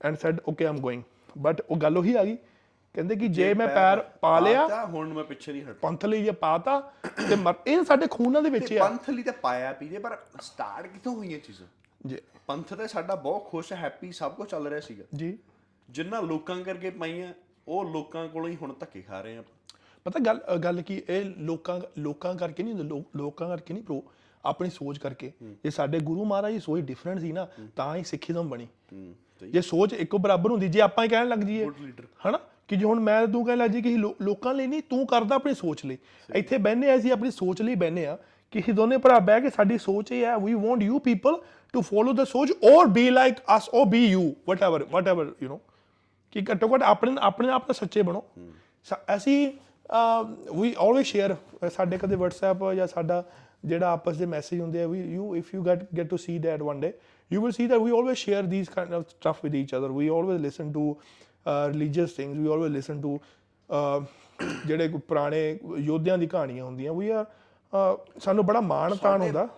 and said okay I'm going but ਉਹ ਗੱਲ ਉਹੀ ਆ ਗਈ ਕਹਿੰਦੇ ਕਿ ਜੇ ਮੈਂ ਪੈਰ ਪਾ ਲਿਆ ਤਾਂ ਹੁਣ ਮੈਂ ਪਿੱਛੇ ਨਹੀਂ ਹਟ ਪੰਥ ਲਈ ਜੇ ਪਾਤਾ ਤੇ ਇਹ ਸਾਡੇ ਖੂਨਾਂ ਦੇ ਵਿੱਚ ਆ। ਪੰਥ ਲਈ ਤਾਂ ਪਾਇਆ ਪੀਜੇ ਪਰ ਸਟਾਰਟ ਕਿੱਥੋਂ ਹੋਈਆਂ ਚੀਜ਼ਾਂ? ਜੀ ਪੰਥ ਤੇ ਸਾਡਾ ਬਹੁਤ ਖੁਸ਼ ਹੈਪੀ ਸਭ ਕੁਝ ਚੱਲ ਰਿਹਾ ਸੀਗਾ। ਜੀ। ਜਿੰਨਾ ਲੋਕਾਂ ਕਰਕੇ ਪਾਈਆਂ ਉਹ ਲੋਕਾਂ ਕੋਲੋਂ ਹੀ ਹੁਣ ਧੱਕੇ ਖਾ ਰਹੇ ਆ ਪਤਾ ਗੱਲ ਗੱਲ ਕੀ ਇਹ ਲੋਕਾਂ ਲੋਕਾਂ ਕਰਕੇ ਨਹੀਂ ਹੁੰਦੀ, ਲੋ- ਲੋਕਾਂ ਕਰਕੇ ਨਹੀਂ ਪ੍ਰੋ ਆਪਣੀ ਸੋਚ ਕਰਕੇ। ਜੇ ਸਾਡੇ ਗੁਰੂ ਮਹਾਰਾਜ ਦੀ ਸੋਚ ਡਿਫਰੈਂਟ ਸੀ ਨਾ ਤਾਂ ਹੀ ਸਿੱਖੀਜ਼ਮ ਬਣੀ। ਜੇ ਸੋਚ ਇੱਕੋ ਬਰਾਬਰ ਹੁੰਦੀ ਜੇ ਆਪਾਂ ਹੀ ਕਹਿਣ ਲੱਗ ਜਾਈਏ ਹਨਾ ਕਿ ਜੇ ਹੁਣ ਮੈਂ ਤੂੰ ਕਹਿਣ ਲੱਗ ਜੀ ਕਿ ਲੋ- ਲੋਕਾਂ ਲਈ ਨਹੀਂ ਤੂੰ ਕਰਦਾ ਆਪਣੀ ਸੋਚ ਲਈ। ਇੱਥੇ ਬਹਿਨੇ ਆ ਅਸੀਂ ਆਪਣੀ ਸੋਚ ਲਈ ਬਹਿਨੇ ਆ ਕਿ ਅਸੀਂ ਦੋਨੇ ਭਰਾ ਬਹਿ ਕੇ ਸਾਡੀ ਸੋਚ ਇਹ ਹੈ we want you people to follow the ਸੋਚ or be like us or be you whatever whatever you know ਕਿ ਘੱਟੋ ਘੱਟ ਆਪਣੇ ਆਪਣੇ ਆਪ ਨਾਲ ਸੱਚੇ ਬਣੋ। ਅਸੀਂ ਵੀ ਆਲਵੇਸ ਸ਼ੇਅਰ ਸਾਡੇ ਕਦੇ WhatsApp ਜਾਂ ਸਾਡਾ ਜਿਹੜਾ ਆਪਸ ਦੇ ਮੈਸੇਜ ਹੁੰਦੇ ਆ we you if you get get to see that one day you will see always share these kind of stuff with each other. We always listen to uh, religious things. We always listen to uh, ਜਿਹੜੇ ਕੋਈ ਪੁਰਾਣੇ ਯੋਧਿਆਂ ਦੀ ਕਹਾਣੀਆਂ ਹੁੰਦੀਆਂ ਵੀ ਆ ਸਾਨੂੰ ਬੜਾ ਮਾਣ ਤਾਣ ਹੁੰਦਾ।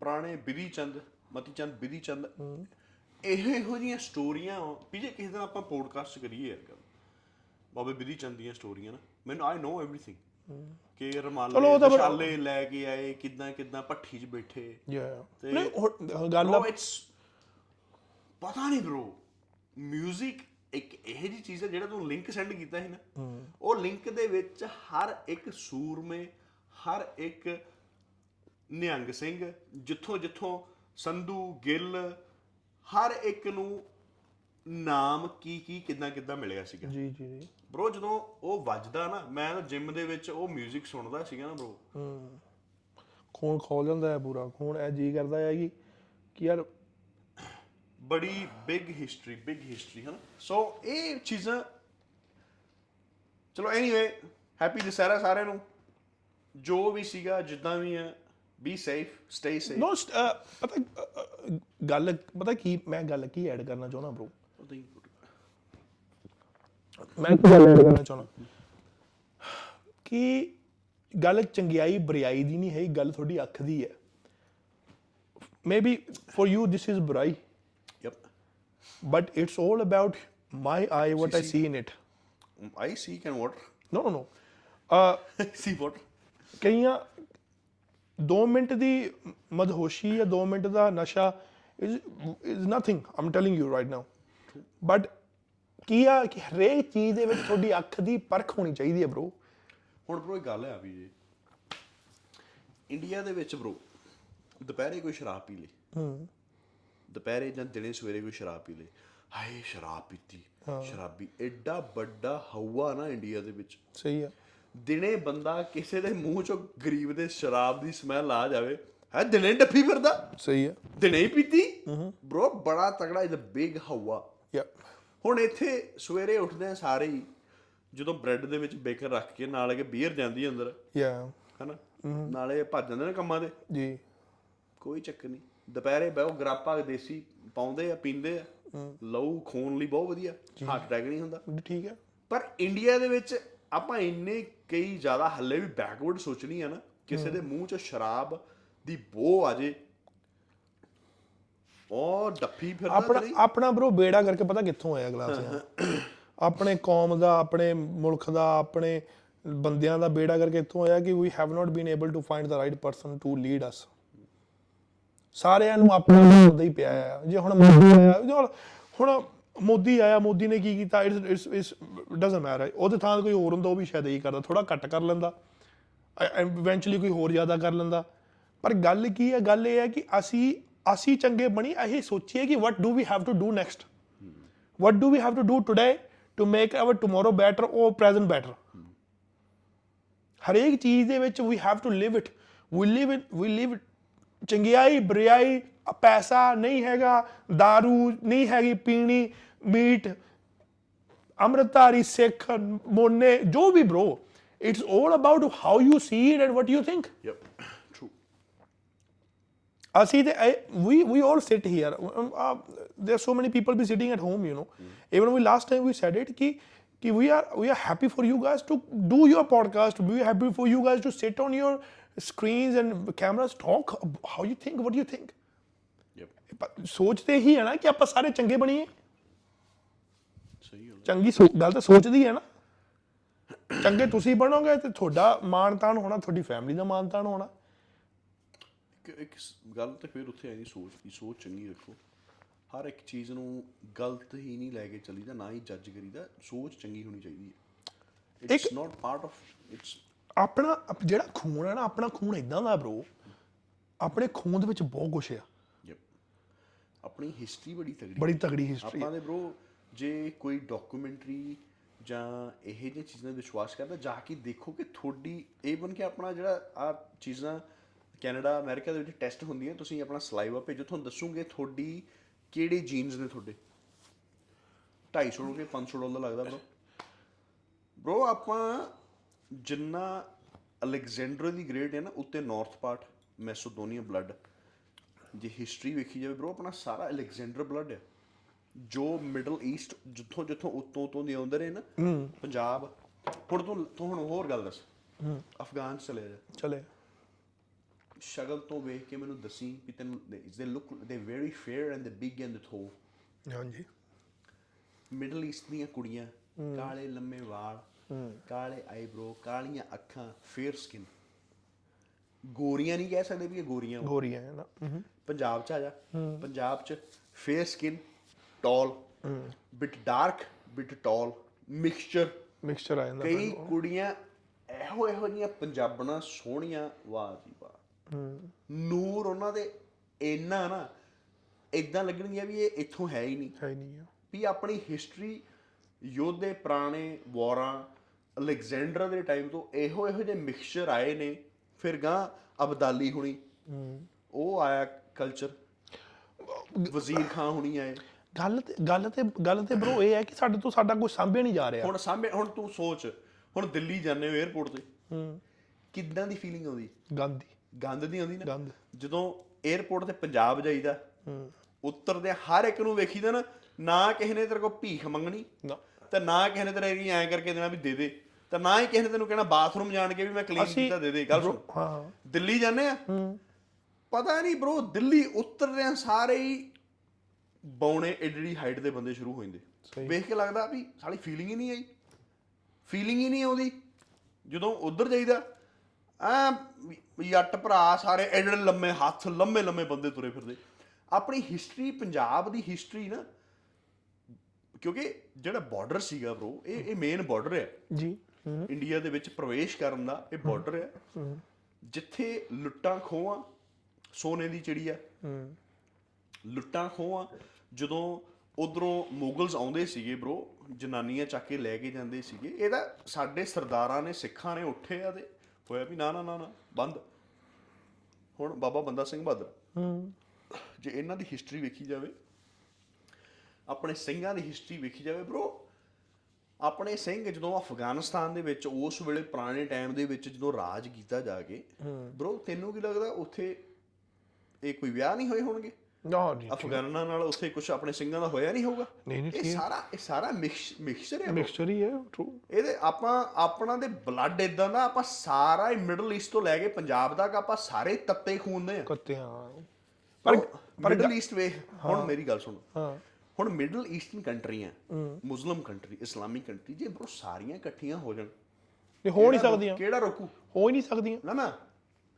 ਪੁਰਾਣੇ ਬਿਧੀ ਚੰਦ ਮਤੀ ਚੰਦ ਬਿਧੀ ਚੰਦ ਇਹ ਇਹੋ ਜਿਹੀਆਂ ਸਟੋਰੀਆਂ ਵੀ ਜੇ ਕਿਸੇ ਦਿਨ ਆਪਾਂ ਪੋਡਕਾਸਟ ਕਰੀਏ ਯਾਰ ਬਾਬੇ ਬਿਧੀ ਚੰਦ ਦੀਆਂ ਸਟੋਰੀਆਂ ਨਾ। ਮੈਨੂੰ ਆਈ ਨੋ एवरीथिंग ਕਿ ਰਮਾਲੇ ਚਲੋ ਉਹ ਤਾਂ ਫਿਰ- ਮਸ਼ਾਲੇ ਲੈ ਕੇ ਆਏ ਕਿਦਾਂ ਕਿਦਾਂ ਭੱਠੀ 'ਚ ਬੈਠੇ। ਯਾ ਤੇ- ਨਹੀਂ ਉਹ ਗੱਲ ਆ- ਬ్రో ਇਟਸ ਪਤਾ ਨਹੀਂ bro 뮤직 ਇੱਕ ਇਹ ਜੀ ਚੀਜ਼ ਹੈ ਜਿਹੜਾ ਤੂੰ ਲਿੰਕ ਸੈਂਡ ਕੀਤਾ ਸੀ ਨਾ। ਉਹ ਲਿੰਕ ਦੇ ਵਿੱਚ ਹਰ ਇੱਕ ਸੂਰਮੇ ਹਰ ਇੱਕ ਨਿਹੰਗ ਸਿੰਘ ਜਿੱਥੋਂ ਜਿੱਥੋਂ ਸੰਧੂ ਗਿੱਲ ਹਰ ਇੱਕ ਨੂੰ ਨਾਮ ਕੀ ਕੀ ਕਿੱਦਾਂ ਕਿੱਦਾਂ ਮਿਲਿਆ ਸੀਗਾ? ਜੀ ਜੀ ਜੀ। ਬ్రో ਜਦੋਂ ਉਹ ਵੱਜਦਾ ਨਾ ਮੈਂ ਨਾ ਜਿਮ ਦੇ ਵਿੱਚ ਉਹ 뮤직 ਸੁਣਦਾ ਸੀਗਾ ਨਾ ਬ్రో ਹੂੰ। ਖੂਨ ਖੋਲ ਜਾਂਦਾ ਹੈ ਪੂਰਾ ਖੂਨ ਐ ਜੀ ਕਰਦਾ ਹੈ ਕਿ ਕਿ ਯਾਰ ਬੜੀ ਬਿਗ ਹਿਸਟਰੀ ਬਿਗ ਹਿਸਟਰੀ ਹੈ ਨਾ ਸੋ ਇਹ ਚੀਜ਼ਾਂ ਚਲੋ ਐਨੀਵੇ ਹੈਪੀ ਦਸਹਿਰਾ ਸਾਰਿਆਂ ਨੂੰ। ਜੋ ਵੀ ਸੀਗਾ ਜਿੱਦਾਂ ਵੀ ਹੈ be safe stay safe no ਪਤਾ ਗੱਲ ਪਤਾ ਕੀ ਮੈਂ ਗੱਲ ਕੀ ਐਡ ਕਰਨਾ ਚਾਹੁੰਦਾ ਬ్రో ਮੈਂ ਕੀ ਗੱਲ ਐਡ ਕਰਨਾ ਚਾਹੁੰਦਾ। ਕਿ ਗੱਲ ਚੰਗਿਆਈ ਬਰਿਆਈ ਦੀ ਨਹੀਂ ਹੈ ਗੱਲ ਤੁਹਾਡੀ ਅੱਖ ਦੀ ਹੈ। Maybe for you this is ਬੁਰਾਈ। Yep but it's all about my eye what i see in it I see can water no no no uh, see water ਕਈਆਂ 2 ਮਿੰਟ ਦੀ ਮਦਹੋਸ਼ੀ ਜਾਂ 2 ਮਿੰਟ ਦਾ ਨਸ਼ਾ is is nothing i'm telling you right now but ਕੀ ਆ ਕਿ ਹਰੇਕ ਚੀਜ਼ ਦੇ ਵਿੱਚ ਤੁਹਾਡੀ ਅੱਖ ਦੀ ਪਰਖ ਹੋਣੀ ਚਾਹੀਦੀ ਹੈ ਬ్రో ਹੁਣ ਬ్రో ਇਹ ਗੱਲ ਆ ਵੀ ਜੀ ਇੰਡੀਆ ਦੇ ਵਿੱਚ ਬ్రో ਦੁਪਹਿਰੇ ਕੋਈ ਸ਼ਰਾਬ ਪੀ ਲੇ। ਹੂੰ। ਦੁਪਹਿਰੇ ਜਾਂ ਦਿਨੇ ਸਵੇਰੇ ਕੋਈ ਸ਼ਰਾਬ ਪੀ ਲੇ। ਹਾਏ ਸ਼ਰਾਬ ਪੀਤੀ। ਸ਼ਰਾਬੀ ਐਡਾ ਵੱਡਾ ਹਵਾ ਨਾ ਇੰਡੀਆ ਦੇ ਵਿੱਚ। ਸਹੀ ਆ। ਦਿਨੇ ਬੰਦਾ ਕਿਸੇ ਦੇ ਮੂੰਹ ਚੋਂ ਗਰੀਬ ਦੇ ਸ਼ਰਾਬ ਦੀ ਸਮੈਲ ਆ ਜਾਵੇ। ਹੈ ਦਿਨੇ ਡੱਫੀ ਫਿਰਦਾ। ਸਹੀ ਆ। ਦਿਨੇ ਹੀ ਪੀਤੀ। ਬ్రో ਬੜਾ ਤਗੜਾ ਇਜ਼ ਅ ਬਿਗ ਹਵਾ ਯਾ ਹੁਣ ਇੱਥੇ ਸਵੇਰੇ ਉੱਠਦੇ ਆ ਸਾਰੇ ਹੀ ਜਦੋਂ ਬ੍ਰੈਡ ਦੇ ਵਿੱਚ ਬੇਕਨ ਰੱਖ ਕੇ ਨਾਲ ਕੇ ਬੀਅਰ ਜਾਂਦੀ ਅੰਦਰ ਯਾ ਹਨਾ? ਨਾਲੇ ਭੱਜ ਜਾਂਦੇ ਨੇ ਕੰਮਾਂ ਦੇ ਜੀ। ਕੋਈ ਚੱਕਰ ਨਹੀਂ। ਦੁਪਹਿਰੇ ਬਹਿਓ ਗਰਾਪਾ ਦੇਸੀ ਪਾਉਂਦੇ ਆ ਪੀਂਦੇ ਆ। ਲਹੂ ਖੂਨ ਲਈ ਬਹੁਤ ਵਧੀਆ। ਹਾਰਟ ਅਟੈਕ ਨਹੀਂ ਹੁੰਦਾ। ਠੀਕ ਹੈ ਪਰ ਇੰਡੀਆ ਦੇ ਵਿੱਚ ਆਪਾਂ ਇੰਨੇ ਕਈ ਜ਼ਿਆਦਾ ਹੱਲੇ ਵੀ ਬੈਕਵਰਡ ਸੋਚਣੀ ਆ ਨਾ ਕਿਸੇ ਦੇ ਮੂੰਹ 'ਚ ਸ਼ਰਾਬ ਦੀ ਬੋ ਆ ਜੇ ਉਹ ਡੱਫੀ ਫਿਰਦਾ ਆਪਣਾ ਆਪਣਾ ਬ్రో ਬੇੜਾ ਕਰਕੇ ਪਤਾ ਕਿੱਥੋਂ ਆਇਆ ਗਲਾਸ ਆਪਣੇ ਕੌਮ ਦਾ ਆਪਣੇ ਮੁਲਕ ਦਾ ਆਪਣੇ ਬੰਦਿਆਂ ਦਾ ਬੇੜਾ ਕਰਕੇ ਇੱਥੋਂ ਆਇਆ ਕਿ we have not been able to find the right person to lead us ਸਾਰਿਆਂ ਨੂੰ ਆਪਣਾ ਹੁੰਦਾ ਹੀ ਪਿਆ ਆ। ਜੇ ਹੁਣ ਮੋਦੀ ਆਇਆ ਹੁਣ- ਮੋਦੀ ਆਇਆ ਮੋਦੀ ਨੇ ਕੀ ਕੀਤਾ? ਇਟਸ ਇਟਸ ਡਸਨਟ ਮੈਟਰ ਉਹਦੇ ਥਾਂ ਕੋਈ ਹੋਰ ਹੁੰਦਾ ਉਹ ਵੀ ਸ਼ਾਇਦ ਇਹੀ ਕਰਦਾ। ਥੋੜਾ ਘੱਟ ਕਰ ਲੈਂਦਾ। ਇਵੈਂਚੁਅਲੀ ਕੋਈ ਹੋਰ ਜ਼ਿਆਦਾ ਕਰ ਲੈਂਦਾ। ਪਰ ਗੱਲ ਕੀ ਹੈ? ਗੱਲ ਇਹ ਹੈ ਕਿ ਅਸੀਂ ਅਸੀਂ ਚੰਗੇ ਬਣੀ ਇਹ ਸੋਚੀਏ ਕਿ what do we have to do next? What do we have to do today to make our tomorrow better or present better ਹਰੇਕ ਚੀਜ਼ ਦੇ ਵਿੱਚ we have to live it we live it we live ਚੰਗਿਆਈ, ਬਰਿਆਈ, ਪੈਸਾ ਨਹੀਂ ਹੈਗਾ, दारू ਨਹੀਂ ਹੈਗੀ ਪੀਣੀ, ਮੀਟ, ਅੰਮ੍ਰਿਤਧਾਰੀ, ਸਿੱਖ, ਮੋਨੇ, ਜੋ ਵੀ bro, it's all about how you see it and what you think. Yep true ਅਸੀਂ ਤੇ we we all sit here um, uh, there are so many people be sitting at home you know even we last time we said it ki ki we are we are happy for you guys to do your podcast we are happy for you guys to sit on your screens and cameras talk ab- how you think what do you think ਯਪ ਪ- ਸੋਚ ਤੇ ਹੀ ਹੈ ਨਾ ਕਿ ਆਪਾਂ ਸਾਰੇ ਚੰਗੇ ਬਣੀਏ ਸਹੀ ਚੰਗੀ ਸੋ- ਗੱਲ ਤਾਂ ਸੋਚਦੀ ਹੈ ਨਾ ਚੰਗੇ ਤੁਸੀਂ ਬਣੋਗੇ ਤੇ ਤੁਹਾਡਾ ਮਾਣ ਤਾਣ ਹੋਣਾ ਤੁਹਾਡੀ ਫੈਮਿਲੀ ਦਾ ਮਾਣ ਤਾਣ ਹੋਣਾ ਇੱਕ ਇੱਕ ਗੱਲ ਤੇ ਫਿਰ ਉੱਥੇ ਆਈ ਸੋਚ ਦੀ ਸੋਚ ਚੰਗੀ ਰੱਖੋ। ਹਰ ਇੱਕ ਚੀਜ਼ ਨੂੰ ਗਲਤ ਹੀ ਨਹੀਂ ਲੈ ਕੇ ਚੱਲੀਦਾ ਨਾ ਹੀ ਜੱਜ ਕਰੀਦਾ ਸੋਚ ਚੰਗੀ ਹੋਣੀ ਚਾਹੀਦੀ ਹੈ। It's not part of it's ਆਪਣਾ ਜਿਹੜਾ ਖੂਨ ਹੈ ਨਾ ਆਪਣਾ ਖੂਨ ਇਦਾਂ ਦਾ ਬ్రో ਆਪਣੇ ਖੂਨ ਦੇ ਵਿੱਚ ਬਹੁਤ ਕੁਛ ਆ। ਆਪਣੀ ਹਿਸਟਰੀ ਬੜੀ ਤਗੜੀ ਬੜੀ ਤਗੜੀ ਹਿਸਟਰੀ ਆਪਾਂ ਦੇ ਬ్రో ਜੇ ਕੋਈ ਡਾਕੂਮੈਂਟਰੀ ਜਾਂ ਇਹ ਜਿਹੀ ਚੀਜ਼ਾਂ 'ਤੇ ਵਿਸ਼ਵਾਸ ਕਰਦਾ ਜਾ ਕੇ ਦੇਖੋ ਕਿ ਤੁਹਾਡੀ ਈਵਨ ਕਿ ਆਪਣਾ ਜਿਹੜਾ ਆ ਚੀਜ਼ਾਂ ਕੈਨੇਡਾ ਅਮਰੀਕਾ ਦੇ ਵਿੱਚ ਟੈਸਟ ਹੁੰਦੀ ਹੈ ਤੁਸੀਂ ਆਪਣਾ ਸਲਾਈਵਾ ਭੇਜੋ ਤੁਹਾਨੂੰ ਦੱਸੂਗੇ ਤੁਹਾਡੀ ਕਿਹੜੇ ਜੀਨਸ ਨੇ ਤੁਹਾਡੇ। 250 ਰੁਪਏ 500 ਡਾਲਰ ਲੱਗਦਾ ਬ్రో ਬ్రో ਆਪਾਂ ਜਿੰਨਾ ਅਲੈਗਜ਼ੈਂਡਰ ਦੀ ਗ੍ਰੇਡ ਹੈ ਨਾ ਉੱਤੇ ਨਾਰਥ ਪਾਰਟ ਮੈਸੋਦੋਨੀਆ ਬਲੱਡ ਜੇ ਹਿਸਟਰੀ ਵੇਖੀ ਜਾਵੇ ਬ్రో ਆਪਣਾ ਸਾਰਾ ਅਲੈਗਜ਼ੈਂਡਰ ਬਲੱਡ ਹੈ। ਜੋ ਮਿਡਲ ਈਸਟ ਜਿੱਥੋਂ ਜਿੱਥੋਂ ਉੱਤੋਂ ਤੋਂ ਦੇ ਆਉਂਦੇ ਨੇ ਨਾ ਪੰਜਾਬ। ਹੁਣ ਤੋਂ ਹੁਣ ਹੋਰ ਗੱਲ ਦੱਸ। ਅਫਗਾਨ ਚਲੇ ਜਾ। ਚਲੇ। ਸ਼ਕਲ ਤੋਂ ਵੇਖ ਕੇ ਮੈਨੂੰ ਦੱਸੀ ਵੀ ਤੈਨੂੰ they look they very fair and they big and they though ਹਾਂਜੀ। ਮਿਡਲ ਈਸਟ ਦੀਆਂ ਕੁੜੀਆਂ ਕਾਲੇ ਲੰਮੇ ਵਾਲ ਕਾਲੇ ਆਈਬ੍ਰੋ ਕਾਲੀਆਂ ਅੱਖਾਂ ਫੇਅਰ ਸਕਿਨ ਗੋਰੀਆਂ ਨਹੀਂ ਕਹਿ ਸਕਦੇ ਵੀ ਇਹ ਗੋਰੀਆਂ। ਗੋਰੀਆਂ ਹੈ। ਨਾ। ਪੰਜਾਬ ਚ ਆ ਜਾ। ਪੰਜਾਬ ਚ fair skin tall bit dark bit tall mixture mixture ਆ ਜਾਂਦਾ ਕਈ ਕੁੜੀਆਂ ਇਹੋ ਇਹੋ ਜੀਆਂ ਪੰਜਾਬਣਾਂ ਸੋਹਣੀਆਂ ਵਾਹ ਜੀ ਵਾਹ। ਨੂਰ ਉਹਨਾਂ ਦੇ ਇੰਨਾ ਨਾ ਇਦਾਂ ਲੱਗਣਗੀਆਂ ਵੀ ਇਹ ਇੱਥੋਂ ਹੈ ਹੀ ਨਹੀਂ। ਹੈ ਨਹੀਂ ਵੀ ਆਪਣੀ ਹਿਸਟਰੀ ਯੋਧੇ ਪੁਰਾਣੇ ਵਾਰਾਂ ਅਲੈਗਜ਼ੈਂਡਰ ਦੇ ਟਾਈਮ ਤੋਂ ਇਹੋ ਇਹੋ ਜਿਹੇ ਮਿਕਸਚਰ ਆਏ ਨੇ ਫਿਰ ਗਾਂ ਅਬਦਾਲੀ ਹੁਣੀ। ਉਹ ਆਇਆ ਕਲਚਰ ਵਜ਼ੀਰ ਖਾਨ ਹੁਣੀ ਆਏ। ਗੱਲ ਤੇ ਗੱਲ ਤੇ ਗੱਲ ਤੇ ਬ్రో ਇਹ ਹੈ ਕਿ ਸਾਡੇ ਤੋਂ ਸਾਡਾ ਕੁਝ ਸਾਂਭਿਆ ਨਹੀਂ ਜਾ ਰਿਹਾ। ਹੁਣ ਸਾਂਭੇ ਹੁਣ ਤੂੰ ਸੋਚ ਹੁਣ ਦਿੱਲੀ ਜਾਂਦੇ ਹੋ 에어ਪੋਰਟ ਤੇ। ਹੂੰ। ਕਿੱਦਾਂ ਦੀ ਫੀਲਿੰਗ ਆਉਂਦੀ? ਗੰਦੀ ਗੰਦ ਨਹੀਂ ਆਉਂਦੀ ਨਾ। ਗੰਦ। ਜਦੋਂ 에어ਪੋਰਟ ਤੇ ਪੰਜਾਬ ਜਾਈਦਾ ਹੂੰ। ਉਤਰਦੇ ਹਰ ਇੱਕ ਨੂੰ ਵੇਖੀਦਾ ਨਾ ਨਾ ਕਿਸੇ ਨੇ ਤੇਰੇ ਕੋਲ ਭੀਖ ਮੰਗਣੀ ਨਾ। ਤੇ ਨਾ ਕਿਸੇ ਨੇ ਤੇਰੇ ਲਈ ਐਂ ਕਰਕੇ ਦੇਣਾ ਵੀ ਦੇ ਦੇ ਤੇ ਨਾ ਹੀ ਕਿਸੇ ਨੇ ਤੈਨੂੰ ਕਹਿਣਾ ਬਾਥਰੂਮ ਜਾਣ ਕੇ ਵੀ ਮੈਂ ਕਲੀਨ ਅਸੀਂ- ਕੀਤਾ ਦੇ ਦੇ ਗੱਲ ਸੁਣ। ਹਾਂ। ਦਿੱਲੀ ਜਾਂਦੇ ਆ? ਹੂੰ। ਪਤਾ ਨਹੀਂ ਬ్రో ਦਿੱਲੀ ਉਤਰਦੇ ਆ ਸਾਰੇ ਹੀ ਬੌਣੇ ਏਡੀ ਹਾਈਟ ਦੇ ਬੰਦੇ ਸ਼ੁਰੂ ਹੋ ਜਾਂਦੇ। ਸਹੀ। ਵੇਖ ਕੇ ਲੱਗਦਾ ਵੀ ਸਾਲੀ ਫੀਲਿੰਗ ਹੀ ਨਹੀਂ ਆਈ। ਫੀਲਿੰਗ ਹੀ ਨਹੀਂ ਆਉਂਦੀ। ਜਦੋਂ ਉਧਰ ਜਾਈਦਾ ਆ ਯੱਟ ਭਰਾ ਸਾਰੇ ਐਡੇ ਲੰਮੇ ਹੱਥ ਲੰਮੇ ਲੰਮੇ ਬੰਦੇ ਤੁਰੇ ਫਿਰਦੇ। ਆਪਣੀ ਹਿਸਟਰੀ ਪੰਜਾਬ ਦੀ ਹਿਸਟਰੀ ਨਾ ਕਿਉਂਕਿ ਜਿਹੜਾ ਬਾਰਡਰ ਸੀਗਾ ਬ్రో ਇਹ ਇਹ ਮੇਨ ਬਾਰਡਰ ਹੈ। ਜੀ। ਇੰਡੀਆ ਦੇ ਵਿੱਚ ਪ੍ਰਵੇਸ਼ ਕਰਨ ਦਾ ਇਹ ਬਾਰਡਰ ਹੈ। ਜਿੱਥੇ ਲੁੱਟਾਂ ਖੋਹਾਂ ਸੋਨੇ ਦੀ ਚਿੜੀ ਆ ਲੁੱਟਾਂ ਖੋਹਾਂ ਜਦੋਂ ਉਧਰੋਂ ਮੁਗਲਸ ਆਉਂਦੇ ਸੀਗੇ ਬ్రో ਜਨਾਨੀਆਂ ਚੱਕ ਕੇ ਲੈ ਕੇ ਜਾਂਦੇ ਸੀਗੇ। ਇਹਦਾ ਸਾਡੇ ਸਰਦਾਰਾਂ ਨੇ ਸਿੱਖਾਂ ਨੇ ਉੱਠੇ ਆ ਤੇ ਹੋਇਆ ਵੀ ਨਾ ਨਾ ਨਾ ਨਾ। ਬੰਦ। ਹੁਣ ਬਾਬਾ ਬੰਦਾ ਸਿੰਘ ਬਹਾਦਰ। ਹਮ ਜੇ ਇਹਨਾਂ ਦੀ ਹਿਸਟਰੀ ਵੇਖੀ ਜਾਵੇ ਆਪਣੇ ਸਿੰਘਾਂ ਦੀ ਹਿਸਟਰੀ ਵੇਖੀ ਜਾਵੇ ਬ్రో ਆਪਣੇ ਸਿੰਘ ਜਦੋਂ ਅਫਗਾਨਿਸਤਾਨ ਦੇ ਵਿੱਚ ਉਸ ਵੇਲੇ ਪੁਰਾਣੇ ਟਾਈਮ ਦੇ ਵਿੱਚ ਜਦੋਂ ਰਾਜ ਕੀਤਾ ਜਾ ਕੇ ਬ్రో ਤੈਨੂੰ ਕੀ ਲੱਗਦਾ ਉੱਥੇ ਇਹ ਕੋਈ ਵਿਆਹ ਨਹੀਂ ਹੋਏ ਹੋਣਗੇ? ਨਾ ਜੀ ਅਫਗਾਨਾਂ ਨਾਲ ਉੱਥੇ ਕੁਝ ਆਪਣੇ ਸਿੰਘਾਂ ਦਾ ਹੋਇਆ ਨਹੀਂ ਹੋਊਗਾ? ਨਹੀਂ ਨਹੀਂ ਇਹ ਸਾਰਾ ਇਹ ਸਾਰਾ ਮਿਕਸਚਰ ਹੈ ਮਿਕਸਚਰ ਹੀ ਹੈ ਟਰੂ ਇਹਦੇ ਆਪਾਂ ਆਪਣਾ ਦੇ ਬਲੱਡ ਇਦਾਂ ਦਾ ਆਪਾਂ ਸਾਰਾ ਹੀ ਮਿਡਲ ਈਸਟ ਤੋਂ ਲੈ ਕੇ ਪੰਜਾਬ ਤੱਕ ਆਪਾਂ ਸਾਰੇ ਤੱਤੇ ਖੂਨ ਦੇ ਆ। ਕੱਤੇ ਹਾਂ। ਪਰ ਮਿਡਲ ਈਸਟ ਵੇ ਹੁਣ ਮੇਰੀ ਗੱਲ ਸੁਣ। ਹਾਂ। ਹੁਣ ਮਿਡਲ ਈਸਟਰਨ ਕੰਟਰੀਆਂ ਮੁਸਲਮ ਕੰਟਰੀ ਇਸਲਾਮਿਕ ਕੰਟਰੀ ਜੇ ਬਰੋ ਸਾਰੀਆਂ ਇਕੱਠੀਆਂ ਹੋ ਜਾਣ। ਇਹ ਹੋ ਨਹੀਂ ਸਕਦੀਆਂ। ਕਿਹੜਾ ਰੋਕੂ? ਹੋ ਹੀ ਨਹੀਂ ਸਕਦੀਆਂ। ਨਾ ਨਾ।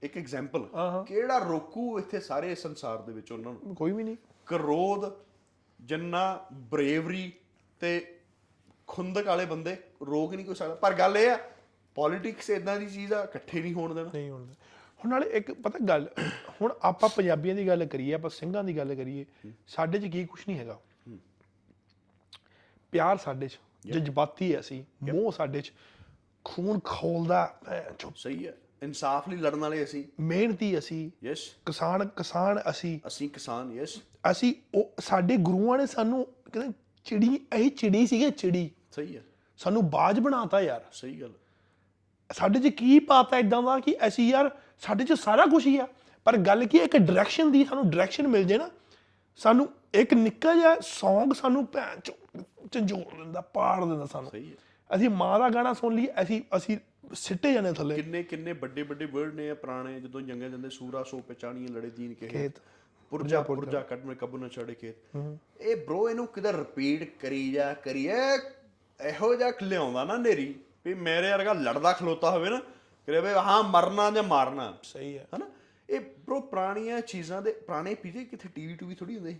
ਇੱਕ ਐਗਜ਼ਾਮਪਲ। ਕਿਹੜਾ ਰੋਕੂ ਇੱਥੇ ਸਾਰੇ ਸੰਸਾਰ ਦੇ ਵਿੱਚ ਉਹਨਾਂ ਨੂੰ? ਕੋਈ ਵੀ ਨਹੀਂ। ਕਰੋਧ ਜਿੰਨਾ ਬਰੇਵਰੀ ਤੇ ਖੁੰਦਕ ਵਾਲੇ ਬੰਦੇ ਰੋਕ ਨਹੀਂ ਕੋਈ ਸਕਦਾ। ਪਰ ਗੱਲ ਇਹ ਆ ਪੋਲਿਟਿਕਸ ਇਦਾਂ ਦੀ ਚੀਜ਼ ਆ ਇਕੱਠੇ ਨਹੀਂ ਹੋਣ ਦੇਣਾ। ਨਹੀਂ ਹੁੰਦਾ ਹੁਣ ਨਾਲੇ ਇੱਕ ਪਤਾ ਗੱਲ ਹੁਣ ਆਪਾਂ ਪੰਜਾਬੀਆਂ ਦੀ ਗੱਲ ਕਰੀਏ ਆਪਾਂ ਸਿੰਘਾਂ ਦੀ ਗੱਲ ਕਰੀਏ ਸਾਡੇ 'ਚ ਕੀ ਕੁਝ ਨਹੀਂ ਹੈਗਾ। ਪਿਆਰ ਸਾਡੇ 'ਚ ਜਜ਼ਬਾਤੀ ਅਸੀਂ ਮੋਹ ਸਾਡੇ ਚ ਖੂਨ ਖੋਲਦਾ ਭੈਣ ਚੋ ਸਹੀ ਹੈ ਇਨਸਾਫ ਲਈ ਲੜਨ ਵਾਲੇ ਅਸੀਂ। ਮਿਹਨਤੀ ਅਸੀਂ। ਯੈਸ ਕਿਸਾਨ ਕਿਸਾਨ ਅਸੀਂ। ਅਸੀਂ ਕਿਸਾਨ ਯੈਸ ਅਸੀਂ ਉਹ ਸਾਡੇ ਗੁਰੂਆਂ ਨੇ ਸਾਨੂੰ ਕਹਿੰਦੇ ਚਿੜੀ ਇਹ ਚਿੜੀ ਸੀਗੇ ਚਿੜੀ। ਸਹੀ ਹੈ। ਸਾਨੂੰ ਬਾਜ ਬਣਾਤਾ ਯਾਰ। ਸਹੀ ਗੱਲ। ਸਾਡੇ 'ਚ ਕੀ ਪਾਤਾ ਇਦਾਂ ਦਾ ਕਿ ਅਸੀਂ ਯਾਰ ਸਾਡੇ 'ਚ ਸਾਰਾ ਕੁਝ ਹੀ ਆ। ਪਰ ਗੱਲ ਕੀ ਇੱਕ ਡਾਇਰੈਕਸ਼ਨ ਦੀ ਸਾਨੂੰ ਡਾਇਰੈਕਸ਼ਨ ਮਿਲ ਜੇ ਨਾ ਸਾਨੂੰ ਇੱਕ ਨਿੱਕਾ ਜਿਹਾ Song ਸਾਨੂੰ ਭੈਣ ਚੋ ਝੰਜੋੜ ਦਿੰਦਾ ਪਾੜ ਦਿੰਦਾ ਸਾਨੂੰ। ਸਹੀ ਹੈ। ਅਸੀਂ ਮਾਂ ਦਾ ਗਾਣਾ ਸੁਣ ਲਈ ਅਸੀਂ ਅਸੀਂ ਸਿੱਟੇ ਜਾਂਦੇ ਥੱਲੇ। ਕਿੰਨੇ ਕਿੰਨੇ ਵੱਡੇ ਵੱਡੇ ਵਰਡ ਨੇ ਇਹ ਪੁਰਾਣੇ ਜਦੋਂ ਜੰਗੇ ਜਾਂਦੇ ਸੂਰਾ ਸੋ ਪਛਾਣੀਆਂ ਲੜੇ ਦੀਨ ਕੇ ਪੁਰਜਾ ਪੁਰਜਾ ਕੱਟ ਮੇ ਕਬੂ ਨਾ ਛੜੇ ਖੇਤ। ਇਹ ਬ్రో ਇਹਨੂੰ ਕਿਦਾਂ ਰਿਪੀਟ ਕਰੀ ਜਾ ਕਰੀਏ? ਇਹੋ ਜਿਹਾ ਖਲਿਆਉਂਦਾ ਨਾ ਨੇਰੀ ਵੀ ਮੇਰੇ ਵਰਗਾ ਲੜਦਾ ਖਲੋਤਾ ਹੋਵੇ ਨਾ ਕਰੇ ਬਈ ਹਾਂ ਮਰਨਾ ਜਾਂ ਮਾਰਨਾ। ਸਹੀ ਹੈ। ਹਨਾ? ਇਹ ਬ్రో ਪੁਰਾਣੀਆਂ ਚੀਜ਼ਾਂ ਦੇ ਪੁਰਾਣੇ ਪੀਜੇ ਕਿਥੇ ਟੀਵੀ ਟੂਵੀ ਥੋੜੀ ਹੁੰਦੇ?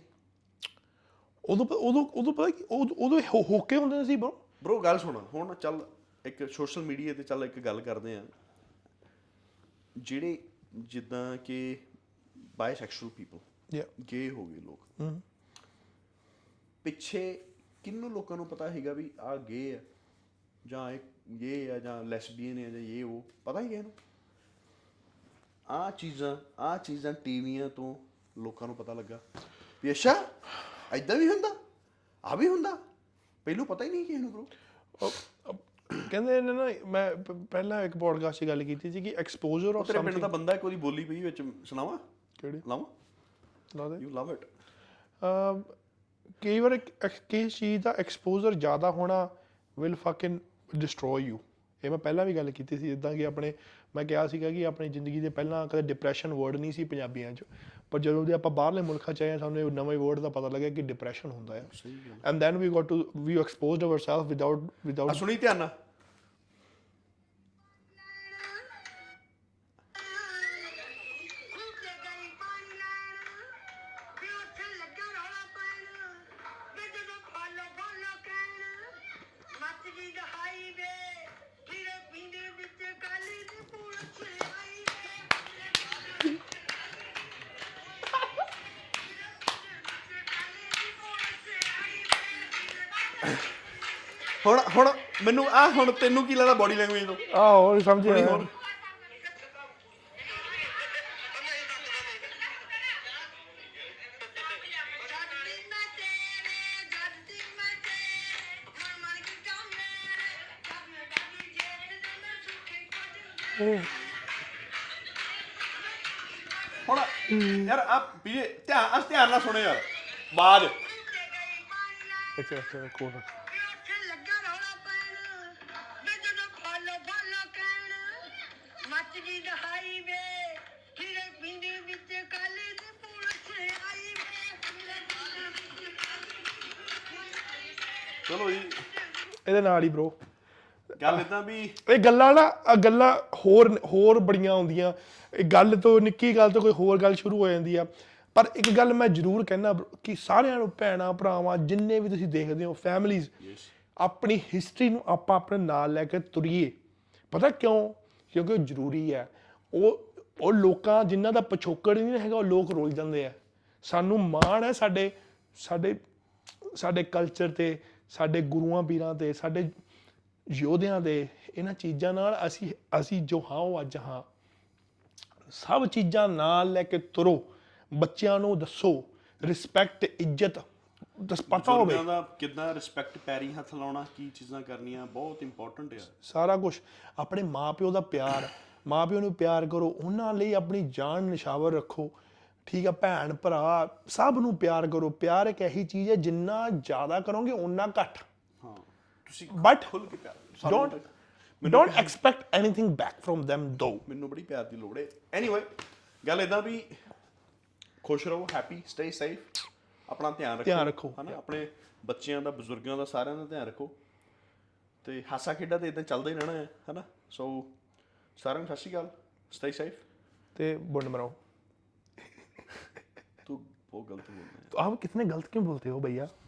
ਉਦੋਂ ਉਦੋਂ ਉਦੋਂ ਪਤਾ ਕਿ ਉਦੋਂ ਹੋਕੇ ਹੁੰਦੇ ਸੀ ਬ్రో ਬ్రో ਗੱਲ ਸੁਣ ਹੁਣ ਚੱਲ ਇੱਕ ਸੋਸ਼ਲ ਮੀਡੀਆ ਤੇ ਚੱਲ ਇੱਕ ਗੱਲ ਕਰਦੇ ਆ ਜਿਹੜੇ ਜਿੱਦਾਂ ਕਿ ਬਾਇਸੈਕਸ਼ੂਅਲ ਪੀਪਲ ਯਾ ਗੇ ਹੋ ਗਏ ਲੋਕ। ਪਿੱਛੇ ਕਿੰਨੂੰ ਲੋਕਾਂ ਨੂੰ ਪਤਾ ਹੈਗਾ ਵੀ ਆ ਗੇ ਆ ਜਾਂ ਇਹ ਇਹ ਆ ਜਾਂ ਲੈਸਬੀਅਨ ਹੈ ਜਾਂ ਇਹ ਉਹ ਪਤਾ ਹੀ ਹੈ ਇਹਨੂੰ? ਆ ਚੀਜ਼ਾਂ ਆ ਚੀਜ਼ਾਂ ਟੀਵੀਆਂ ਤੋਂ ਲੋਕਾਂ ਨੂੰ ਪਤਾ ਲੱਗਾ ਵੀ ਅੱਛਾ ਐਦਾਂ ਵੀ ਹੁੰਦਾ ਆ ਵੀ ਹੁੰਦਾ। ਪਹਿਲੋਂ ਪਤਾ ਹੀ ਨਹੀਂ ਕਿ ਇਹਨੂੰ ਬ్రో ਕਹਿੰਦੇ ਨੇ ਨਾ ਮੈਂ ਪ- ਪਹਿਲਾਂ ਇੱਕ ਪੋਡਕਾਸਟ 'ਚ ਗੱਲ ਕੀਤੀ ਸੀ ਕਿ ਐਕਸਪੋਜ਼ਰ ਆਫ ਤੇਰੇ ਪਿੰਡ ਦਾ ਬੰਦਾ ਕੋਈ ਬੋਲੀ ਪਈ ਵਿੱਚ ਸੁਣਾਵਾ? ਕਿਹੜੀ? ਲਾਵਾਂ? ਲਾ ਦੇ। ਯੂ ਲਵ ਇਟ ਅਮ, ਕਈ ਵਾਰ ਇੱਕ ਐਕ- ਕਿਸ ਚੀਜ਼ ਦਾ ਐਕਸਪੋਜ਼ਰ ਜ਼ਿਆਦਾ ਹੋਣਾ ਵਿਲ ਫਕਿੰਗ ਡਿਸਟਰੋਏ ਯੂ ਇਹ ਮੈਂ ਪਹਿਲਾਂ ਵੀ ਗੱਲ ਕੀਤੀ ਸੀ ਜਿੱਦਾਂ ਕਿ ਆਪਣੇ ਮੈਂ ਕਿਹਾ ਸੀਗਾ ਕਿ ਆਪਣੀ ਜ਼ਿੰਦਗੀ ਦੇ ਪਹਿਲਾਂ ਕਦੇ ਡਿਪਰੈਸ਼ਨ ਵਰਡ ਨਹੀਂ ਸੀ ਪੰਜਾਬੀਆਂ 'ਚ। ਪਰ ਜਦੋਂ ਦੇ ਆਪਾਂ ਬਾਹਰਲੇ ਮੁਲਕਾਂ 'ਚ ਆਏ ਸਾਨੂੰ ਇਹ ਨਵੇਂ ਵਰਡ ਦਾ ਪਤਾ ਲੱਗਿਆ ਕਿ ਡਿਪਰੈਸ਼ਨ ਹੁੰਦਾ ਹੈ and then we got to we exposed ourselves without without ਸੁਣੀ ਧਿਆਨ ਨਾਲ। ਹੁਣ ਤੈਨੂੰ ਕੀ ਲੱਗਦਾ ਬਾਡੀ ਲੈਂਗੁਏਜ ਤੋਂ? ਆਹੋ ਸਮਝ ਥੋੜੀ ਆਇਆ। ਹੋਰ। ਹੁਣ ਯਾਰ ਆ ਵੀਰੇ ਧਿਆਨ ਅਸ ਧਿਆਨ ਨਾਲ ਸੁਣੋ ਯਾਰ। ਬਾਜ। ਅੱਛਾ ਅੱਛਾ ਕੋਲ ਜੀ ਦਹਾਈ ਵੇ ਫਿਰੇ ਪਿੰਡੀ ਵਿੱਚ ਕਾਲੀ ਦੀ ਪੁਲਿਸ ਆਈ ਵੇ। ਫਿਰੇ ਪਿੰਡੀ ਵਿੱਚ ਚਲੋ ਜੀ। ਇਹਦੇ ਨਾਲ ਹੀ bro ਗੱਲ ਇਦਾਂ ਵੀ ਇਹ ਗੱਲਾਂ ਨਾ ਆਹ ਗੱਲਾਂ ਹੋਰ ਹੋਰ ਬੜੀਆਂ ਆਉਂਦੀਆਂ। ਇਹ ਗੱਲ ਤੋਂ ਨਿੱਕੀ ਗੱਲ ਤੋਂ ਕੋਈ ਹੋਰ ਗੱਲ ਸ਼ੁਰੂ ਹੋ ਜਾਂਦੀ ਆ। ਪਰ ਇੱਕ ਗੱਲ ਮੈਂ ਜ਼ਰੂਰ ਕਹਿਣਾ ਕਿ ਸਾਰਿਆਂ ਨੂੰ ਭੈਣਾਂ ਭਰਾਵਾਂ ਜਿੰਨੇ ਵੀ ਤੁਸੀਂ ਦੇਖਦੇ ਹੋ ਫੈਮਲੀਜ਼ ਆਪਣੀ ਹਿਸਟਰੀ ਨੂੰ ਆਪਾਂ ਆਪਣੇ ਨਾਲ ਲੈ ਕੇ ਤੁਰੀਏ। ਪਤਾ ਕਿਉਂ? ਕਿਉਂਕਿ ਉਹ ਜ਼ਰੂਰੀ ਹੈ। ਉਹ ਉਹ ਲੋਕਾਂ, ਜਿਨ੍ਹਾਂ ਦਾ ਪਿਛੋਕੜ ਨਹੀਂ ਹੈਗਾ, ਉਹ ਲੋਕ ਰੋਲ ਜਾਂਦੇ ਆ। ਸਾਨੂੰ ਮਾਣ ਹੈ ਸਾਡੇ ਸਾਡੇ ਸਾਡੇ ਕਲਚਰ ਤੇ, ਸਾਡੇ ਗੁਰੂਆਂ, ਪੀਰਾਂ ਤੇ, ਸਾਡੇ ਯੋਧਿਆਂ ਦੇ ਇਹਨਾਂ ਚੀਜ਼ਾਂ ਨਾਲ ਅਸੀਂ ਅਸੀਂ ਜੋ ਹਾਂ, ਉਹ ਅੱਜ ਹਾਂ। ਸਭ ਚੀਜ਼ਾਂ ਨਾਲ ਲੈ ਕੇ ਤੁਰੋ। ਬੱਚਿਆਂ ਨੂੰ ਦੱਸੋ। ਰਿਸਪੈਕਟ ਇੱਜ਼ਤ ਦਸ ਪਤਾ ਹੋਵੇ। ਬਜ਼ੁਰਗਾਂ ਦਾ ਕਿੱਦਾਂ ਰਿਸਪੈਕਟ ਪੈਰੀ ਹੱਥ ਲਾਉਣਾ ਕੀ ਚੀਜ਼ਾਂ ਕਰਨੀਆਂ ਬਹੁਤ ਇੰਪੋਰਟੈਂਟ ਆ। ਸਾਰਾ ਕੁਝ ਆਪਣੇ ਮਾਪਿਓ ਦਾ ਪਿਆਰ ਮਾਪਿਓ ਨੂੰ ਪਿਆਰ ਕਰੋ ਉਹਨਾਂ ਲਈ ਆਪਣੀ ਜਾਨ ਨਿਸ਼ਾਵਰ ਰੱਖੋ। ਠੀਕ ਆ ਭੈਣ ਭਰਾ ਸਭ ਨੂੰ ਪਿਆਰ ਕਰੋ। ਪਿਆਰ ਇੱਕ ਇਹੀ ਚੀਜ਼ ਹੈ ਜਿੰਨਾ ਜ਼ਿਆਦਾ ਕਰੋਗੇ ਓਨਾ ਘੱਟ। ਹਾਂ ਤੁਸੀਂ ਬਟ ਖੁੱਲ ਕੇ ਪਿਆਰ ਸਾਨੂੰ ਡੋਂਟ ਤਾਂ- don't expect anything back from them though ਮੈਨੂੰ ਬੜੀ ਪਿਆਰ ਦੀ ਲੋੜ ਹੈ ਐਨੀਵੇ ਗੱਲ ਇਦਾਂ ਵੀ ਖੁਸ਼ ਰਹੋ ਹੈਪੀ ਸਟੇ ਸੇਫ ਆਪਣਾ ਧਿਆਨ ਰੱਖੋ ਧਿਆਨ ਰੱਖੋ। ਹਨਾ ਆਪਣੇ ਬੱਚਿਆਂ ਦਾ ਬਜ਼ੁਰਗਾਂ ਦਾ ਸਾਰਿਆਂ ਦਾ ਧਿਆਨ ਰੱਖੋ ਤੇ ਹਾਸਾ ਖੇਡਾ ਤੇ ਇਦਾਂ ਚੱਲਦਾ ਹੀ ਰਹਿਣਾ ਹੈ ਹਨਾ ਸੋ ਸਾਰਿਆਂ ਨੂੰ ਸਤਿ ਸ਼੍ਰੀ ਅਕਾਲ ਸਟੇ ਸੇਫ ਤੇ बुंड मराओ ਤੂੰ ਬਹੁਤ ਗਲਤ ਬੋਲ ਰਿਹਾ तो आप कितने गलत क्यों बोलते हो भैया